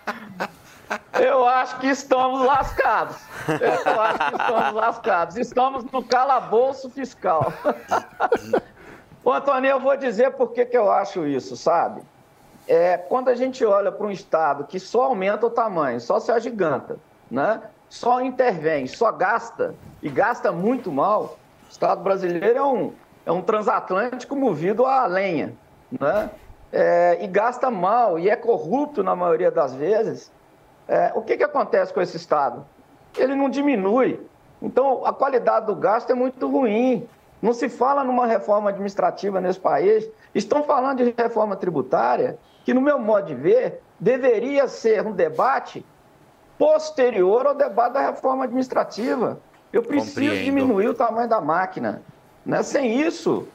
Speaker 31: Eu acho que estamos lascados. Eu acho que estamos lascados. Estamos no calabouço fiscal. Ô, Antônio, eu vou dizer por que, que eu acho isso, sabe? É, quando a gente olha para um Estado que só aumenta o tamanho, só se agiganta, né? só intervém, só gasta, e gasta muito mal, o Estado brasileiro é um, é um transatlântico movido a lenha. Né? É, e gasta mal, e é corrupto na maioria das vezes, é, o que, que acontece com esse Estado? Ele não diminui. Então, a qualidade do gasto é muito ruim. Não se fala numa reforma administrativa nesse país. Estão falando de reforma tributária, que, no meu modo de ver, deveria ser um debate posterior ao debate da reforma administrativa. Eu preciso
Speaker 3: Compreendo.
Speaker 31: diminuir o tamanho da máquina. Né? Sem isso,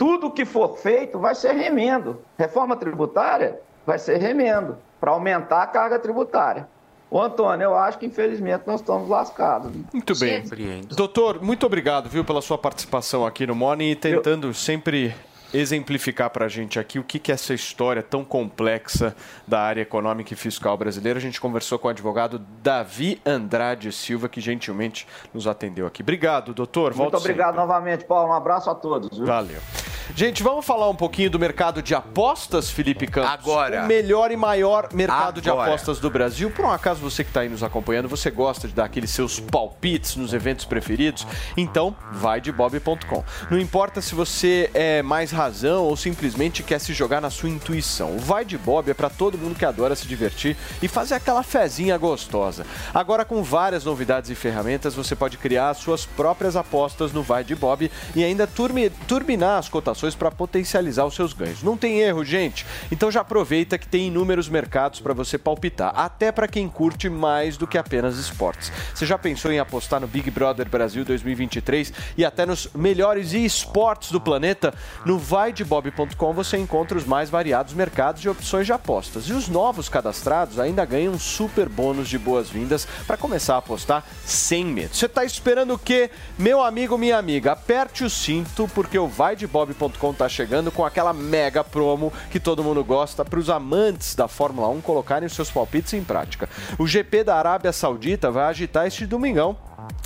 Speaker 31: tudo que for feito vai ser remendo. Reforma tributária vai ser remendo para aumentar a carga tributária. Ô, Antônio, eu acho que infelizmente nós estamos lascados.
Speaker 2: Muito bem. Doutor, muito obrigado, viu, pela sua participação aqui no Morning e tentando sempre exemplificar para a gente aqui o que, que é essa história tão complexa da área econômica e fiscal brasileira. A gente conversou com o advogado Davi Andrade Silva, que gentilmente nos atendeu aqui. Obrigado, doutor.
Speaker 31: Muito
Speaker 2: Volto
Speaker 31: obrigado novamente, Paulo. Um abraço a todos. viu?
Speaker 2: Valeu. Gente, vamos falar um pouquinho do mercado de apostas, Felipe Campos?
Speaker 3: Agora.
Speaker 2: O melhor e maior mercado de
Speaker 3: Agora.
Speaker 2: apostas do Brasil. Por um acaso você que está aí nos acompanhando, você gosta de dar aqueles seus palpites nos eventos preferidos? Então, vai de bob.com. Não importa se você é mais razão ou simplesmente quer se jogar na sua intuição. O Vai de Bob é para todo mundo que adora se divertir e fazer aquela fezinha gostosa. Agora, com várias novidades e ferramentas, você pode criar as suas próprias apostas no Vai de Bob e ainda turbinar as cotações para potencializar os seus ganhos. Não tem erro, gente. Então já aproveita que tem inúmeros mercados para você palpitar, até para quem curte mais do que apenas esportes. Você já pensou em apostar no Big Brother Brasil 2023 e até nos melhores esportes do planeta? No vaidebob.com você encontra os mais variados mercados de opções de apostas. E os novos cadastrados ainda ganham um super bônus de boas-vindas para começar a apostar sem medo. Você está esperando o quê? Meu amigo, minha amiga, aperte o cinto porque o vaidebob.com está chegando com aquela mega promo que todo mundo gosta para os amantes da Fórmula 1 colocarem os seus palpites em prática. O GP da Arábia Saudita vai agitar este domingão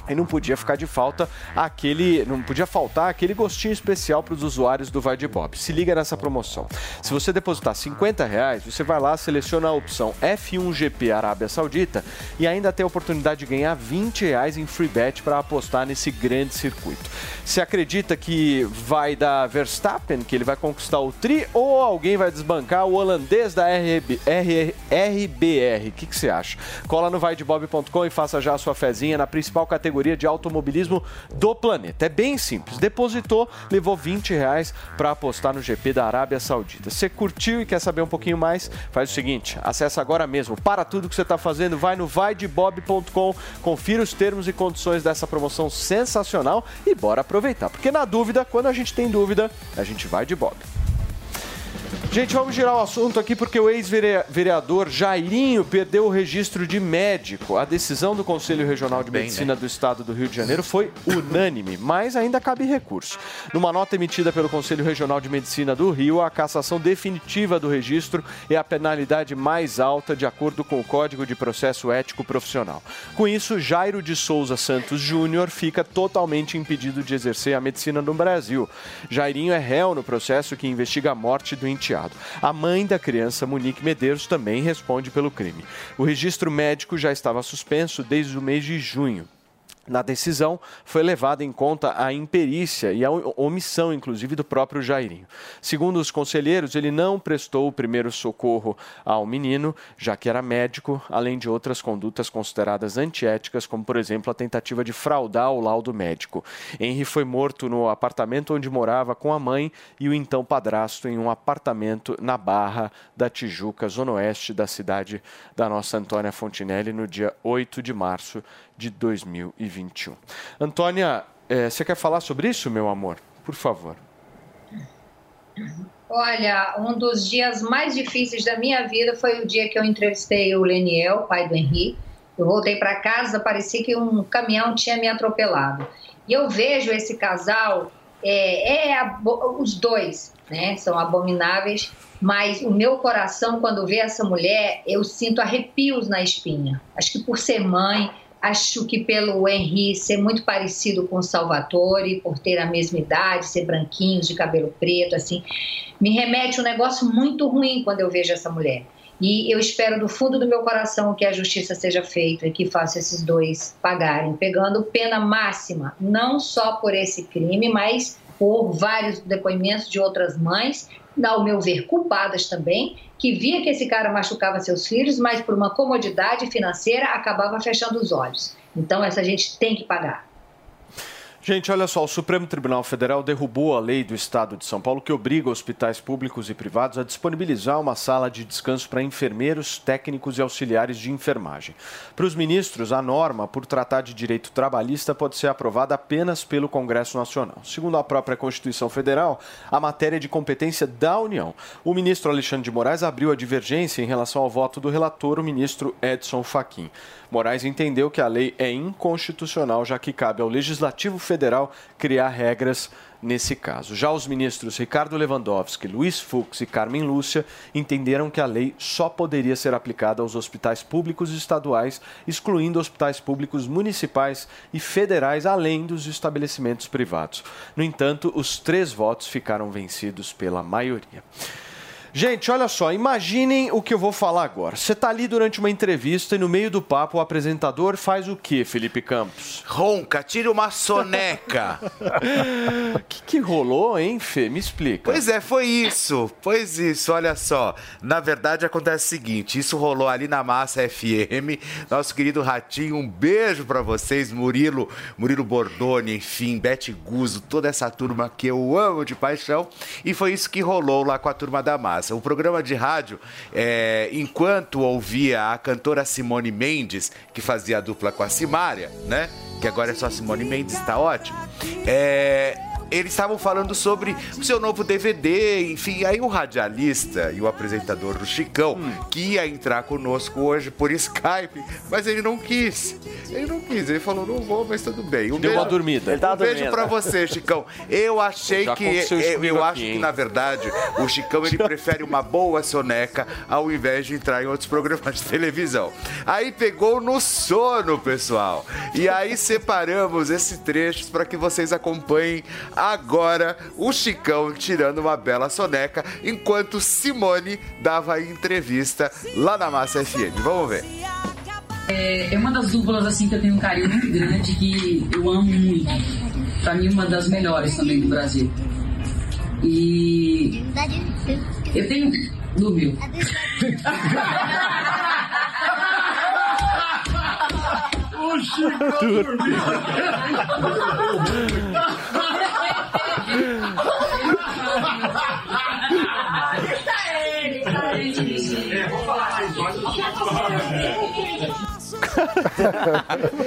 Speaker 2: e não podia ficar de falta aquele, não podia faltar aquele gostinho especial para os usuários do Vai de Bob. Se liga nessa promoção. Se você depositar 50 reais, você vai lá, seleciona a opção F1GP Arábia Saudita e ainda tem a oportunidade de ganhar 20 reais em free bet para apostar nesse grande circuito. Você acredita que vai dar Verstappen, que ele vai conquistar o tri, ou alguém vai desbancar o holandês da RB, R- RBR? O que, que você acha? Cola no vaidebob.com e faça já a sua fezinha na principal categoria de automobilismo do planeta. É bem simples. Depositou, levou 20 reais para apostar no GP da Arábia Saudita. Você curtiu e quer saber um pouquinho mais? Faz o seguinte, acessa agora mesmo. Para tudo que você está fazendo, vai no vaidebob.com, confira os termos e condições dessa promoção sensacional e bora aproveitar. Porque na dúvida, quando a gente tem dúvida, a gente vai de Bob. Gente, vamos girar o assunto aqui porque o ex-vereador Jairinho perdeu o registro de médico. A decisão do Conselho Regional de Medicina do Estado do Rio de Janeiro foi unânime, mas ainda cabe recurso. Numa nota emitida pelo Conselho Regional de Medicina do Rio, a cassação definitiva do registro é a penalidade mais alta de acordo com o Código de Processo Ético Profissional. Com isso, Jairo de Souza Santos Júnior fica totalmente impedido de exercer a medicina no Brasil. Jairinho é réu no processo que investiga a morte do enteado. A mãe da criança, Monique Medeiros, também responde pelo crime. O registro médico já estava suspenso desde o mês de junho. Na decisão, foi levada em conta a imperícia e a omissão, inclusive, do próprio Jairinho. Segundo os conselheiros, ele não prestou o primeiro socorro ao menino, já que era médico, além de outras condutas consideradas antiéticas, como, por exemplo, a tentativa de fraudar o laudo médico. Henry foi morto no apartamento onde morava com a mãe e o então padrasto em um apartamento na Barra da Tijuca, zona oeste da cidade da nossa Antônia Fontinelli, no dia 8 de março de 2021. Antônia, é, você quer falar sobre isso, meu amor? Por favor.
Speaker 7: Olha, um dos dias mais difíceis da minha vida foi o dia que eu entrevistei o Leniel, pai do Henri. Eu voltei para casa, parecia que um caminhão tinha me atropelado. E eu vejo esse casal, é, é os dois, né? São abomináveis, mas o meu coração, quando vê essa mulher, eu sinto arrepios na espinha. Acho que por ser mãe, Acho que pelo Henry ser muito parecido com o Salvatore, por ter a mesma idade, ser branquinhos, de cabelo preto, assim, me remete um negócio muito ruim quando eu vejo essa mulher. E eu espero do fundo do meu coração que a justiça seja feita e que faça esses dois pagarem, pegando pena máxima, não só por esse crime, mas por vários depoimentos de outras mães ao meu ver, culpadas também, que via que esse cara machucava seus filhos, mas por uma comodidade financeira acabava fechando os olhos. Então, essa gente tem que pagar.
Speaker 2: Gente, olha só, o Supremo Tribunal Federal derrubou a lei do Estado de São Paulo que obriga hospitais públicos e privados a disponibilizar uma sala de descanso para enfermeiros, técnicos e auxiliares de enfermagem. Para os ministros, a norma, por tratar de direito trabalhista, pode ser aprovada apenas pelo Congresso Nacional. Segundo a própria Constituição Federal, a matéria é de competência da União. O ministro Alexandre de Moraes abriu a divergência em relação ao voto do relator, o ministro Edson Fachin. Moraes entendeu que a lei é inconstitucional, já que cabe ao Legislativo Federal criar regras nesse caso. Já os ministros Ricardo Lewandowski, Luiz Fux e Carmen Lúcia entenderam que a lei só poderia ser aplicada aos hospitais públicos estaduais, excluindo hospitais públicos municipais e federais, além dos estabelecimentos privados. No entanto, os três votos ficaram vencidos pela maioria. Gente, olha só, imaginem o que eu vou falar agora. Você está ali durante uma entrevista e no meio do papo o apresentador faz o que, Felipe Campos?
Speaker 3: Ronca, tira uma soneca.
Speaker 2: O que, que rolou, hein, Fê? Me explica.
Speaker 3: Pois é, foi isso. Pois isso, olha só. Na verdade, acontece o seguinte: isso rolou ali na Massa FM. Nosso querido Ratinho, um beijo para vocês, Murilo, Murilo Bordoni, enfim, Bete Guzo, toda essa turma que eu amo de paixão. E foi isso que rolou lá com a turma da Massa. O programa de rádio, é, enquanto ouvia a cantora Simone Mendes, que fazia a dupla com a Simária, né? Que agora é só Simone Mendes, tá ótimo. É, eles estavam falando sobre o seu novo DVD, enfim. Aí o radialista e o apresentador do Chicão, hum. que ia entrar conosco hoje por Skype, mas ele não quis. Ele não quis, ele falou, não vou, mas tudo bem.
Speaker 2: Um Deu beijo, uma dormida.
Speaker 3: Ele um beijo pra você, Chicão. Eu achei que. Eu, eu acho que, na verdade, o Chicão ele prefere uma boa soneca ao invés de entrar em outros programas de televisão. Aí pegou no sono, pessoal. E aí separamos esse trecho para que vocês acompanhem agora o Chicão tirando uma bela soneca, enquanto Simone dava entrevista lá na Massa FM. Vamos ver.
Speaker 32: É, é uma das duplas assim que eu tenho um carinho muito grande que eu amo muito. Para mim uma das melhores também do Brasil. E eu tenho do meu.
Speaker 33: O Chico
Speaker 32: 嗯哈哈哈哈哈哈哈哈哈哈哈哈哈哈哈哈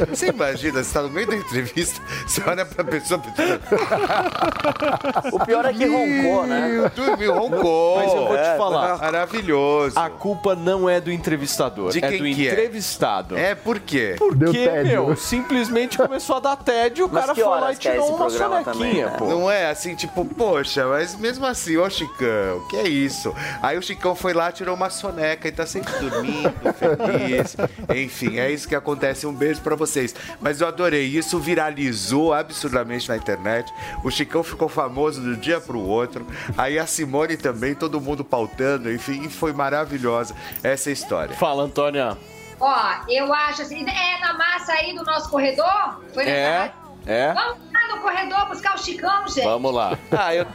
Speaker 3: Você imagina, você tá no meio da entrevista, você olha pra pessoa.
Speaker 9: O pior é que roncou, né?
Speaker 3: Dormiu, roncou.
Speaker 2: Mas eu vou te
Speaker 3: É,
Speaker 2: falar.
Speaker 3: Maravilhoso.
Speaker 2: A culpa não é do entrevistador,
Speaker 3: De
Speaker 2: é
Speaker 3: quem
Speaker 2: do
Speaker 3: que é?
Speaker 2: entrevistado.
Speaker 3: É, por quê?
Speaker 2: Porque, meu, simplesmente começou a dar tédio, o
Speaker 3: Mas
Speaker 2: cara
Speaker 3: que
Speaker 2: foi lá e
Speaker 3: é
Speaker 2: tirou uma sonequinha,
Speaker 3: também, né?
Speaker 2: pô.
Speaker 3: Não é assim, tipo, poxa, mas mesmo assim, ô Chicão, que é isso? Aí o Chicão foi lá, tirou uma soneca e tá sempre dormindo, feliz. Enfim, é isso que acontece. Um beijo pra vocês. Mas eu adorei. Isso viralizou absurdamente na internet. O Chicão ficou famoso de um dia pro outro. Aí a Simone também, todo mundo pautando. Enfim, foi maravilhosa essa história.
Speaker 2: Fala, Antônia.
Speaker 7: Ó, eu acho assim, é na massa aí do nosso corredor? Foi
Speaker 2: É, é.
Speaker 7: Vamos lá no corredor buscar o Chicão, gente.
Speaker 2: Vamos lá.
Speaker 3: Ah, eu.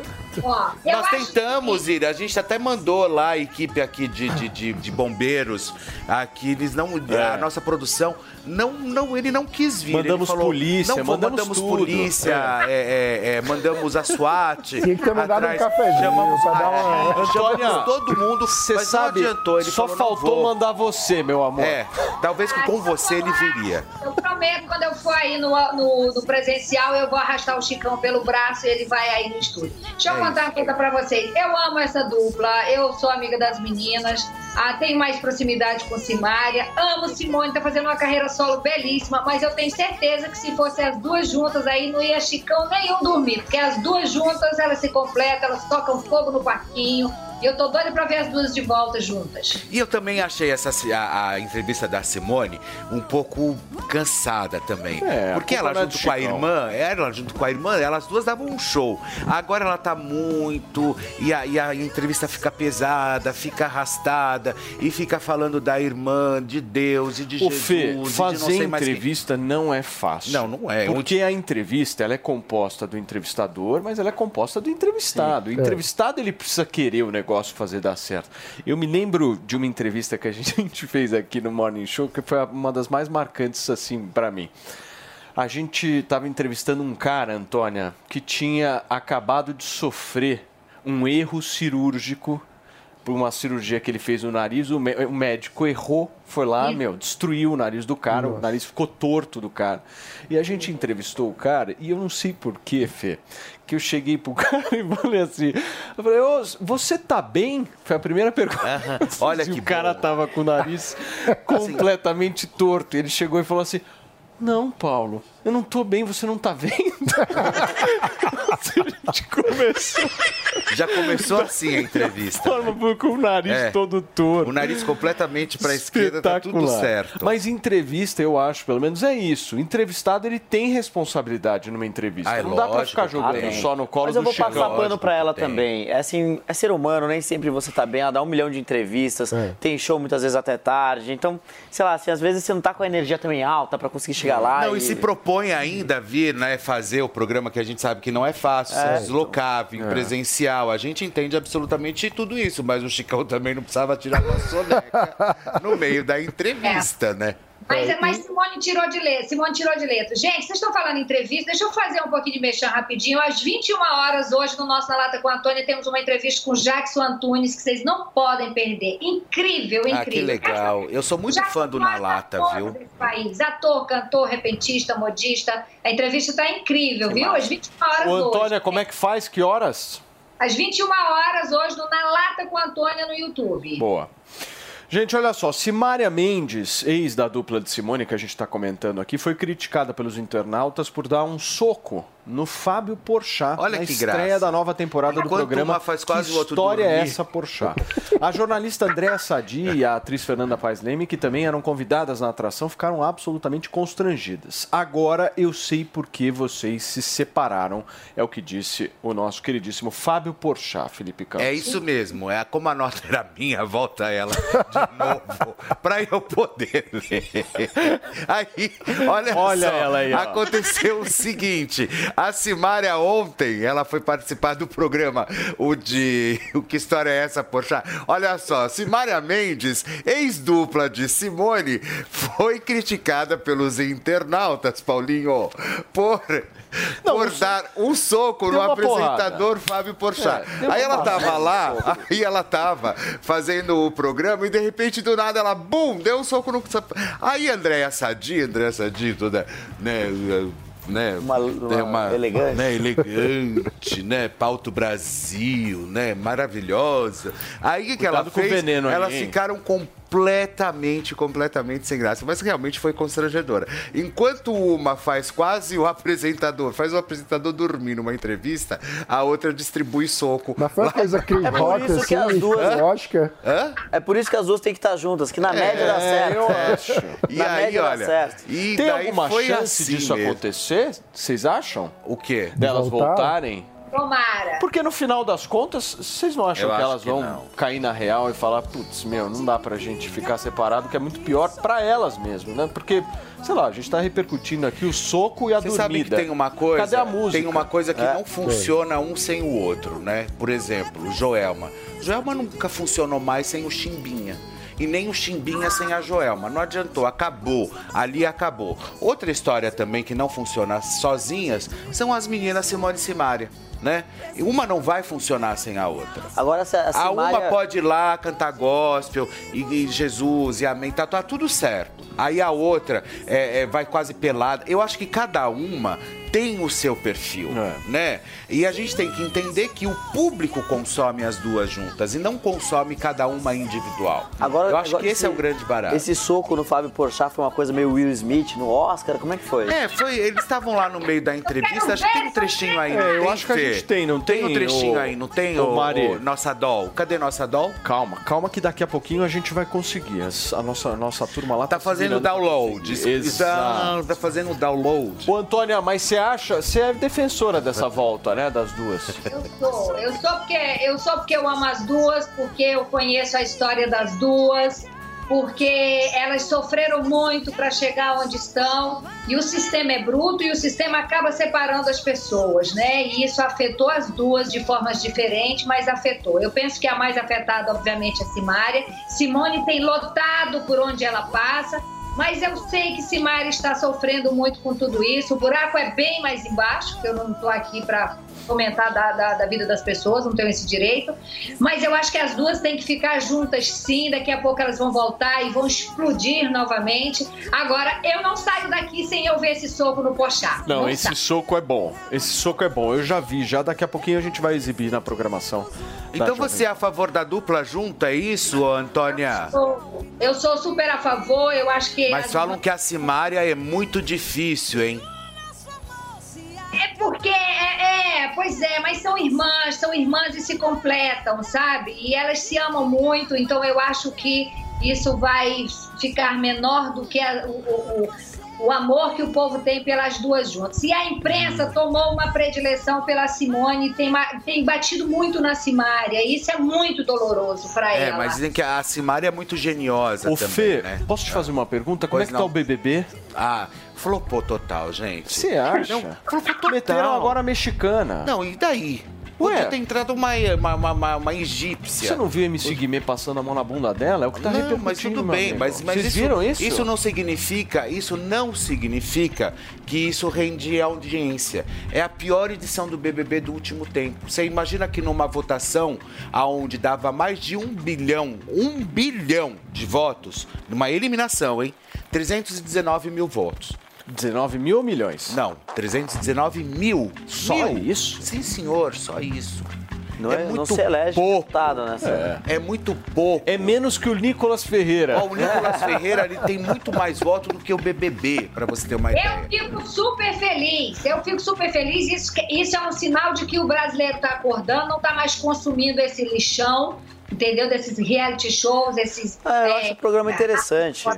Speaker 7: Ó,
Speaker 3: Nós tentamos ir, a gente até mandou lá a equipe aqui de, de, de, de bombeiros, aqui eles não, a nossa produção, não, não, ele não quis vir.
Speaker 2: É. Mandamos
Speaker 3: ele falou,
Speaker 2: polícia,
Speaker 3: não,
Speaker 2: mandamos
Speaker 3: mandamos
Speaker 2: tudo.
Speaker 3: polícia, é, é, é, mandamos a SWAT.
Speaker 6: Tinha que ter mandado um cafezinho
Speaker 3: chamamos,
Speaker 6: pra dar uma-
Speaker 3: chamamos
Speaker 2: Antônia,
Speaker 3: todo mundo,
Speaker 2: Você sabe,
Speaker 3: não adiantou, ele
Speaker 2: só
Speaker 3: falou,
Speaker 2: faltou mandar você, meu amor.
Speaker 3: É, talvez que com você ele viria.
Speaker 7: Eu prometo, quando eu for aí no, no, no presencial, eu vou arrastar o Chicão pelo braço e ele vai aí no estúdio. Deixa eu
Speaker 3: É
Speaker 7: contar uma coisa pra vocês. Eu amo essa dupla, eu sou amiga das meninas, ah, tenho mais proximidade com Simária, amo Simone, tá fazendo uma carreira solo belíssima, mas eu tenho certeza que se fossem as duas juntas aí, não ia Chicão nenhum dormir, porque as duas juntas, elas se completam, elas tocam fogo no parquinho, e eu tô doida pra ver as duas de volta juntas.
Speaker 3: E eu também achei essa a, a entrevista da Simone um pouco cansada também.
Speaker 2: É,
Speaker 3: porque ela
Speaker 2: não é
Speaker 3: junto com a irmã, ela junto com a irmã, elas duas davam um show. Agora ela tá muito e a, e a entrevista fica pesada, fica arrastada e fica falando da irmã, de Deus e de
Speaker 2: O
Speaker 3: Jesus,
Speaker 2: Fê,
Speaker 3: de não
Speaker 2: fazer
Speaker 3: sei mais quem.
Speaker 2: entrevista não é fácil.
Speaker 3: Não, não é.
Speaker 2: Porque a entrevista ela é composta do entrevistador, mas ela é composta do entrevistado.
Speaker 3: Sim.
Speaker 2: O entrevistado ele precisa querer o negócio fazer dar certo. Eu me lembro de uma entrevista que a gente, fez aqui no Morning Show, que foi uma das mais marcantes assim para mim. A gente estava entrevistando um cara, Antônia, que tinha acabado de sofrer um erro cirúrgico por uma cirurgia que ele fez no nariz. O, o médico errou, foi lá, meu, destruiu o nariz do cara, o nariz ficou torto do cara. E a gente entrevistou o cara, e eu não sei porquê, Fê, que eu cheguei pro cara e falei assim: eu falei, Ô, você tá bem? Foi a primeira pergunta.
Speaker 3: Olha
Speaker 2: Se
Speaker 3: que
Speaker 2: o cara tava com o nariz completamente torto. Ele chegou e falou assim. Não, Paulo, eu não tô bem, você não tá vendo? a gente começou.
Speaker 3: Já começou assim a entrevista.
Speaker 2: Forma com o nariz
Speaker 3: É.
Speaker 2: todo torto.
Speaker 3: O nariz completamente pra esquerda, tá tudo certo.
Speaker 2: Mas entrevista, eu acho, pelo menos é isso. Entrevistado, ele tem responsabilidade numa entrevista.
Speaker 3: Ah, é
Speaker 2: não dá pra
Speaker 3: lógico,
Speaker 2: ficar jogando só no colo
Speaker 9: Mas
Speaker 2: do
Speaker 9: eu vou passar pano pra ela
Speaker 2: Tem.
Speaker 9: também. É assim, é ser humano, nem sempre você tá bem. Ela dá um milhão de entrevistas,
Speaker 2: É.
Speaker 9: tem show muitas vezes até tarde. Então, sei lá, assim, às vezes você não tá com a energia também alta pra conseguir chegar lá.
Speaker 3: Não, e se propõe ainda a vir, né, fazer o programa que a gente sabe que não é fácil,
Speaker 9: É, então.
Speaker 3: em
Speaker 9: É.
Speaker 3: presencial. A gente entende absolutamente tudo isso, mas o Chicão também não precisava tirar uma soneca no meio da entrevista, né?
Speaker 7: Mas, mas Simone tirou de letra. Simone tirou de letra. Gente, vocês estão falando em entrevista. Deixa eu fazer um pouquinho de mexer rapidinho. Às 21 horas, hoje, no nosso Na Lata com a Antônia, temos uma entrevista com Jackson Antunes, que vocês não podem perder. Incrível, incrível.
Speaker 3: Ah, que legal. Eu sou muito fã do Na Lata, viu?
Speaker 7: País. Ator, cantor, repentista, modista. A entrevista está incrível, viu? Às 21 horas
Speaker 2: Ô,
Speaker 7: hoje.
Speaker 2: Antônia, como é que faz? Que horas?
Speaker 7: Às 21 horas hoje no Na Lata com a Antônia no YouTube.
Speaker 2: Boa. Gente, olha só, Simária Mendes, ex da dupla de Simone que a gente está comentando aqui, foi criticada pelos internautas por dar um soco no Fábio Porchat
Speaker 3: Olha
Speaker 2: na
Speaker 3: que
Speaker 2: estreia
Speaker 3: graça.
Speaker 2: da nova temporada do
Speaker 3: Enquanto
Speaker 2: programa.
Speaker 3: faz quase
Speaker 2: que história é essa, Porchat? A jornalista Andréa Sadi e a atriz Fernanda Paes Leme, que também eram convidadas na atração, ficaram absolutamente constrangidas. Agora eu sei por que vocês se separaram, é o que disse o nosso queridíssimo Fábio Porchat, Felipe Campos.
Speaker 3: É isso mesmo. É como a nota era minha, volta ela de novo para eu poder ler. Aí, olha,
Speaker 2: Olha
Speaker 3: só,
Speaker 2: ela aí, ó.
Speaker 3: aconteceu o seguinte: A Simária ontem, ela foi participar do programa, o de O Que História é Essa, poxa? Olha só, Simária Mendes, ex-dupla de Simone, foi criticada pelos internautas, Paulinho, por... por dar um soco no apresentador Fábio Porchat.
Speaker 2: É,
Speaker 3: aí ela tava
Speaker 2: porrada.
Speaker 3: lá, aí ela tava fazendo o programa e de repente do nada ela, bum, deu um soco no. Aí Andréia Sadi, Andréia Sadi, toda, né. Né, uma, uma
Speaker 9: elegante.
Speaker 3: né, elegante, né, pauto Brasil, né, maravilhosa. Aí o que, ela
Speaker 2: Cuidado com o
Speaker 3: fez?
Speaker 2: veneno aí,
Speaker 3: Elas
Speaker 2: hein?
Speaker 3: ficaram completamente, completamente sem graça, mas realmente foi constrangedora. Enquanto uma faz quase o apresentador, faz o apresentador dormir numa entrevista, a outra distribui soco.
Speaker 6: Mas foi uma coisa Chris
Speaker 9: É por isso que
Speaker 6: assim,
Speaker 9: as duas.
Speaker 6: Oscar.
Speaker 3: Hã?
Speaker 9: É por isso que as duas têm que estar juntas, que na
Speaker 3: É,
Speaker 9: média dá certo.
Speaker 2: eu acho.
Speaker 3: E
Speaker 9: na
Speaker 3: aí,
Speaker 9: média
Speaker 3: olha,
Speaker 9: dá certo.
Speaker 3: e
Speaker 2: Tem alguma chance
Speaker 3: assim
Speaker 2: disso
Speaker 3: mesmo.
Speaker 2: acontecer? Vocês acham?
Speaker 3: O quê?
Speaker 2: Delas
Speaker 6: voltar?
Speaker 2: voltarem?
Speaker 7: Tomara.
Speaker 2: Porque no final das contas, vocês não acham
Speaker 3: Eu
Speaker 2: que elas
Speaker 3: que
Speaker 2: vão
Speaker 3: não.
Speaker 2: cair na real e falar, putz, meu, não dá pra gente ficar separado, que é muito pior pra elas mesmo, né? Porque, sei lá, a gente tá repercutindo aqui o soco e a
Speaker 3: Você
Speaker 2: dormida.
Speaker 3: sabe que tem uma coisa.
Speaker 2: Cadê a música?
Speaker 3: Tem uma coisa que
Speaker 2: É.
Speaker 3: não funciona um sem o outro, né? Por exemplo, Joelma. Joelma nunca funcionou mais sem o Chimbinha. E nem o Chimbinha sem a Joelma. Não adiantou, acabou. Ali acabou. Outra história também que não funciona sozinhas são as meninas Simone e Simária. Né? Uma não vai funcionar sem a outra.
Speaker 9: Agora, se a
Speaker 3: A
Speaker 9: Simária...
Speaker 3: uma pode ir lá cantar gospel e, e Jesus e amém, tá, tá tudo certo. Aí a outra é, é, vai quase pelada. Eu acho que cada uma tem o seu perfil, né? E a gente tem que entender que o público consome as duas juntas e não consome cada uma individual.
Speaker 9: Agora,
Speaker 3: Eu acho
Speaker 9: agora
Speaker 3: que esse é o grande barato.
Speaker 9: Esse soco no Fábio Porchat foi uma coisa meio Will Smith no Oscar, como é que foi?
Speaker 3: É, foi, eles estavam lá no meio da entrevista, acho que tem um trechinho aí.
Speaker 2: É,
Speaker 3: não
Speaker 2: eu
Speaker 3: tem,
Speaker 2: acho que a
Speaker 3: Fê?
Speaker 2: gente tem, não tem,
Speaker 3: um trechinho
Speaker 2: ô-
Speaker 3: aí, não tem,
Speaker 2: ô, Mari?
Speaker 3: ô, nossa doll? Cadê nossa doll?
Speaker 2: Calma, calma que daqui a pouquinho a gente vai conseguir. As- A nossa, a nossa turma lá
Speaker 3: Tá
Speaker 2: se
Speaker 3: fazendo download. Exato.
Speaker 2: Exato.
Speaker 3: Tá fazendo download.
Speaker 2: Ô, Antônia, mas você acha... Você é defensora dessa volta, né, das duas?
Speaker 7: Eu sou, eu sou porque eu sou porque eu amo as duas, porque eu conheço a história das duas, porque elas sofreram muito para chegar onde estão e o sistema é bruto e o sistema acaba separando as pessoas, né? E isso afetou as duas de formas diferentes, mas afetou. Eu penso que a mais afetada, obviamente, é a Simária. Simone tem lotado por onde ela passa. Mas eu sei que Simária está sofrendo muito com tudo isso. O buraco é bem mais embaixo, eu não estou aqui para comentar da, da, da vida das pessoas, não tenho esse direito. Mas eu acho que as duas têm que ficar juntas sim. Daqui a pouco elas vão voltar e vão explodir novamente. Agora, eu não saio daqui sem eu ver esse soco no Pochá.
Speaker 2: Não, esse
Speaker 7: saio.
Speaker 2: soco é bom. Esse soco é bom. Eu já vi, já daqui a pouquinho a gente vai exibir na programação.
Speaker 3: Então você é a favor da dupla junta, é isso, Antônia?
Speaker 7: Sou- Eu sou super a favor, eu acho que.
Speaker 3: Mas
Speaker 7: as-
Speaker 3: falam que a Simária é muito difícil, hein?
Speaker 7: É porque, é, é, pois é, mas são irmãs, são irmãs e se completam, sabe? E elas se amam muito, então eu acho que isso vai ficar menor do que a- o, o- o- o amor que o povo tem pelas duas juntas. E a imprensa tomou uma predileção pela Simone e tem, tem batido muito na Simária. Isso é muito doloroso para
Speaker 3: É,
Speaker 7: ela.
Speaker 3: mas dizem que a Simária é muito geniosa
Speaker 2: Ô,
Speaker 3: também,
Speaker 2: Fê,
Speaker 3: né?
Speaker 2: posso te fazer uma pergunta? Como
Speaker 3: Pois
Speaker 2: é que tá
Speaker 3: não.
Speaker 2: o BBB?
Speaker 3: Ah, flopou total, gente.
Speaker 2: Você acha?
Speaker 3: Não, flopou total.
Speaker 2: Meteram agora a mexicana.
Speaker 3: Não, e daí?
Speaker 2: Ué.
Speaker 3: Podia ter entrado uma, uma, uma, uma, uma egípcia.
Speaker 2: Você não viu a MC Guimê passando a mão na bunda dela? É o que tá
Speaker 3: não,
Speaker 2: repercutindo,
Speaker 3: mas tudo bem, mas, mas
Speaker 2: Vocês
Speaker 3: isso,
Speaker 2: viram isso?
Speaker 3: Isso não significa, isso não significa que isso rende audiência. É a pior edição do BBB do último tempo. Você imagina que numa votação aonde dava mais de um bilhão, um bilhão de votos, numa eliminação, hein? 319 mil votos.
Speaker 2: 19 mil ou milhões?
Speaker 3: Não, 319 mil.
Speaker 2: Só
Speaker 3: Mil.
Speaker 2: isso?
Speaker 3: Sim, senhor, só isso.
Speaker 9: Não, é, não se elege deputado nessa.
Speaker 3: É. muito pouco.
Speaker 2: É menos que o Nicolas Ferreira.
Speaker 3: Ó, o Nicolas Ferreira ele tem muito mais voto do que o BBB, pra você ter uma ideia.
Speaker 7: Eu fico super feliz, eu fico super feliz. Isso, isso é um sinal de que o brasileiro está acordando, não está mais consumindo esse lixão, entendeu? Desses reality shows, esses.
Speaker 9: Ah, eu acho o programa interessante,
Speaker 3: Ah,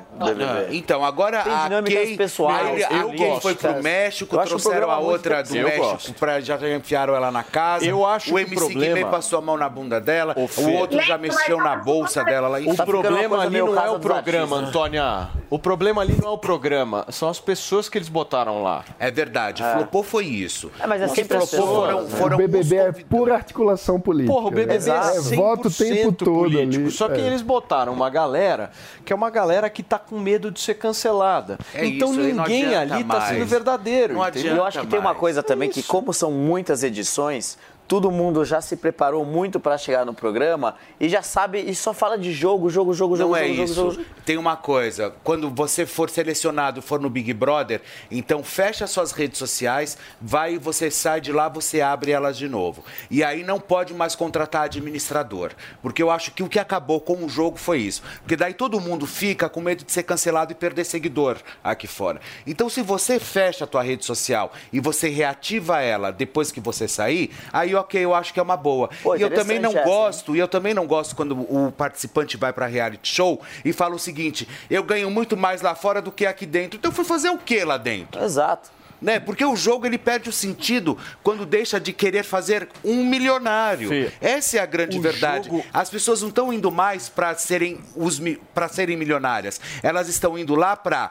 Speaker 3: então, agora
Speaker 9: Tem
Speaker 3: a
Speaker 9: dinâmicas
Speaker 3: Kay,
Speaker 9: pessoais,
Speaker 3: a,
Speaker 9: eu
Speaker 3: Kay
Speaker 9: gosto,
Speaker 3: foi pro. México,
Speaker 9: Eu o
Speaker 3: trouxeram a outra do
Speaker 2: Eu
Speaker 3: México,
Speaker 2: gosto.
Speaker 3: pra, já enfiaram ela na casa.
Speaker 2: Eu acho
Speaker 3: o
Speaker 2: que o
Speaker 3: MC
Speaker 2: problema-
Speaker 3: Guimê passou a mão na bunda dela, o,
Speaker 2: Fê.
Speaker 3: outro já mexeu na bolsa dela lá.
Speaker 2: O
Speaker 3: enfim.
Speaker 2: problema ali não é o programa. Antônia. O problema ali não é o programa, são as pessoas que eles botaram lá.
Speaker 3: É verdade, flopou foi isso.
Speaker 9: É, mas é
Speaker 3: flopou foram,
Speaker 9: né?
Speaker 3: foram
Speaker 6: o BBB é pura articulação política.
Speaker 2: Porra, o BBB
Speaker 6: né?
Speaker 2: é
Speaker 6: É voto o tempo
Speaker 2: 100%
Speaker 6: todo
Speaker 2: político.
Speaker 6: ali.
Speaker 2: Só que
Speaker 6: é.
Speaker 2: eles botaram uma galera que é uma galera que tá com medo de ser cancelada.
Speaker 3: É
Speaker 2: então
Speaker 3: isso,
Speaker 2: ninguém
Speaker 3: adianta
Speaker 2: ali tá
Speaker 3: mais.
Speaker 2: sendo verdadeiro.
Speaker 3: Não?
Speaker 9: E eu acho que tem uma coisa também que, como são muitas edições, todo mundo já se preparou muito para chegar no programa e já sabe e só fala de jogo, jogo, jogo, jogo,
Speaker 3: Não é
Speaker 9: jogo,
Speaker 3: isso.
Speaker 9: jogo, jogo.
Speaker 3: Tem uma coisa, quando você for selecionado, for no Big Brother, então fecha suas redes sociais, vai, você sai de lá, você abre elas de novo. E aí não pode mais contratar administrador, porque eu acho que o que acabou com o jogo foi isso. Porque daí todo mundo fica com medo de ser cancelado e perder seguidor aqui fora. Então se você fecha a tua rede social e você reativa ela depois que você sair, aí ok, eu acho que é uma boa.
Speaker 9: Pô,
Speaker 3: e eu também não
Speaker 9: essa,
Speaker 3: gosto, e eu também não gosto quando o participante vai para reality show e fala o seguinte: eu ganho muito mais lá fora do que aqui dentro. Então eu fui fazer o que lá dentro?
Speaker 9: Exato.
Speaker 3: Né? Porque o jogo ele perde o sentido quando deixa de querer fazer um milionário.
Speaker 2: Fê,
Speaker 3: Essa é a grande
Speaker 2: o
Speaker 3: verdade.
Speaker 2: jogo-
Speaker 3: As pessoas não estão indo mais para serem os para serem milionárias. Elas estão indo lá para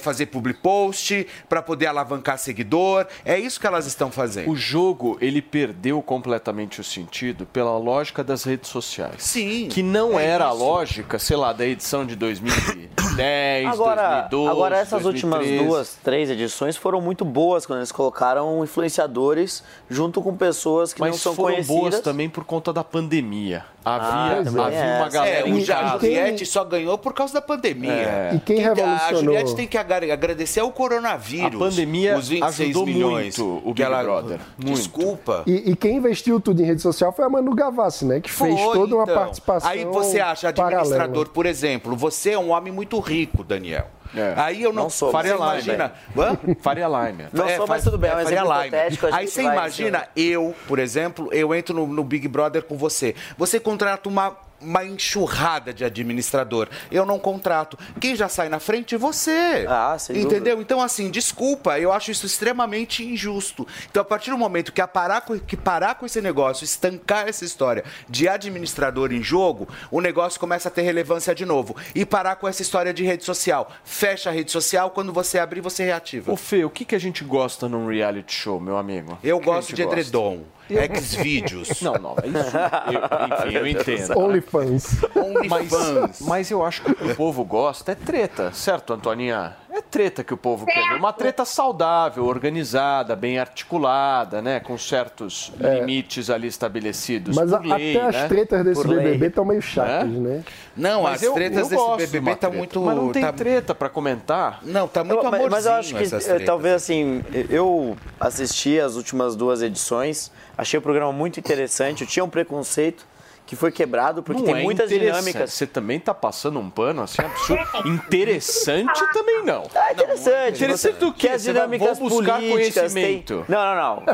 Speaker 3: fazer public post, para poder alavancar seguidor. É isso que elas estão fazendo.
Speaker 2: O jogo, ele perdeu completamente o sentido pela lógica das redes sociais.
Speaker 3: Sim.
Speaker 2: Que não
Speaker 3: é
Speaker 2: era a
Speaker 3: isso.
Speaker 2: lógica, sei lá, da edição de 2010,
Speaker 9: Agora,
Speaker 2: 2012,
Speaker 9: agora essas
Speaker 2: 2013.
Speaker 9: últimas duas, três edições foram muito boas quando eles colocaram influenciadores junto com pessoas que
Speaker 2: Mas
Speaker 9: não são
Speaker 2: foram
Speaker 9: conhecidas.
Speaker 2: boas também por conta da pandemia.
Speaker 9: Ah,
Speaker 2: Havia,
Speaker 9: também
Speaker 2: havia
Speaker 9: é
Speaker 2: uma
Speaker 9: essa.
Speaker 2: galera
Speaker 3: É,
Speaker 2: em
Speaker 3: o Ja- a
Speaker 2: casa.
Speaker 3: Juliette só ganhou por causa da pandemia.
Speaker 2: É.
Speaker 6: E quem
Speaker 3: a
Speaker 6: revolucionou?
Speaker 3: Juliette tem que agra- agradecer ao coronavírus.
Speaker 2: A pandemia
Speaker 3: os 26
Speaker 2: ajudou
Speaker 3: milhões
Speaker 2: muito o Big Brother. Muito.
Speaker 3: Desculpa.
Speaker 6: E, e quem investiu tudo em rede social foi a Manu Gavassi, né? Que fez
Speaker 3: Foi,
Speaker 6: toda uma
Speaker 3: então.
Speaker 6: participação.
Speaker 3: Aí você acha
Speaker 6: paralela.
Speaker 3: administrador, por exemplo, você é um homem muito rico, Daniel.
Speaker 2: É.
Speaker 3: Aí eu não,
Speaker 9: Não sou,
Speaker 3: Faria
Speaker 9: você
Speaker 3: imagina. Hã?
Speaker 2: Faria Limer.
Speaker 9: Não sou, mas tudo bem, é
Speaker 3: Faria Lime.
Speaker 9: a
Speaker 3: Aí você imagina, eu, por exemplo, eu entro no, no Big Brother com você. Você contrata uma, uma enxurrada de administrador. Eu não contrato. Quem já sai na frente é você.
Speaker 9: Ah, sem
Speaker 3: Entendeu? Então, assim, desculpa, eu acho isso extremamente injusto. Então, a partir do momento que, a parar, com, que parar com esse negócio, estancar essa história de administrador em jogo, o negócio começa a ter relevância de novo. E parar com essa história de rede social. Fecha a rede social, quando você abrir, você reativa.
Speaker 2: Ô Fê, o que, que a gente gosta num reality show, meu amigo?
Speaker 3: Eu
Speaker 2: que
Speaker 3: gosto de
Speaker 2: gosta?
Speaker 3: edredom. Xvideos.
Speaker 2: Não, não, é isso. Eu, enfim, eu entendo.
Speaker 6: OnlyFans.
Speaker 2: Mas, mas eu acho que o que o povo gosta é treta, certo, Antoninha? É treta que o povo quer ver. Uma treta saudável, organizada, bem articulada, né? Com certos limites ali estabelecidos
Speaker 6: Mas a-
Speaker 2: por lei,
Speaker 6: até
Speaker 2: né?
Speaker 6: as tretas desse
Speaker 2: Por.
Speaker 6: BBB estão meio chatas,
Speaker 2: É?
Speaker 6: né?
Speaker 3: Não,
Speaker 2: Mas
Speaker 3: as
Speaker 2: eu-
Speaker 3: tretas
Speaker 2: eu
Speaker 3: desse BBB
Speaker 2: uma
Speaker 3: tá muito.
Speaker 2: Mas não tem
Speaker 3: tá-
Speaker 2: treta pra comentar?
Speaker 3: Não, tá muito
Speaker 9: Eu-
Speaker 3: amorzinho
Speaker 9: mas eu acho que eh, talvez assim, eu assisti as últimas duas edições, achei o programa muito interessante, eu tinha um preconceito que foi quebrado, porque
Speaker 2: Não
Speaker 9: tem
Speaker 2: é
Speaker 9: muitas
Speaker 2: interessante.
Speaker 9: dinâmicas.
Speaker 2: Você também tá passando um pano assim absurdo. Interessante também não.
Speaker 9: É interessante.
Speaker 2: Interessante
Speaker 9: você-
Speaker 2: do quê?
Speaker 9: Que as
Speaker 2: Você vai-
Speaker 9: dinâmicas
Speaker 2: buscar
Speaker 9: políticas
Speaker 2: conhecimento.
Speaker 9: Tem... Não, não, não.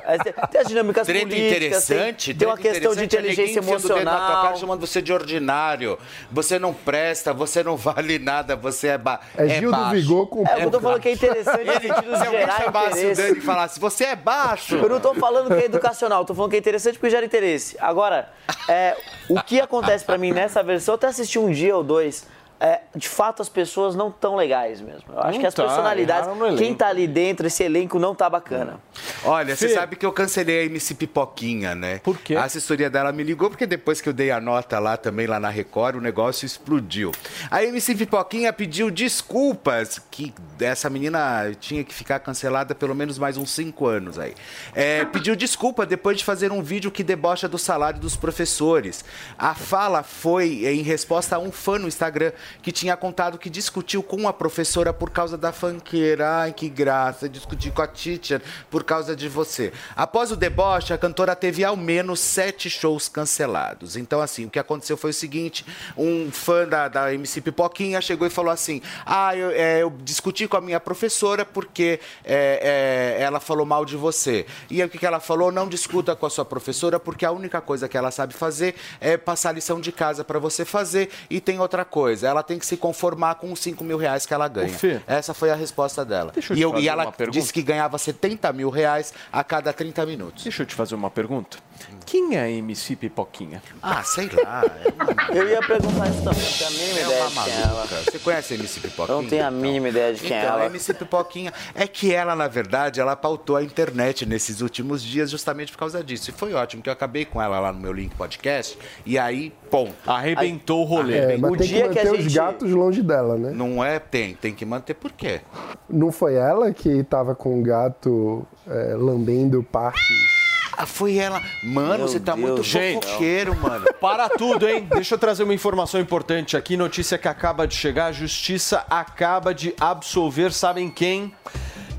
Speaker 9: Tem as dinâmicas
Speaker 3: Treta
Speaker 9: políticas,
Speaker 3: interessante,
Speaker 9: tem, tem uma questão de
Speaker 3: interessante é
Speaker 9: inteligência
Speaker 3: o dedo na tua cara
Speaker 9: emocional.
Speaker 3: chamando você de ordinário. Você não presta, você não vale nada, você é, ba
Speaker 6: É Gil do
Speaker 3: baixo.
Speaker 6: Vigor com
Speaker 9: É, eu tô falando que é interessante no
Speaker 3: Ele,
Speaker 9: de
Speaker 3: se alguém chamasse o. Dani e falasse, você é baixo.
Speaker 9: Eu não tô falando que é educacional, tô falando que é interessante porque gera interesse. Agora, é, o que acontece pra mim nessa versão, eu até assisti um dia ou dois. É, de fato, as pessoas não tão legais mesmo. Eu acho
Speaker 2: Não
Speaker 9: que as
Speaker 2: tá,
Speaker 9: personalidades, quem tá ali dentro, esse elenco não tá bacana.
Speaker 3: Olha, você
Speaker 2: Fê.
Speaker 3: sabe que eu cancelei a MC Pipoquinha, né?
Speaker 2: Por quê?
Speaker 3: A assessoria dela me ligou porque depois que eu dei a nota lá também, lá na Record, o negócio explodiu. A MC Pipoquinha pediu desculpas, que essa menina tinha que ficar cancelada pelo menos mais uns cinco anos aí. É, pediu desculpa depois de fazer um vídeo que debocha do salário dos professores. A fala foi em resposta a um fã no Instagram que tinha contado que discutiu com a professora por causa da fanqueira. Ai, que graça, discutir com a teacher por causa de você. Após o deboche, a cantora teve ao menos sete shows cancelados. Então, assim, o que aconteceu foi o seguinte: um fã da, da MC Pipoquinha chegou e falou assim: Ah, eu, é, eu discuti com a minha professora porque é, é, ela falou mal de você. E o que, que ela falou? Não discuta com a sua professora porque a única coisa que ela sabe fazer é passar lição de casa para você fazer. E tem outra coisa: ela tem que se conformar com os 5 mil reais que ela ganha.
Speaker 2: Fê.
Speaker 3: Essa foi a resposta dela.
Speaker 2: Deixa eu
Speaker 3: e, eu- e ela disse que ganhava 70 mil reais a cada 30 minutos.
Speaker 2: Deixa eu te fazer uma pergunta. Quem é a MC Pipoquinha?
Speaker 3: Ah, sei lá.
Speaker 9: Eu ia perguntar isso também, não tenho a mínima
Speaker 3: É
Speaker 9: ideia
Speaker 3: uma
Speaker 9: de quem é ela.
Speaker 3: Você conhece a MC Pipoquinha?
Speaker 9: Eu não tenho a mínima ideia de quem é
Speaker 3: então,
Speaker 9: ela.
Speaker 3: a MC Pipoquinha é que ela, na verdade, ela pautou a internet nesses últimos dias justamente por causa disso. E foi ótimo, que eu acabei com ela lá no meu link podcast e aí, pum.
Speaker 2: Arrebentou o rolê.
Speaker 6: É, mas tem que manter os gatos longe dela, né?
Speaker 3: Não é? Tem, tem que manter por quê?
Speaker 6: Não foi ela que tava com o gato é, lambendo partes?
Speaker 3: Ah, foi ela. Mano,
Speaker 2: Meu
Speaker 3: você tá
Speaker 2: Deus
Speaker 3: muito
Speaker 2: céu.
Speaker 3: fofoqueiro, mano.
Speaker 2: Para tudo, hein? Deixa eu trazer uma informação importante aqui. Notícia que acaba de chegar. A justiça acaba de absolver, sabem quem?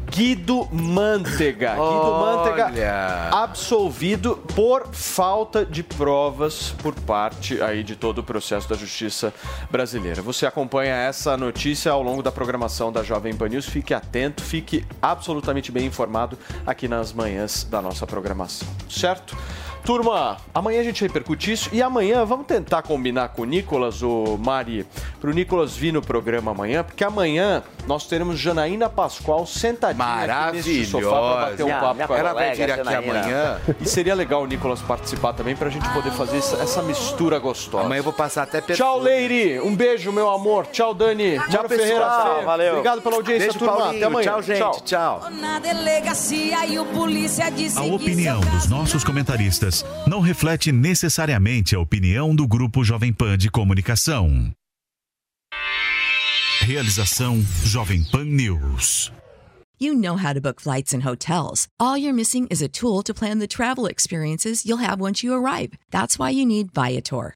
Speaker 2: Guido Mantega. Guido
Speaker 3: Olha.
Speaker 2: Mantega absolvido por falta de provas por parte aí de todo o processo da justiça brasileira. Você acompanha essa notícia ao longo da programação da Jovem Pan News. Fique atento, fique absolutamente bem informado aqui nas manhãs da nossa programação. Certo? Turma, amanhã a gente repercute isso e amanhã vamos tentar combinar com o Nicolas, o Mari, para o Nicolas vir no programa amanhã, porque amanhã nós teremos Janaína Pascoal sentadinha aqui nesse sofá para bater um
Speaker 3: Minha-
Speaker 2: papo
Speaker 3: minha
Speaker 2: com ela.
Speaker 3: Ela vai vir aqui
Speaker 2: Janaína.
Speaker 3: amanhã.
Speaker 2: E seria legal o Nicolas participar também para a gente poder fazer essa, essa mistura gostosa.
Speaker 3: Amanhã eu vou passar até
Speaker 2: Tchau, Leire. Um beijo, meu amor. Tchau, Dani.
Speaker 3: Tchau, pessoal.
Speaker 2: Fê.
Speaker 3: Valeu.
Speaker 2: Obrigado pela audiência,
Speaker 3: Beijo,
Speaker 2: turma.
Speaker 3: Paulinho.
Speaker 2: Até amanhã.
Speaker 3: Tchau, gente. Tchau.
Speaker 34: Disse
Speaker 22: A opinião dos nossos comentaristas não reflete necessariamente a opinião do Grupo Jovem Pan de Comunicação. Realização Jovem Pan News.
Speaker 35: You know how to book flights and hotels. All you're missing is a tool to plan the travel experiences you'll have once you arrive. That's why you need Viator.